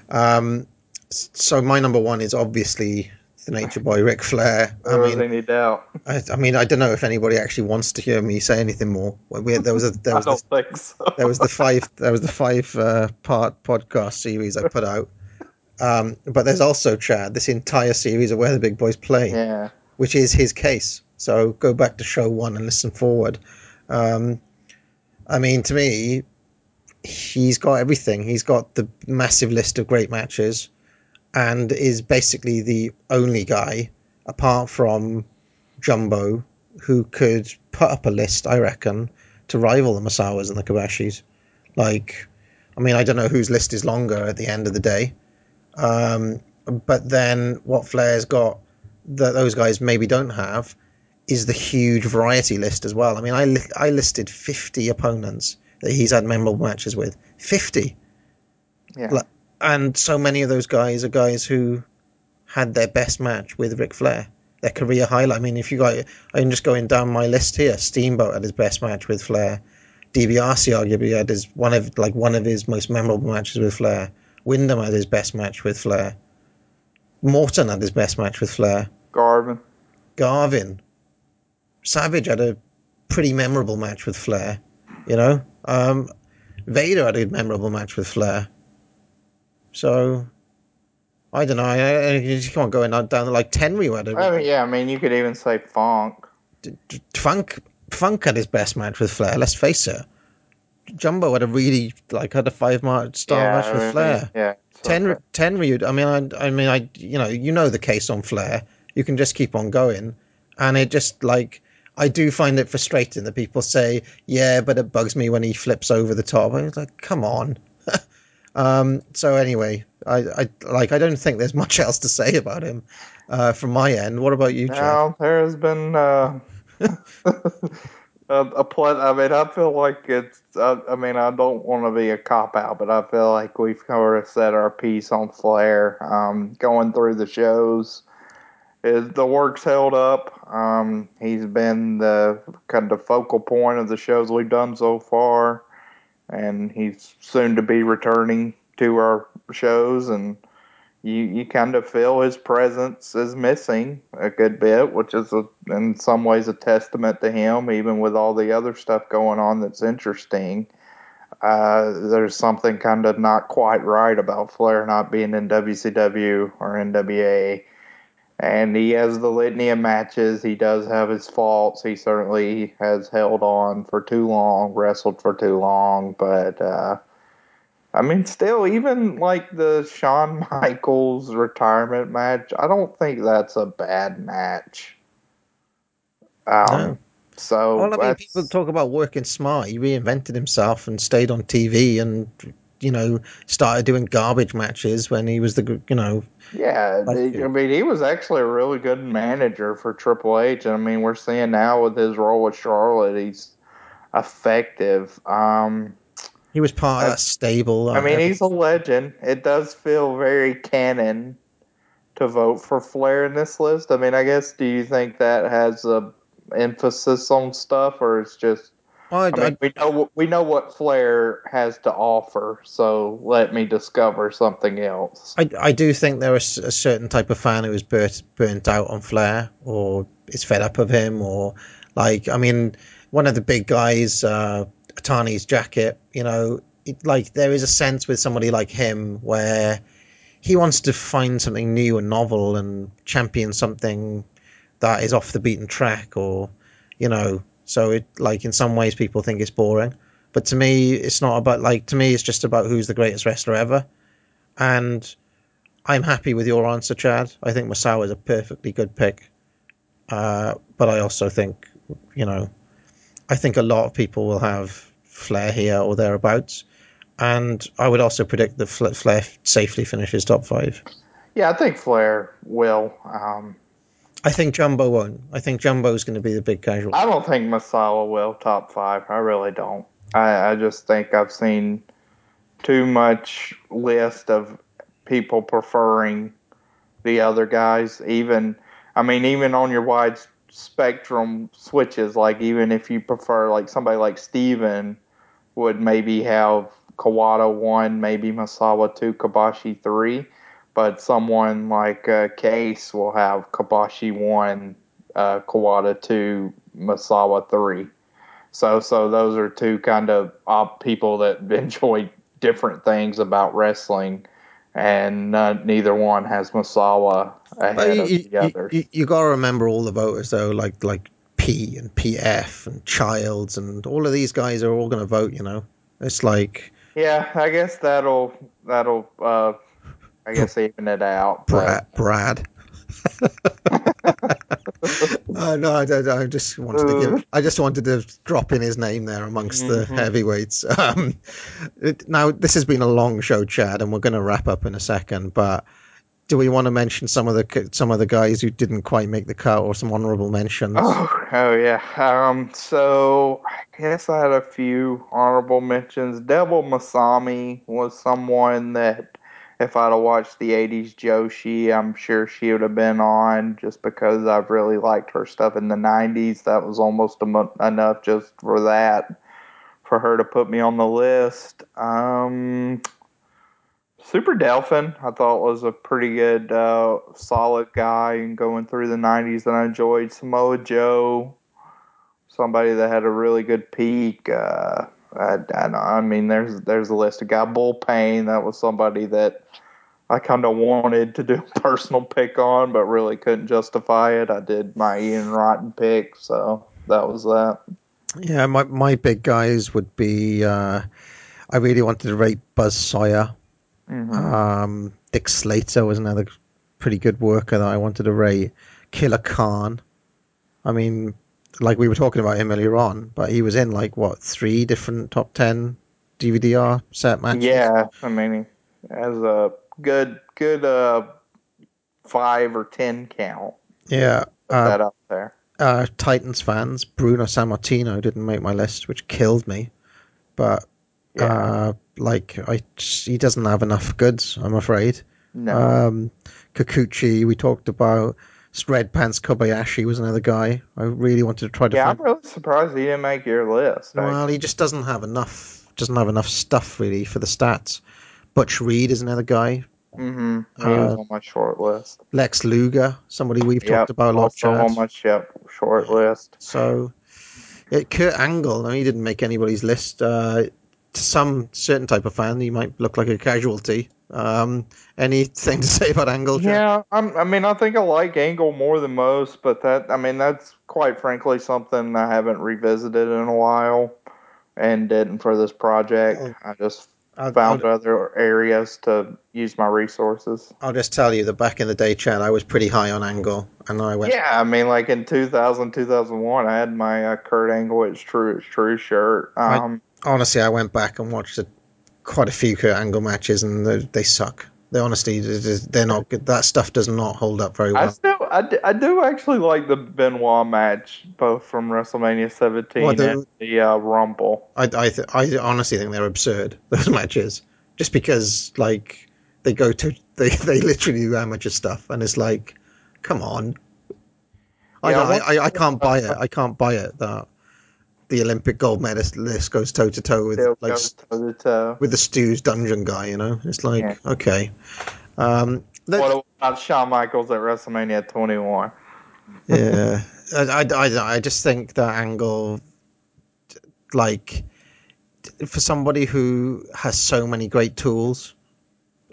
Um, so my number one is obviously the Nature Boy, Ric Flair. I mean, any doubt. I, I, mean, I don't know if anybody actually wants to hear me say anything more. We, there was a there was the, so. there was the five there was the five uh, part podcast series I put out. Um, but there's also Chad this entire series of where the big boys play, yeah, which is his case. So go back to show one and listen forward. Um, I mean, to me, he's got everything. He's got the massive list of great matches and is basically the only guy apart from Jumbo who could put up a list, I reckon, to rival the Misawas and the Kobashis. Like, I mean, I don't know whose list is longer at the end of the day. Um, but then what Flair's got that those guys maybe don't have is the huge variety list as well. I mean, I, li- I listed 50 opponents that he's had memorable matches with. 50. Yeah. Like, and so many of those guys are guys who had their best match with Ric Flair. Their career highlight. I mean, if you got, I'm just going down my list here. Steamboat had his best match with Flair. DiBiase arguably had his one of like one of his most memorable matches with Flair. Windham had his best match with Flair. Morton had his best match with Flair. Garvin. Garvin. Savage had a pretty memorable match with Flair. You know, um, Vader had a memorable match with Flair. So I don't know. I, I, you just can't go in down like a I mean, yeah, I mean, you could even say Funk. Funk. Funk had his best match with Flair. Let's face it. Jumbo had a really like had a five match star Yeah, match I with mean, Flair. yeah, so- Ten Tenryu. I mean, I, I mean, I you know you know the case on Flair. You can just keep on going, and it just like I do find it frustrating that people say, yeah, but it bugs me when he flips over the top. I was like, come on. um. So anyway, I, I like I don't think there's much else to say about him uh, from my end. What about you, Jeff? Now there has been uh, a, a pl- I mean, I feel like it's. I, I mean, I don't want to be a cop out, but I feel like we've kind of set our piece on Flair. Um, going through the shows, is the work's held up. Um, he's been the kind of focal point of the shows we've done so far, and he's soon to be returning to our shows and you you kind of feel his presence is missing a good bit, which is a, in some ways a testament to him, even with all the other stuff going on that's interesting. Uh, there's something kind of not quite right about Flair not being in WCW or NWA. And he has the litany of matches. He does have his faults. He certainly has held on for too long, wrestled for too long, but uh, I mean, still, even like the Shawn Michaels retirement match, I don't think that's a bad match. Um, No. So Well, I mean, people talk about working smart. He reinvented himself and stayed on TV, and you know, started doing garbage matches when he was the you know. Yeah, Like he- I mean, he was actually a really good manager for Triple H. And I mean, we're seeing now with his role with Charlotte, he's effective. Um, He was part of that stable. I uh, mean, he's a legend. It does feel very canon to vote for Flair in this list. I mean, I guess do you think that has a emphasis on stuff, or it's just? I, I mean, we know we know what Flair has to offer, so let me discover something else. I, I do think there is a certain type of fan who is burnt, burnt out on Flair or is fed up of him or like I mean one of the big guys uh Tani's jacket you know it, like there is a sense with somebody like him where he wants to find something new and novel and champion something that is off the beaten track or you know so it like in some ways people think it's boring but to me it's not about like to me it's just about who's the greatest wrestler ever and I'm happy with your answer, Chad. I think Misawa is a perfectly good pick. Uh, but I also think, you know, I think a lot of people will have Flair here or thereabouts. And I would also predict that Fla- Flair safely finishes top five. Yeah, I think Flair will. Um, I think Jumbo won't. I think Jumbo's going to be the big casual. I don't think Misawa will top five. I really don't. I, I just think I've seen too much list of people preferring the other guys. Even, I mean, even on your wide spectrum switches, like even if you prefer like somebody like Steven would maybe have Kawada one, maybe Misawa two, Kobashi three, but someone like uh, Case will have Kobashi one, uh, Kawada two, Misawa three. So, so those are two kind of uh, people that enjoy different things about wrestling, and uh, neither one has Misawa ahead But of you, the other. you, you got to remember all the voters, though, like like P and PF and Childs and all of these guys are all going to vote, you know? It's like Yeah, I guess that'll that'll uh, I guess even it out. Brad. Brad. uh, no, I, don't- I just wanted to give. I just wanted to drop in his name there amongst the Mhm. heavyweights. Um, it, now this has been a long show, Chad, and we're going to wrap up in a second. But do we want to mention some of the some of the guys who didn't quite make the cut, or some honourable mentions? Oh, oh yeah. Um, so I guess I had a few honorable mentions. Devil Masami was someone that if I'd have watched the 80s Joshi, I'm sure she would have been on just because I've really liked her stuff in the 90s. That was almost em- enough just for that, for her to put me on the list. Um, Super Delphin, I thought was a pretty good, uh, solid guy and going through the 90s, and I enjoyed Samoa Joe, somebody that had a really good peak. Uh, I, I, I mean, there's there's a list of guy Bull Pain. That was somebody that I kind of wanted to do a personal pick on, but really couldn't justify it. I did my Ian Rotten pick, so that was that. Yeah, my my big guys would be. Uh, I really wanted to rate Buzz Sawyer. Mhm. Um, Dick Slater was another pretty good worker that I wanted to rate. Killer Khan. I mean, like we were talking about him earlier on, but he was in like what three different top ten DVDR set matches. Yeah, I mean, as a good good uh five or ten count. Yeah. Put uh, that up there. uh, Titans fans, Bruno Sammartino didn't make my list, which killed me. But uh, like, I he doesn't have enough goods, I'm afraid. No. Um, Kikuchi, we talked about. Red Pants Kobayashi was another guy. I really wanted to try to Yeah, find. I'm really surprised he didn't make your list. Well, he just doesn't have enough. Doesn't have enough stuff really for the stats. Butch Reed is another guy. Mm-hmm. He was Uh, on my short list. Lex Luger, somebody we've Yep, talked about a lot. also on my yep, short list. So, yeah, Kurt Angle, no, he didn't make anybody's list. Uh, to some certain type of fan, he might look like a casualty. Um, anything to say about Angle? Yeah, I'm, I mean, I think I like Angle more than most, but that, I mean, that's quite frankly something I haven't revisited in a while, and didn't for this project. I just I'll- found other areas to use my resources. I'll just tell you that back in the day, Chad, I was pretty high on Angle, and I went. Yeah, I mean, like in 2000, 2001, I had my uh, Kurt Angle It's True, It's True shirt. Um, honestly, I went back and watched a, quite a few Kurt Angle matches, and they, they suck. They honestly, they're not good. That stuff does not hold up very well. I still, I, d- I do actually like the Benoit match, both from WrestleMania 17 Well, the- and the uh, Rumble. I, I, th- I honestly think they're absurd those matches, just because like they go to they they literally do amateur stuff, and it's like, come on. Yeah, don't- I, I, I can't buy it. I can't buy it that the Olympic gold medalist list goes toe to toe with Still like toe to toe. with the Stu's dungeon guy. You know, it's like Yeah. okay. Um, that- What about Shawn Michaels at WrestleMania 21? yeah, I, I, I, just think that angle, like, for somebody who has so many great tools,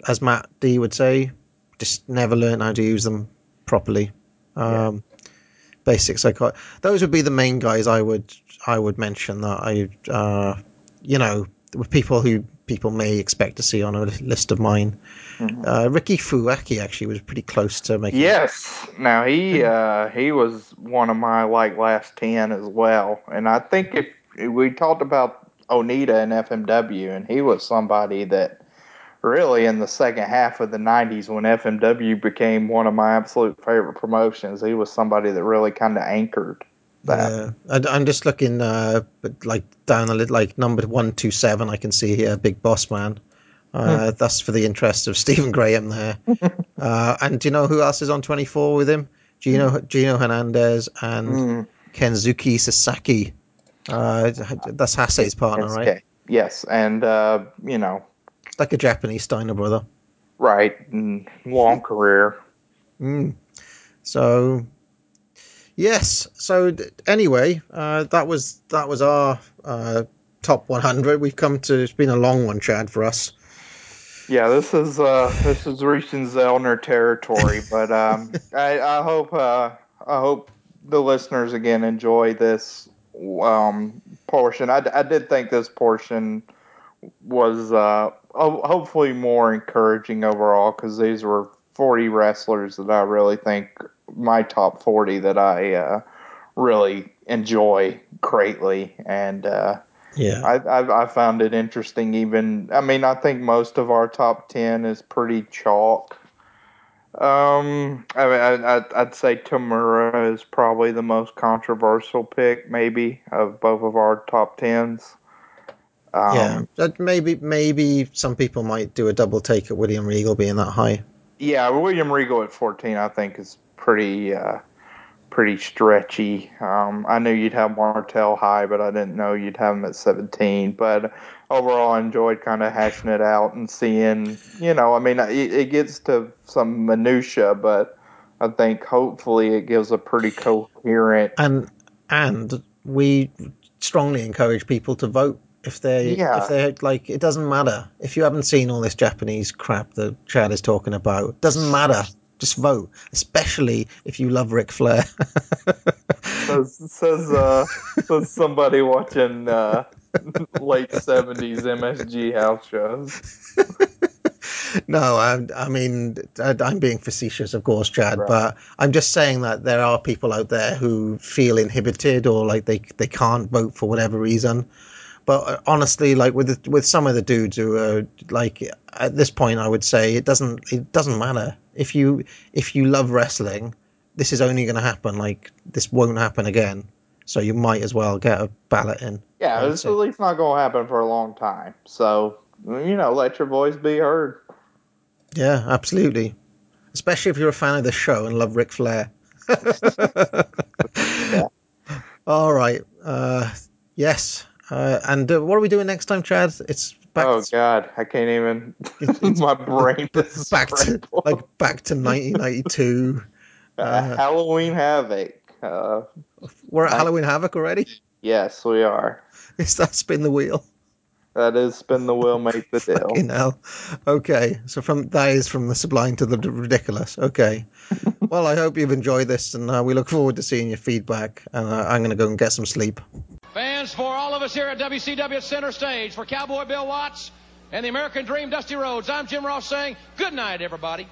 as Matt D would say, just never learn how to use them properly. Um, Basic psycho. Those would be the main guys I would I would mention that I, uh, you know, with people who people may expect to see on a list of mine. Uh, Ricky Fuji actually was pretty close to making. Yes. Now he uh, he was one of my like last ten as well, and I think if we talked about Onita and FMW, and he was somebody that really in the second half of the '90s when FMW became one of my absolute favorite promotions, he was somebody that really kind of anchored that. Yeah, I, I'm just looking, uh, like down a little, like number one two seven. I can see here, Big Boss Man. Uh, That's for the interest of Stephen Graham there. uh, and do you know who else is on 24 with him? Gino Gino Hernandez and Mm. Kensuke Sasaki. Uh, that's Hase's partner, right? Yes, and uh, you know, Like a Japanese Steiner brother. right, and long career. Mm. So, yes. So anyway, uh, that was that was our uh, top 100. We've come to. It's been a long one, Chad, for us. Yeah, this is uh this is reaching Zellner territory, but um I, I hope uh I hope the listeners again enjoy this um portion. I, I did think this portion was uh hopefully more encouraging overall because these were 40 wrestlers that I really think my top 40 that I uh really enjoy greatly and uh Yeah. I, I I found it interesting. Even I mean, I think most of our top ten is pretty chalk. Um, I mean, I, I'd, I'd say Tamura is probably the most controversial pick, maybe of both of our top tens. Um, yeah, that maybe maybe some people might do a double take at William Regal being that high. Yeah, William Regal at 14, I think, is pretty uh, pretty stretchy. Um, I knew you'd have Martel high, but I didn't know you'd have him at 17. But overall, I enjoyed kind of hashing it out and seeing, you know, I mean, it, it gets to some minutia, but I think hopefully it gives a pretty coherent. And and we strongly encourage people to vote if they Yeah. if they like it doesn't matter. If you haven't seen all this Japanese crap that Chad is talking about doesn't matter. Just vote especially if you love Ric Flair. Says says, uh, says somebody watching uh, late 70s MSG house shows. no I, I mean I, I'm being facetious of course Chad but I'm just saying that there are people out there who feel inhibited or like they they can't vote for whatever reason but uh, honestly like with the, with some of the dudes who are like at this point I would say it doesn't it doesn't matter if you if you love wrestling this is only going to happen like this won't happen again so you might as well get a ballot in Yeah, it's at least not going to happen for a long time. So, you know, let your voice be heard. Yeah, absolutely. Especially if you're a fan of the show and love Ric Flair. All right. Uh, yes. Uh, and uh, what are we doing next time, Chad? It's back. oh, God. I can't even. It's My brain is back to like back to 1992. uh, Halloween Havoc. Uh, We're at I- Halloween Havoc already. yes, we are. Is that spin the wheel? That is spin the wheel, make the deal. Fucking hell. Okay, so from that is from the sublime to the ridiculous. Okay. well, I hope you've enjoyed this, and uh, we look forward to seeing your feedback. And uh, I'm going to go and get some sleep. Fans, for all of us here at WCW Center Stage, for Cowboy Bill Watts and the American Dream Dusty Rhodes, I'm Jim Ross saying good night, everybody.